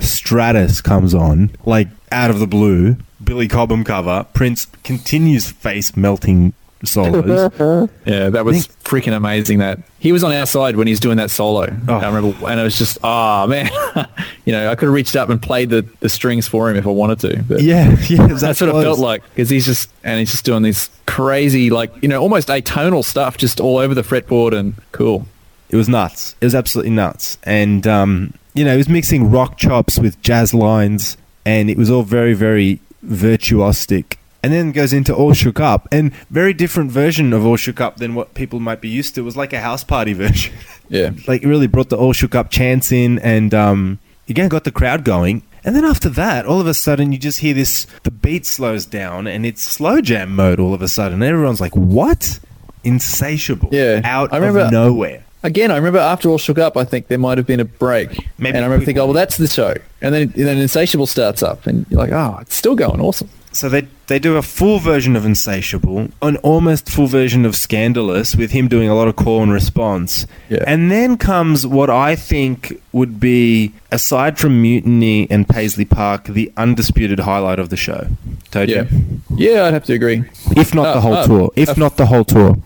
Stratus comes on, like out of the blue. Billy Cobham cover. Prince continues face melting solos. yeah, that was freaking amazing. That he was on our side when he's doing that solo. Oh. I remember, and it was just, oh man, you know, I could have reached up and played the, the strings for him if I wanted to. But yeah, yeah, that's what it felt like because he's just and he's just doing these crazy, like you know, almost atonal stuff, just all over the fretboard and cool. It was nuts. It was absolutely nuts. And, um, you know, he was mixing rock chops with jazz lines, and it was all very, very virtuosic. And then goes into All Shook Up, and very different version of All Shook Up than what people might be used to. It was like a house party version. Yeah, like, it really brought the All Shook Up chants in, and um, again, got the crowd going. And then after that, all of a sudden, you just hear this the beat slows down, and it's slow jam mode all of a sudden. And everyone's like, what? Insatiable. Yeah. Out I remember- of nowhere. Again, I remember after all shook up, I think there might have been a break, Maybe and I remember we- thinking, "Oh, well, that's the show." And then, and then Insatiable starts up, and you're like, "Oh, it's still going, awesome." So they they do a full version of Insatiable, an almost full version of Scandalous, with him doing a lot of call and response. Yeah. And then comes what I think would be, aside from Mutiny and Paisley Park, the undisputed highlight of the show. Told Yeah, you. yeah, I'd have to agree. If not Uh, the whole uh, tour. If uh, not the whole tour.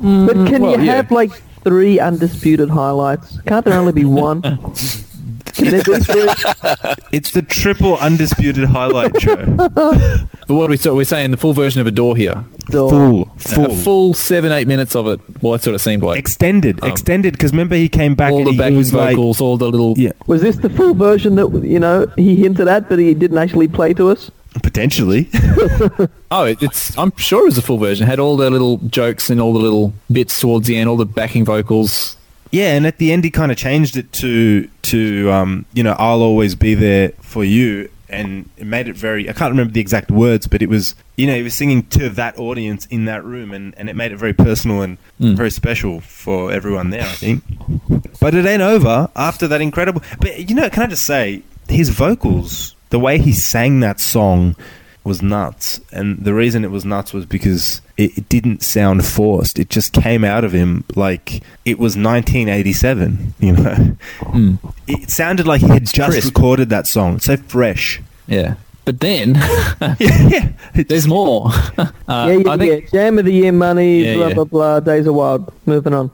But can well, you yeah. have like three undisputed highlights? Can't there only be one? Can there be three? It's the triple undisputed highlight show. But what are we so we're saying the full version of Adore here, Door. Full. a Full. full seven eight minutes of it. Well, that sort of seemed like Extended. Um, extended. Because remember he came back all and the he, backing was like... vocals, all the little Yeah. Was this the full version that you know he hinted at, but he didn't actually play to us? Potentially. Oh, it, it's. I'm sure it was a full version. It had all the little jokes and all the little bits towards the end, all the backing vocals. Yeah, and at the end he kind of changed it to to um, you know I'll always be there for you, and it made it very. I can't remember the exact words, but it was you know he was singing to that audience in that room, and, and it made it very personal and very special for everyone there. I think. But it ain't over after that incredible. But you know, can I just say his vocals, the way he sang that song. Was nuts, and the reason it was nuts was because it, it didn't sound forced. It just came out of him like it was 1987. You know, it sounded like he had just crisp. recorded that song. So fresh. Yeah, but then yeah, there's more. uh, yeah, yeah, I think yeah. Jam of the year money, Yeah, blah yeah. blah blah. Days of Wild. Moving on.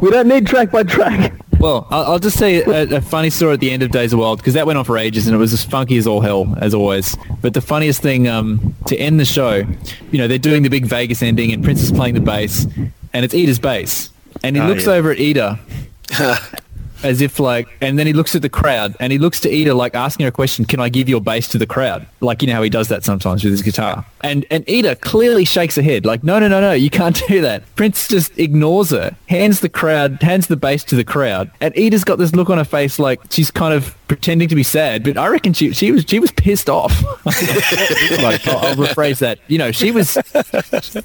we don't need track by track. Well, I'll, I'll just tell you a, a funny story at the end of Days of Wild because that went on for ages and it was as funky as all hell as always. But the funniest thing um, to end the show, you know, they're doing the big Vegas ending and Prince is playing the bass and it's Ida's bass, and he Oh, looks yeah. over at Ida, as if like, and then he looks at the crowd and he looks to Ida like asking her a question, can I give your bass to the crowd? Like, you know how he does that sometimes with his guitar. And, and Ida clearly shakes her head like, no, no, no, no, you can't do that. Prince just ignores her, hands the crowd, hands the bass to the crowd. And Ida's got this look on her face like she's kind of pretending to be sad, but I reckon she, she was, she was pissed off. like, I'll, I'll rephrase that. You know, she was,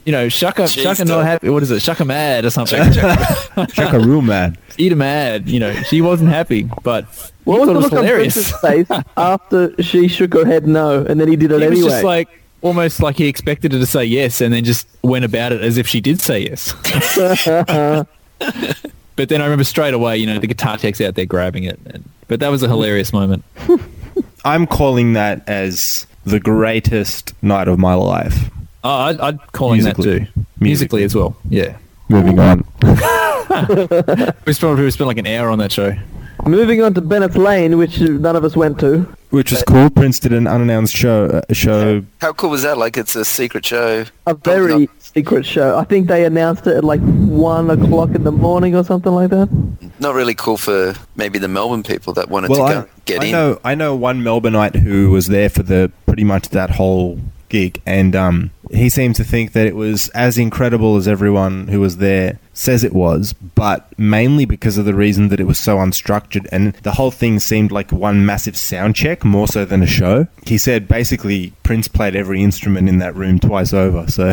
you know, shucka, She's shucka not happy. What is it? Shucka mad or something. Chuck a real mad. Eat mad. You know, she wasn't happy, but What was the was look on hilarious. Prince's face after she shook her head no, and then he did it He was anyway? just like almost like he expected her to say yes, and then just went about it as if she did say yes. but then I remember straight away, you know, the guitar tech's out there grabbing it. And, but that was a hilarious moment. I'm calling that as the greatest night of my life. Oh, I'd, I'd calling that Musically. too. Musically as well. Yeah. Moving on. We spent, we spent like an hour on that show. Moving on to Bennett's Lane, which none of us went to. Which was cool. Prince did an unannounced show. uh, show. How cool was that? Like it's a secret show. A very Not, secret show. I think they announced it at like one o'clock in the morning or something like that. not really cool for maybe the Melbourne people that wanted Well, to I, go get I in. know. I know one Melbourneite who was there for the pretty much that whole gig, and um, he seemed to think that it was as incredible as everyone who was there says it was, but mainly because of the reason that it was so unstructured, and the whole thing seemed like one massive sound check more so than a show. He said basically Prince played every instrument in that room twice over, so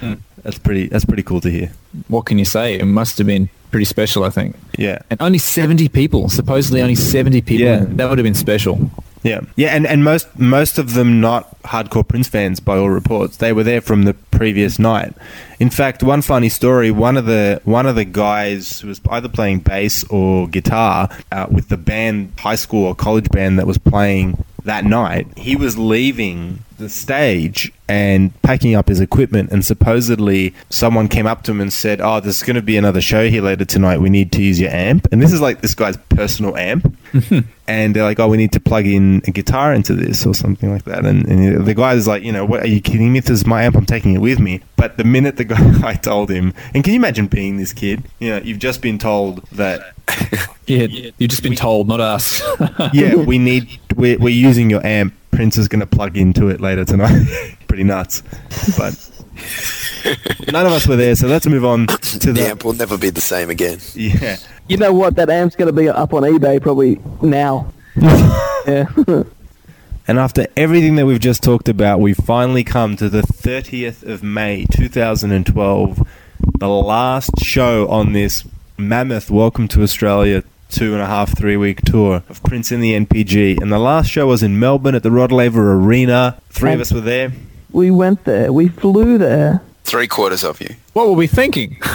that's pretty. That's pretty cool to hear. What can you say? It must have been pretty special, I think. Yeah. And only 70 people, supposedly only 70 people. Yeah. That would have been special. Yeah, yeah, and, and most most of them not hardcore Prince fans by all reports. They were there from the previous night. In fact, one funny story: one of the one of the guys who was either playing bass or guitar uh, with the band, high school or college band that was playing that night. He was leaving the stage and packing up his equipment, and supposedly someone came up to him and said, "Oh, there's going to be another show here later tonight. We need to use your amp." And this is like this guy's personal amp and they're like, "Oh, we need to plug in a guitar into this or something like that." And, and the guy is like, "You know, what are you kidding me? If this is my amp, I'm taking it with me." But the minute the guy I told him, and can you imagine being this kid? You know, you've just been told that, Yeah, you've just been told, not us. yeah, we need, we're, we're using your amp. Prince is going to plug into it later tonight. Pretty nuts, but. None of us were there, so let's move on to the the amp will never be the same again. yeah. You know what? That amp's going to be up on eBay probably now. yeah. And after everything that we've just talked about, we've finally come to the 30th of May 2012, the last show on this mammoth Welcome to Australia two and a half, three week tour of Prince in the NPG. And the last show was in Melbourne at the Rod Laver Arena. Three of us were there. We went there. We flew there. Three quarters of you. what were we thinking?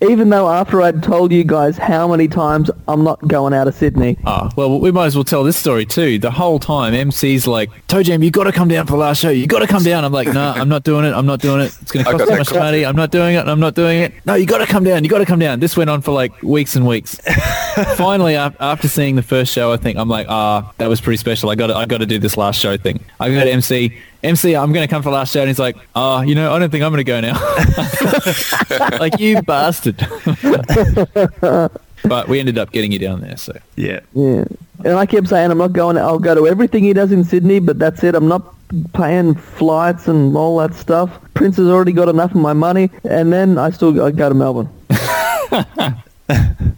Even though after I'd told you guys how many times I'm not going out of Sydney. Ah, well, we might as well tell this story too. The whole time, MC's like, Toe Jam, you got to come down for the last show. You got to come down. I'm like, no, I'm not doing it. I'm not doing it. It's going to cost got so much money. I'm not doing it. I'm not doing it. No, you got to come down. You got to come down. This went on for like weeks and weeks. Finally, after seeing the first show, I think I'm like, ah, that was pretty special. I got to, I got to do this last show thing. I go to MC. MC, I'm going to come for the last show. And he's like, oh, you know, I don't think I'm going to go now. like, you bastard. but we ended up getting you down there, so. Yeah. Yeah. And I kept saying I'm not going. I'll go to everything he does in Sydney, but that's it. I'm not paying flights and all that stuff. Prince has already got enough of my money, and then I still go, go to Melbourne.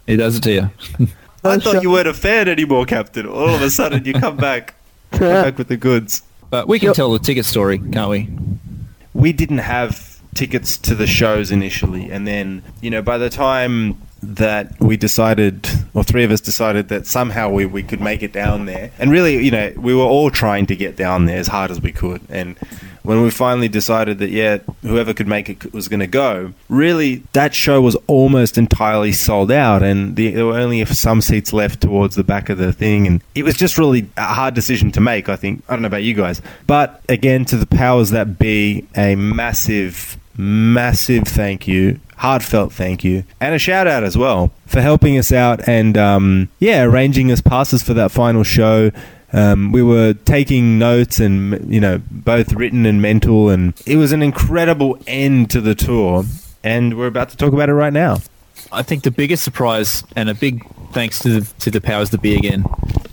He does it to you. I thought you weren't a fan anymore, Captain. All of a sudden, you come back. come back with the goods. But we can Yep. tell the ticket story, can't we? we didn't have tickets to the shows initially and then you know by the time that we decided or three of us decided that somehow we, we could make it down there and really you know we were all trying to get down there as hard as we could and when we finally decided that yeah whoever could make it was going to go really that show was almost entirely sold out and the, there were only some seats left towards the back of the thing and it was just really a hard decision to make i think. I don't know about you guys but again to the powers that be a massive massive thank you heartfelt thank you and a shout out as well for helping us out and um, yeah arranging us passes for that final show um, we were taking notes and you know both written and mental and it was an incredible end to the tour and we're about to talk about it right now. I think the biggest surprise and a big thanks to the, to the powers that be again,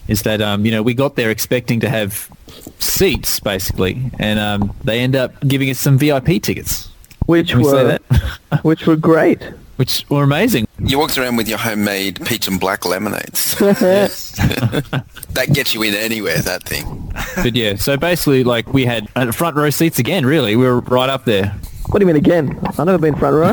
is that um, you know we got there expecting to have seats basically, and um, they end up giving us some VIP tickets, which Can we were which were great. Which were amazing. You walked around with your homemade peach and black lemonades. that gets you in anywhere, that thing. But yeah, so basically, like we had uh, front row seats again. Really, we were right up there. What do you mean again? I've never been front row.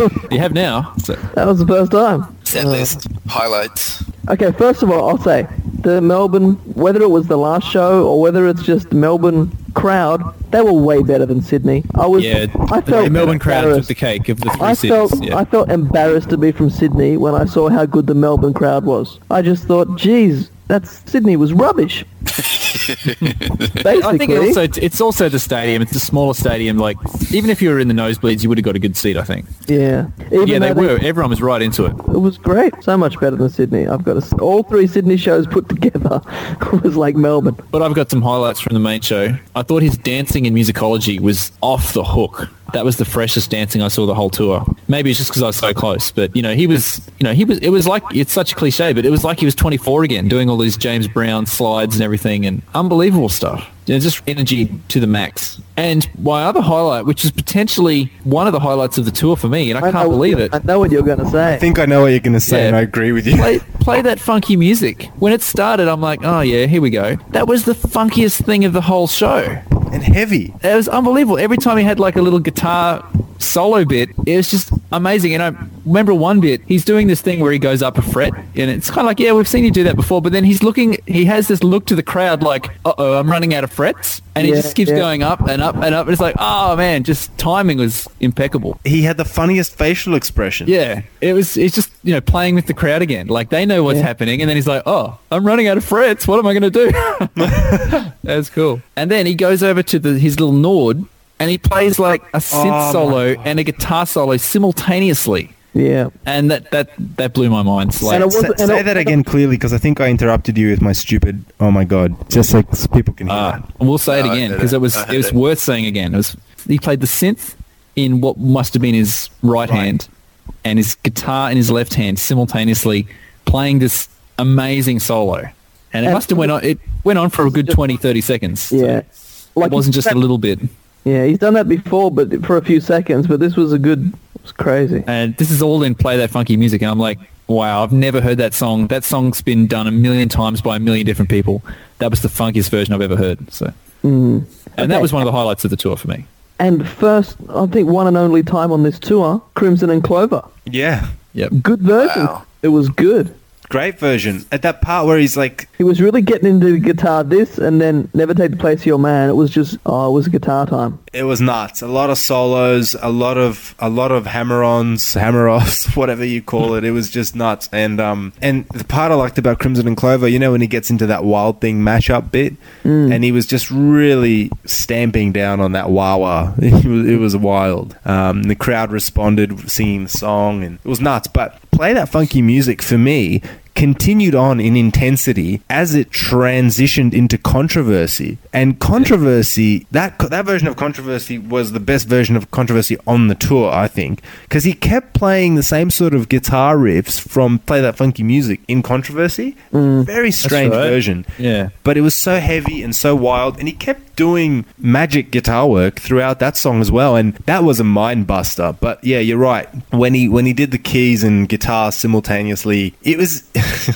You have now. So, that was the first time. Set uh, list, highlights. Okay, first of all, I'll say the Melbourne, whether it was the last show or whether it's just the Melbourne crowd, they were way better than Sydney. I was, yeah, I the felt Melbourne crowd took the cake of the three I cities. felt yeah. I felt embarrassed to be from Sydney when I saw how good the Melbourne crowd was. I just thought, geez, that's Sydney was rubbish. Basically, I think it also it's also the stadium. It's a smaller stadium. Like even if you were in the nosebleeds, you would have got a good seat. I think. yeah, even yeah, they though were. Everyone was right into it. It was great, so much better than Sydney. I've got to. s- All three Sydney shows put together was like Melbourne. But I've got some highlights from the main show. I thought his dancing in musicology was off the hook. That was the freshest dancing I saw the whole tour. Maybe it's just because I was so close, but you know, he was, you know, he was. It was like it's such a cliche, but it was like he was 24 again, doing all these James Brown slides and everything, and unbelievable stuff. You know, just energy to the max. And my other highlight, which is potentially one of the highlights of the tour for me, and I, can't believe it. I know what you're going to say. I think I know what you're going to say, Yeah. and I agree with you. play, play that funky music. When it started, I'm like, oh yeah, here we go. That was the funkiest thing of the whole show. And heavy. It was unbelievable. Every time he had like a little guitar solo bit, it was just amazing. And I remember one bit, he's doing this thing where he goes up a fret, and it's kind of like, yeah, we've seen you do that before. But then he's looking, he has this look to the crowd like, uh oh, I'm running out of frets, and he Yeah, just keeps yeah. going up and up and up. And it's like, oh man, just timing was impeccable. He had the funniest facial expression. Yeah, it was. It's just you know playing with the crowd again. Like they know what's Yeah. happening, and then he's like, "Oh, I'm running out of frets. What am I going to do?" That's cool. And then he goes over to the, his little Nord, and he plays like a synth Oh, solo and a guitar solo simultaneously, yeah. and that that that blew my mind. It's Like, And it Say, and say it- that again clearly, because I think I interrupted you with my stupid. Oh my god! Just so people can hear Ah, that. we'll say it No, again because it. it was it was it. worth saying again. It was he played the synth in what must have been his right, Right. hand and his guitar in his left hand simultaneously playing this amazing solo. And it And- must have went on it went on for a good 20 30 seconds. So Yeah. it wasn't just a little bit. Yeah, he's done that before, but for a few seconds. But this was a good. It was crazy. And this is all in play that funky music and I'm like, wow, I've never heard that song. That song's been done a million times by a million different people. That was the funkiest version I've ever heard. So mm. and that was one of the highlights of the tour for me. And first, I think one and only time on this tour, Crimson and Clover. Yeah, Yep. Good version. Wow. It was good. Great version. At that part where he's like, He was really getting into the guitar this and then Never Take the Place of Your Man. It was just, oh, it was guitar time. it was nuts. A lot of solos, a lot of a lot of hammer-ons, hammer-offs, whatever you call it. It was just nuts. And um and the part I liked about Crimson and Clover, you know, when he gets into that Wild Thing mashup bit, and he was just really stamping down on that wah wah. It was, it was wild. Um, the crowd responded singing the song, and it was nuts. But play that funky music for me continued on in intensity as it transitioned into controversy. And controversy, that that version of controversy was the best version of controversy on the tour, I think, because he kept playing the same sort of guitar riffs from Play That Funky Music in controversy. Mm. Very strange right. version. Yeah. But it was so heavy and so wild, and he kept doing magic guitar work throughout that song as well, and that was a mind buster. But yeah, you're right. When he when he did the keys and guitar simultaneously, it was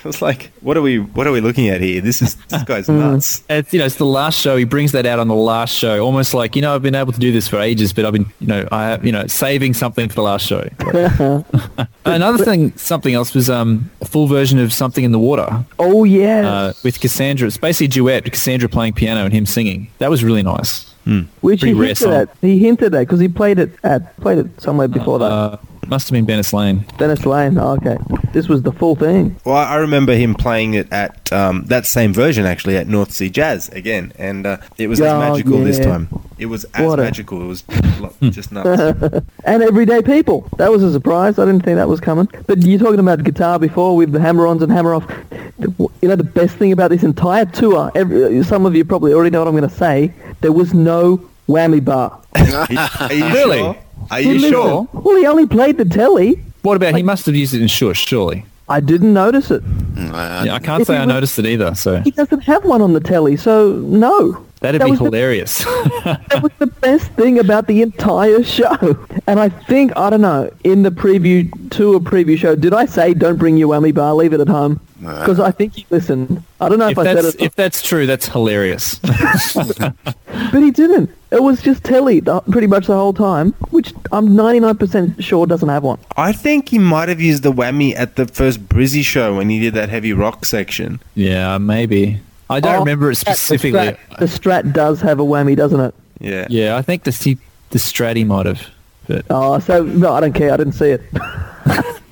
it was like, what are we what are we looking at here? This is this guy's nuts. It's, you know, it's the last show. He brings that out on the last show, almost like you know, I've been able to do this for ages, but I've been, you know, I have, you know, saving something for the last show. Another thing, something else was um, a full version of "Something in the Water" Oh, yeah. uh, with Cassandra. It's basically a duet, Cassandra playing piano and him singing. That was really nice. Which he pretty rare hinted song. at. He hinted at because he played it at played it somewhere before that. Must have been Bennett's Lane. Bennett's Lane. Oh, okay. This was the full thing. Well, I remember him playing it at um, that same version actually at North Sea Jazz again, and uh, it was as Oh, magical this time. It was as What a- magical. It was just nuts. And Everyday People. That was a surprise. I didn't think that was coming. But you're talking about guitar before with the hammer-ons and hammer-off. You know, the best thing about this entire tour, every, some of you probably already know what I'm going to say, there was no whammy bar. Are you Really? sure? Are you listened- sure? Well, he only played the Tele. What about he must have used it in Shush, surely. I didn't notice it. Mm, I- Yeah, I can't If say he I was- noticed it either. So He doesn't have one on the Tele, so no. That'd That be was the- hilarious. that was the best thing about the entire show. And I think, I don't know, in the preview, to a preview show, did I say don't bring your whammy bar, leave it at home? Because I think he listened. I don't know if, if I said that's it, if that's true, that's hilarious. but he didn't. It was just Tele the, pretty much the whole time, which I'm 99% sure doesn't have one. I think he might have used the whammy at the first Brizzy show when he did that heavy rock section. yeah, maybe. I don't Oh, remember it specifically. The Strat, the Strat does have a whammy, doesn't it? Yeah. Yeah, I think the C- the Stratty might have. But Oh, so no, I don't care. I didn't see it.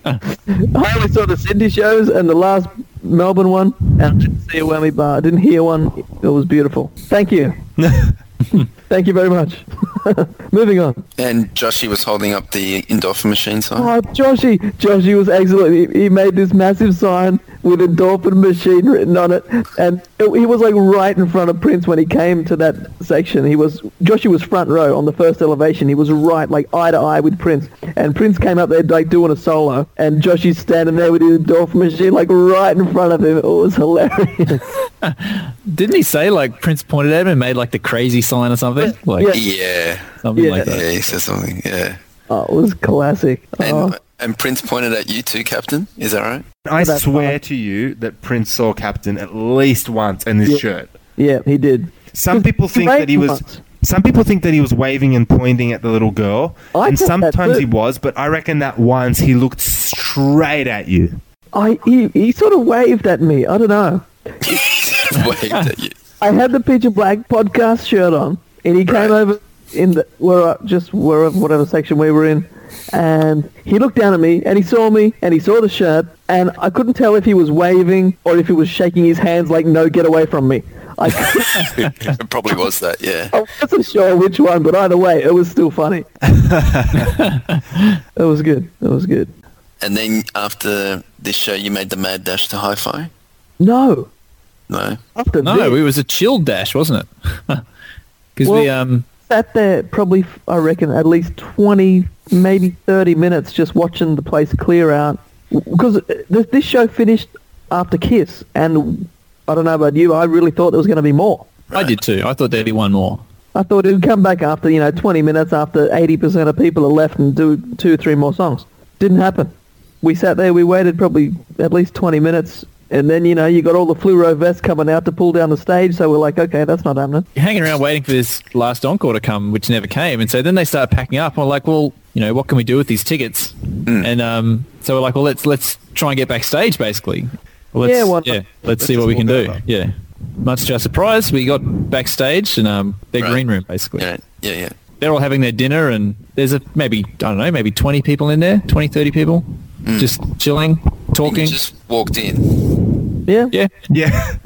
I only saw the Sydney shows and the last Melbourne one, and I didn't see a whammy bar. I didn't hear one. It was beautiful. Thank you. Thank you very much. Moving on. And Joshy was holding up the endorphin machine sign. Oh, Joshy. Joshy was excellent. He, he made this massive sign with endorphin machine written on it. And it, he was like right in front of Prince when he came to that section. He was, Joshy was front row on the first elevation. He was right, like eye to eye with Prince. And Prince came up there like doing a solo. And Joshy's standing there with his endorphin machine like right in front of him. It was hilarious. didn't he say like Prince pointed at him and made like the crazy sign or something? Like Yeah. Yeah. something Yeah. like that. Yeah, he said something. Yeah. oh, it was classic. And, Oh. And Prince pointed at you too, Captain. Is that right? I That's swear fine. to you that Prince saw Captain at least once in this Yeah. shirt. Yeah, he did. Some people think that he was. once. Some people think that he was waving and pointing at the little girl, I and thought that sometimes he was. But I reckon that once he looked straight at you. I, he, he sort of waved at me. I don't know. Waved at you. I had the Peach and Black podcast shirt on, and he came over in the where I- just where whatever section we were in, and he looked down at me and he saw me and he saw the shirt, and I couldn't tell if he was waving or if he was shaking his hands like no, get away from me. I, it probably was that, yeah. I wasn't sure which one, but either way, it was still funny. it was good. It was good. And then after this show, you made the mad dash to hi-fi? No, No? after No, this, it was a chilled dash, wasn't it? Because we um sat there probably, I reckon, at least 20, maybe 30 minutes just watching the place clear out. Because this, show finished after Kiss, and I don't know about you, I really thought there was going to be more. I did too. I thought there'd be one more. I thought it would come back after, you know, 20 minutes after 80% of people are left and do two or three more songs. Didn't happen. We sat there, we waited probably at least 20 minutes, and then, you know, you got all the fluoro vests coming out to pull down the stage, so we're like, okay, that's not happening. You're hanging around waiting for this last encore to come, which never came. And so then they start packing up. And we're like, well, you know, what can we do with these tickets? And um, so we're like, well, let's let's try and get backstage, basically. Well, let's, Yeah, why not? yeah, let's, Let's see what we can do. over. Yeah. Much to our surprise, we got backstage and um, their Right. green room, basically. Yeah, yeah, yeah. They're all having their dinner and there's a maybe, I don't know, maybe 20 people in there, 20, 30 people, just chilling, talking. just walked in. Yeah, yeah. Yeah.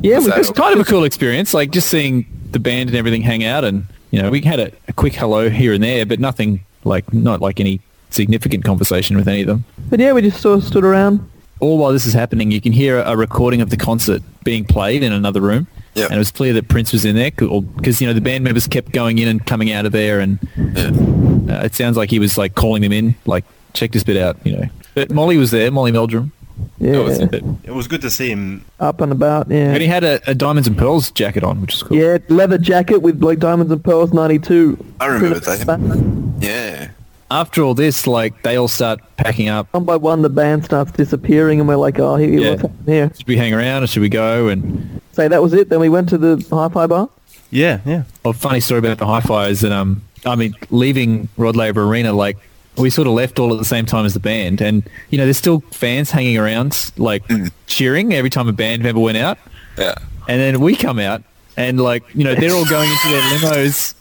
yeah, we So- It's kind of a cool experience, like just seeing the band and everything hang out, and you know, we had a, a quick hello here and there, but nothing like not like any significant conversation with any of them. But yeah, we just sort of stood around. All while this is happening, you can hear a recording of the concert being played in another room, Yeah. and it was clear that Prince was in there because you know the band members kept going in and coming out of there, and Yeah. uh, it sounds like he was like calling them in, like check this bit out, you know. But Molly was there, Molly Meldrum. Yeah, But, It was good to see him. up and about. Yeah, and he had a, a diamonds and pearls jacket on, which was cool. yeah, leather jacket with like diamonds and pearls, ninety two. I remember that. Yeah. After all this, like they all start packing up. One by one, the band starts disappearing, and we're like, "Oh, here, Yeah. what's happening here?" Should we hang around or should we go? And So that was it. Then we went to the hi-fi bar. Yeah, yeah. a funny story about the hi-fi is that um, I mean, leaving Rod Laver Arena, like we sort of left all at the same time as the band, and you know, there's still fans hanging around, like hmm. cheering every time a band member went out, Yeah. and then we come out, and like you know, they're all going into their limos.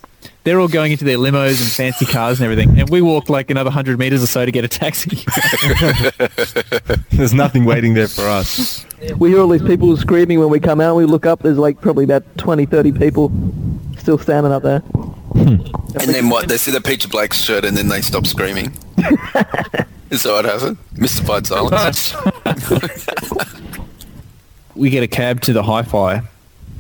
They're all going into their limos and fancy cars and everything, and we walk like another hundred meters or so to get a taxi. There's nothing waiting there for us. We hear all these people screaming when we come out. We look up. There's like probably about 20, 30 people still standing up there. Hmm. And then what? They see the Peach and Black shirt and then they stop screaming. Is that what happened? Mystified silence. we get a cab to the hi-fi,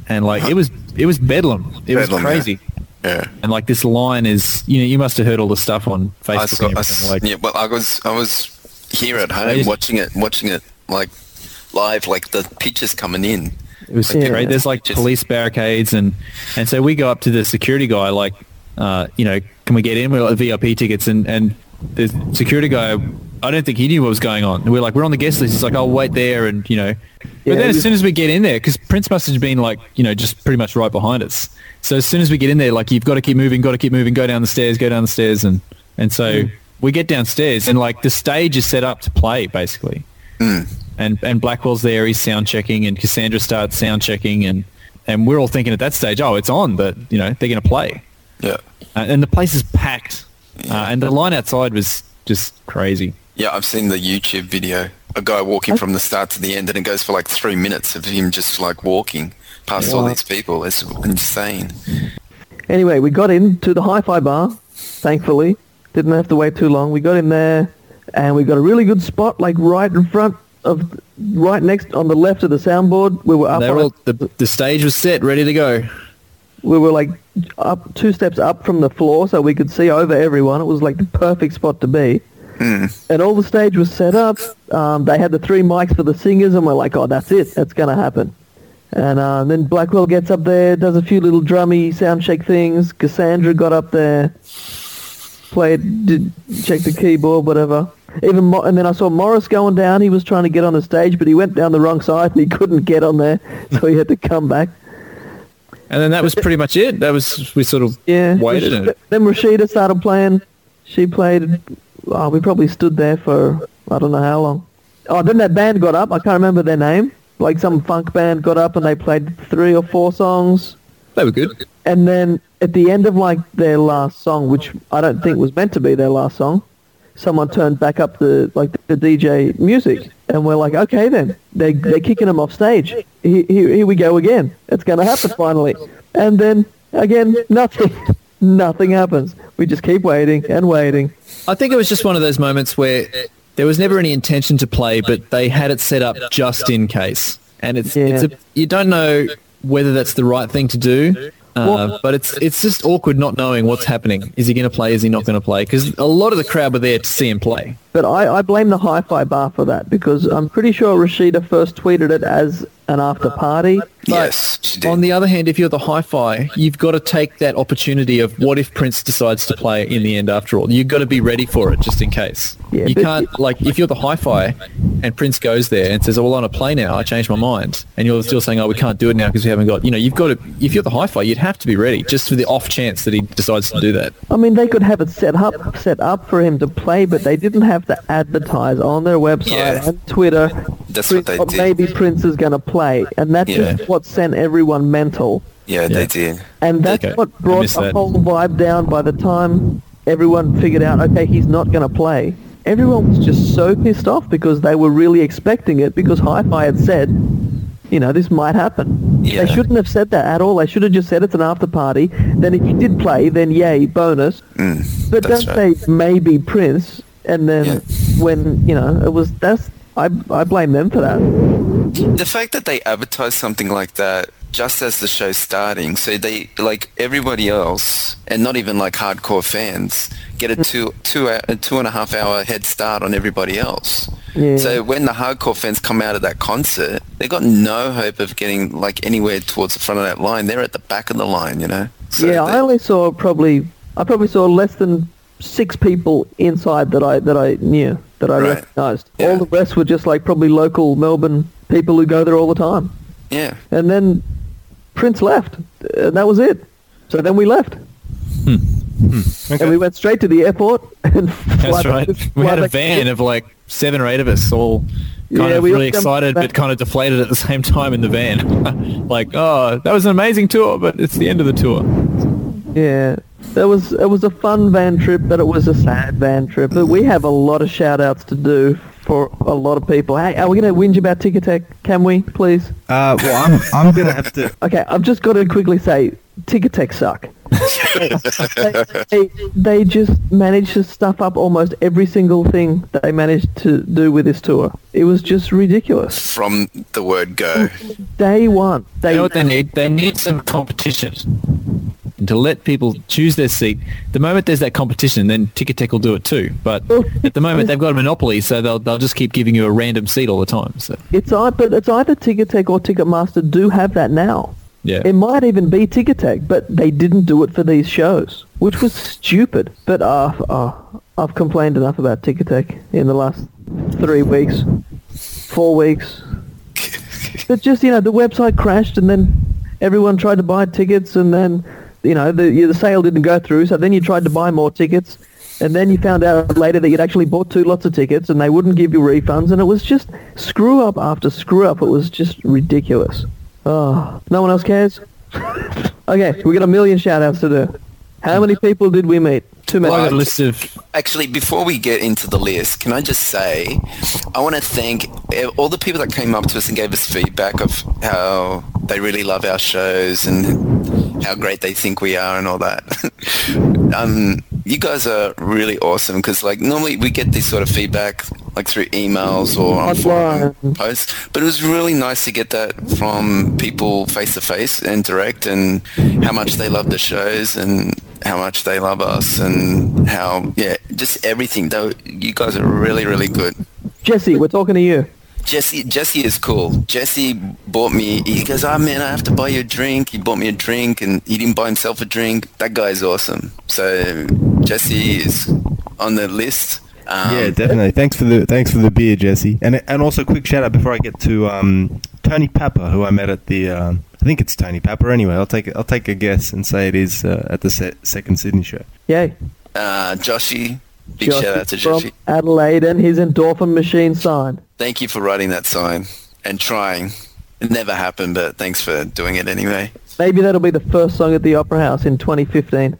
and like it was it was bedlam. It Bedlam, was crazy. Yeah. And like this line is, you know, you must have heard all the stuff on Facebook. I saw, and I everything. like, yeah, well, I was, I was here at home crazy. watching it, watching it like live, like the pictures coming in. It was Yeah. great. There's like Just- police barricades and and so we go up to the security guy like, uh, you know, can we get in? We've got VIP tickets and and the security guy, I don't think he knew what was going on. And we're like, we're on the guest list. He's like, I'll wait there and you know. But Yeah, then as was- soon as we get in there, because Prince must have been like, you know, just pretty much right behind us. So as soon as we get in there, like you've got to keep moving, got to keep moving, go down the stairs, go down the stairs, and and so Mm. we get downstairs and like the stage is set up to play basically and and Blackwell's there. He's sound checking, and Cassandra starts sound checking, and and we're all thinking at that stage, oh, it's on, but you know they're going to play, Yeah. uh, and the place is packed, uh, and the line outside was just crazy. Yeah, I've seen the YouTube video. A guy walking from the start to the end, and it goes for like three minutes of him just like walking past all these people. It's insane. Anyway, we got into the hi-fi bar, thankfully. Didn't have to wait too long. We got in there, and we got a really good spot, like right in front of, right next on the left of the soundboard. We were up. They on were a- all, the the stage was set, ready to go. we were like up two steps up from the floor, so we could see over everyone. It was like the perfect spot to be. And all the stage was set up. Um, they had the three mics for the singers, and we're like, "Oh, that's it. That's gonna happen." And uh, then Blackwell gets up there, does a few little drummy sound check things. Cassandra got up there, played, did check the keyboard, whatever. Even Mo- and then I saw Morris going down. He was trying to get on the stage, but he went down the wrong side and he couldn't get on there, so he had to come back. And then that was pretty much it. That was we sort of Yeah. waited. Then Rashida started playing. She played. Oh, we probably stood there for I don't know how long. Oh, then that band got up. I can't remember their name. Like some funk band got up and they played three or four songs. they were good. And then at the end of like their last song, which I don't think was meant to be their last song, someone turned back up the like the DJ music, and we're like, okay then, they they're kicking them off stage. Here, here, here we go again. It's going to happen finally. And then again, nothing, nothing happens. We just keep waiting and waiting. I think it was just one of those moments where there was never any intention to play, but they had it set up just in case. And it's, it's a, you don't know whether that's the right thing to do, uh, Well- but it's it's just awkward not knowing what's happening. Is he going to play? Is he not going to play? Because a lot of the crowd were there to see him play. But I, I blame the hi-fi bar for that because I'm pretty sure Rashida first tweeted it as an after party. yes, she. On the other hand, if you're the hi-fi, you've got to take that opportunity of what if Prince decides to play in the end after all. You've got to be ready for it just in case. Yeah, you can't, like, if you're the hi-fi and Prince goes there and says, oh, well, I want to play now, I changed my mind. And you're still saying, oh, we can't do it now because we haven't got, you know, you've got to, if you're the hi-fi, you'd have to be ready just for the off chance that he decides to do that. I mean, they could have it set up, set up for him to play, but they didn't have to advertise on their website Yeah. and Twitter. That's what they did. Maybe Prince is going to play, and that's Yeah. just what sent everyone mental. yeah, Yeah. they did. And that's Okay. what brought the that. whole vibe down. By the time everyone figured out, okay, he's not going to play, everyone was just so pissed off because they were really expecting it because Hi-Fi had said, you know, this might happen. Yeah. They shouldn't have said that at all. They should have just said it's an after party. Then if you did play, then yay, bonus. Mm, But don't right. say maybe Prince, and then Yeah. when you know it was that's I I blame them for that. The fact that they advertise something like that just as the show's starting, so they like everybody else, and not even like hardcore fans, get a two two uh, a two and a half hour head start on everybody else. Yeah. So when the hardcore fans come out of that concert, they got no hope of getting like anywhere towards the front of that line. They're at the back of the line, you know. So yeah, I only saw probably I probably saw less than six people inside that I that I knew that I Right. recognised. Yeah. All the rest were just like probably local Melbourne people who go there all the time. yeah. And then Prince left, and that was it. So then we left, hmm. Hmm. and we went straight to the airport. And That's fly- right. We had a back- van of like seven or eight of us all kind Yeah, of we really excited but kind of deflated at the same time in the van. like, oh, that was an amazing tour, but it's the end of the tour. Yeah, that was it was a fun van trip, but it was a sad van trip. But we have a lot of shout outs to do for a lot of people. Hey, are we going to whinge about Ticketek? Can we, please? Uh, well, I'm I'm gonna have to. Okay, I've just got to quickly say, Ticketek suck. they, they, they just managed to stuff up almost every single thing that they managed to do with this tour. It was just ridiculous. From the word go. Day one, they You know what they need? They need some competition. And to let people choose their seat. The moment there's that competition, then Ticketek will do it too. But at the moment, they've got a monopoly, so they'll they'll just keep giving you a random seat all the time. So It's but it's either Ticketek or Ticketmaster do have that now. yeah, It might even be Ticketek, but they didn't do it for these shows, which was stupid. But uh, uh, I've complained enough about Ticketek in the last three weeks, four weeks. But just you know, the website crashed, and then everyone tried to buy tickets, and then you know the the sale didn't go through. So then you tried to buy more tickets, and then you found out later that you'd actually bought two lots of tickets, and they wouldn't give you refunds, and it was just screw up after screw up. It was just ridiculous. Oh, no one else cares. okay, we got a million shout outs to do. How many people did we meet? Too many. I got a list of Actually, before we get into the list, can I just say, I want to thank all the people that came up to us and gave us feedback of how they really love our shows and how great they think we are and all that. um, you guys are really awesome because, like, normally we get this sort of feedback like through emails or on forum Online. posts, but it was really nice to get that from people face to face and direct and how much they love the shows and how much they love us and how yeah just everything though you guys are really really good Jesse, we're talking to you. Jesse jesse is cool jesse bought me he goes oh man i have to buy you a drink he bought me a drink and he didn't buy himself a drink that guy's awesome so jesse is on the list um, yeah, definitely. Thanks for the thanks for the beer, Jesse. And and also quick shout out before I get to um, Tony Papa, who I met at the. Um, I think it's Tony Papa. Anyway, I'll take I'll take a guess and say it is uh, at the se- second Sydney show. Yay. uh Joshy, big Josh shout out to from Joshy. Adelaide and his endorphin machine sign. Thank you for writing that sign and trying. It never happened, but thanks for doing it anyway. Maybe that'll be the first song at the Opera House in 2015.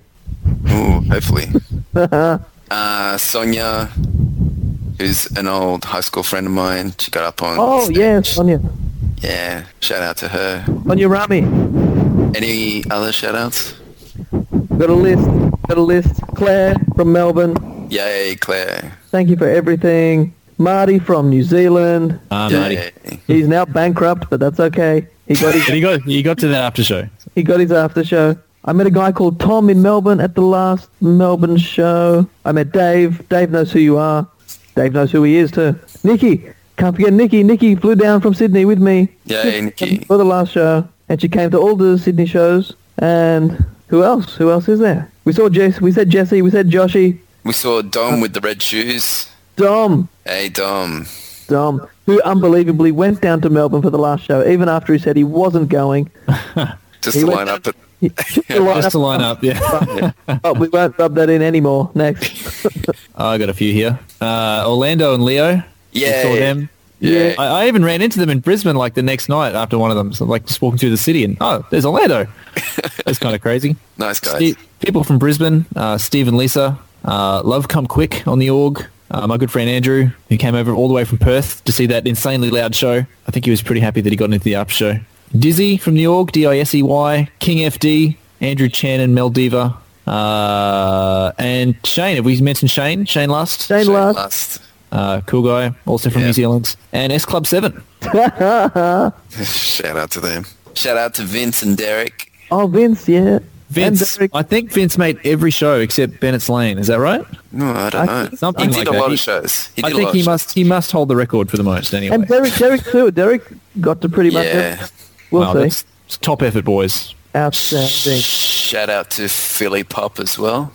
Ooh, hopefully. uh, Sonia, who's an old high school friend of mine, she got up on. oh, stage. yeah, Sonia. Yeah, shout out to her. Sonia Rami. Any other shout outs? Got a list. Got a list. Claire from Melbourne. Yay, Claire. Thank you for everything. Marty from New Zealand. uh, Marty. He's now bankrupt, but that's okay. He got his, he got he got to that after show. he got his after show. I met a guy called Tom in Melbourne at the last Melbourne show. I met Dave. Dave knows who you are. Dave knows who he is too. Nikki. Can't forget Nikki. Nikki flew down from Sydney with me. Yay, Nikki. For the last show. And she came to all the Sydney shows. And who else? Who else is there? We saw Jess. We said Jesse. We said Joshy. We saw Dom with the red shoes. Dom. Hey, Dom. Dom, who unbelievably went down to Melbourne for the last show, even after he said he wasn't going. Just He to went line down- up at. He- just to line Just to up- line up, yeah. but we won't rub that in anymore. Next. I got a few here. Uh, Orlando and Leo. We Yeah. saw them. Yeah. I, I even ran into them in Brisbane like the next night after one of them. So like just walking through the city and oh, there's Orlando. That's kind of crazy. Nice guys. Steve, people from Brisbane, uh, Steve and Lisa, uh, Love Come Quick on the org. Uh, my good friend Andrew, who came over all the way from Perth to see that insanely loud show. I think he was pretty happy that he got into the up show. Dizzy from the org, D-I-S-E-Y, King FD, Andrew Chan and Mel Diva, uh, and Shane. Have we mentioned Shane? Shane Lust, Shane Shane Last. Last. uh, cool guy, also from Yeah. New Zealand, and S Club 7. Shout out to them. Shout out to Vince and Derek. Oh, Vince, yeah. Vince, Derek. I think Vince made every show except Bennett's Lane. Is that right? No, I don't I know. think something he did like a that. lot He- of shows. He did I a think lot he of must he must hold the record for the most anyway. And Derek, Derek too. Derek got to pretty much. Yeah. everything. We'll Wow, see. top effort, boys. Outstanding. Shout out to Philly Pop as well.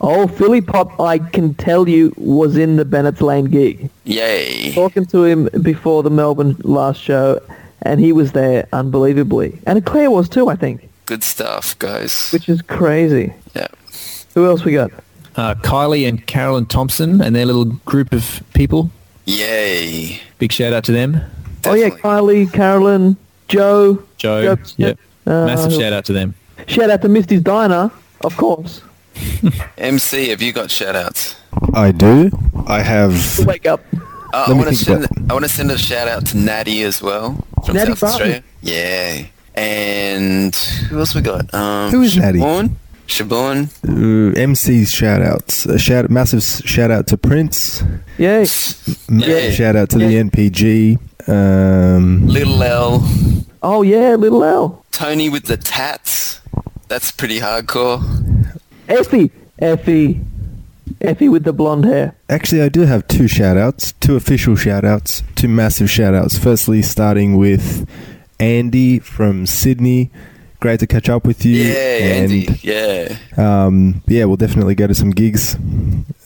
Oh, Philly Pop, I can tell you, was in the Bennett's Lane gig. Yay. Talking to him before the Melbourne last show, and he was there unbelievably. And Claire was too, I think, Good stuff, guys. which is crazy. Yeah. Who else we got? Uh, Kylie and Carolyn Thompson and their little group of people. Yay. Big shout out to them. Oh yeah, Kylie, Carolyn, Joe. Joe, Joe, yep. uh, Massive shout out to them. Shout out to Misty's Diner, of course. MC, have you got shout outs? I do. I have. Wake up. Uh, I me want to think send. I want to send a shout out to Natty as well from Natty South Barton. Australia. Yeah, and who else we got? Um, Who is Natty? Siobhan? Siobhan. Uh, MC's shout outs. A shout, massive s- shout out to Prince. Yay. M- Yeah. Shout out to Yeah. the NPG. Um, Little L. Oh yeah, little L. Tony with the tats. That's pretty hardcore. Effie, Effie, Effie with the blonde hair. Actually, I do have two shout outs, two official shout outs, two massive shout outs. Firstly, starting with Andy from Sydney. Great to catch up with you. Yeah, and, Andy. Yeah. Um, yeah, we'll definitely go to some gigs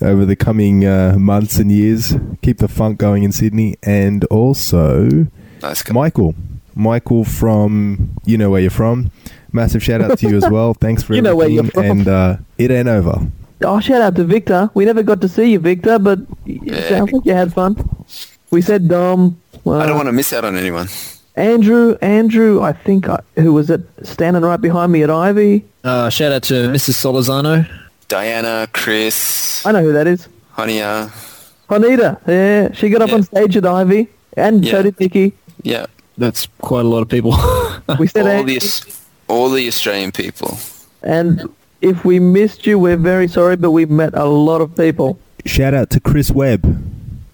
over the coming uh, months and years. Keep the funk going in Sydney. And also, Nice guy. Michael. Michael from You Know Where You're From. Massive shout out to you as well. Thanks for You know where everything. you're from. And uh, it ain't over. Oh, shout out to Victor. We never got to see you, Victor, but Yeah. sounds like you had fun. We said Dom. Uh, I don't want to miss out on anyone. Andrew, Andrew, I think, uh, who was it, standing right behind me at Ivy? Uh, shout out to Mrs. Solizano. Diana, Chris, I know who that is. Honia. Juanita, yeah, she got up Yeah. on stage at Ivy, and so Yeah. did Nikki. Yeah. That's quite a lot of people. We said All Andy, the, all the Australian people. and if we missed you, we're very sorry, but we met a lot of people. Shout out to Chris Webb.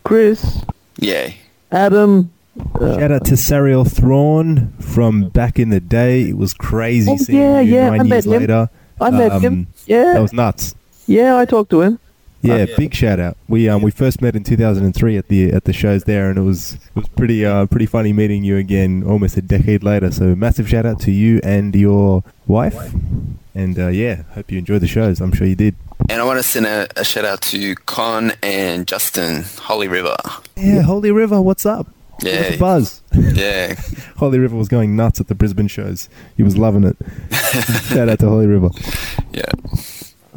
Chris, Yeah. Adam, uh, Shout out to Sariel Thrawn from back in the day. It was crazy Oh, seeing yeah, you yeah, nine I years him. later. I met him. Um, Yeah, That was nuts. yeah, I talked to him. Yeah, big shout out. We um we first met in 2003 at the at the shows there, and it was it was pretty uh pretty funny meeting you again almost a decade later. So massive shout out to you and your wife, and uh, yeah, hope you enjoyed the shows. I'm sure you did. And I want to send a, a shout out to Con and Justin, Holy River. Yeah, Holy River, what's up? Give us a Yeah. buzz. Yeah. Holy River was going nuts at the Brisbane shows. He was loving it. shout out to Holy River. Yeah.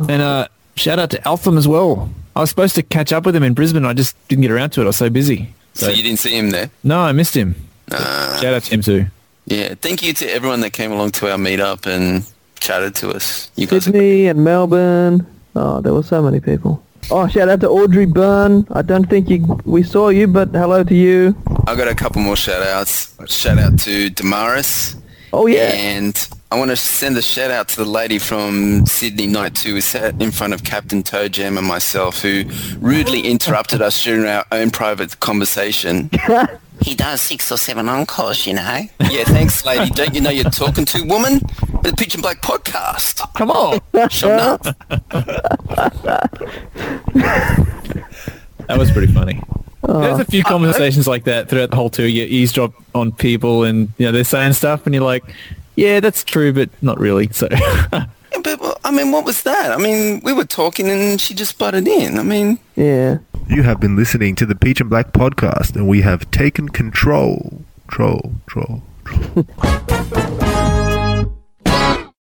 And uh, shout out to Altham as well. I was supposed to catch up with him in Brisbane. I just didn't get around to it. I was so busy. So you didn't see him there? No, I missed him. Uh, Shout out to him too. yeah. Thank you to everyone that came along to our meetup and chatted to us. You guys are Sydney and Melbourne. Oh, there were so many people. Oh, shout out to Audrey Byrne. I don't think you, we saw you, but hello to you. I got a couple more shout outs. Shout out to Damaris. Oh, yeah. And I want to send a shout out to the lady from Sydney Night 2 who sat in front of Captain Toe Jam and myself who rudely interrupted us during our own private conversation. He does six or seven encores, you know. Yeah, thanks, lady. Don't you know you're talking to, a woman? The Peach and Black podcast. Come on. Shut up. That was pretty funny. Oh. There's a few conversations like that throughout the whole tour. You eavesdrop on people and you know they're saying stuff and you're like, yeah, that's true, but not really. So Yeah, But, well, I mean, what was that? I mean, we were talking and she just butted in. I mean, Yeah. You have been listening to the Peach and Black podcast, and we have taken control. Troll, troll, troll.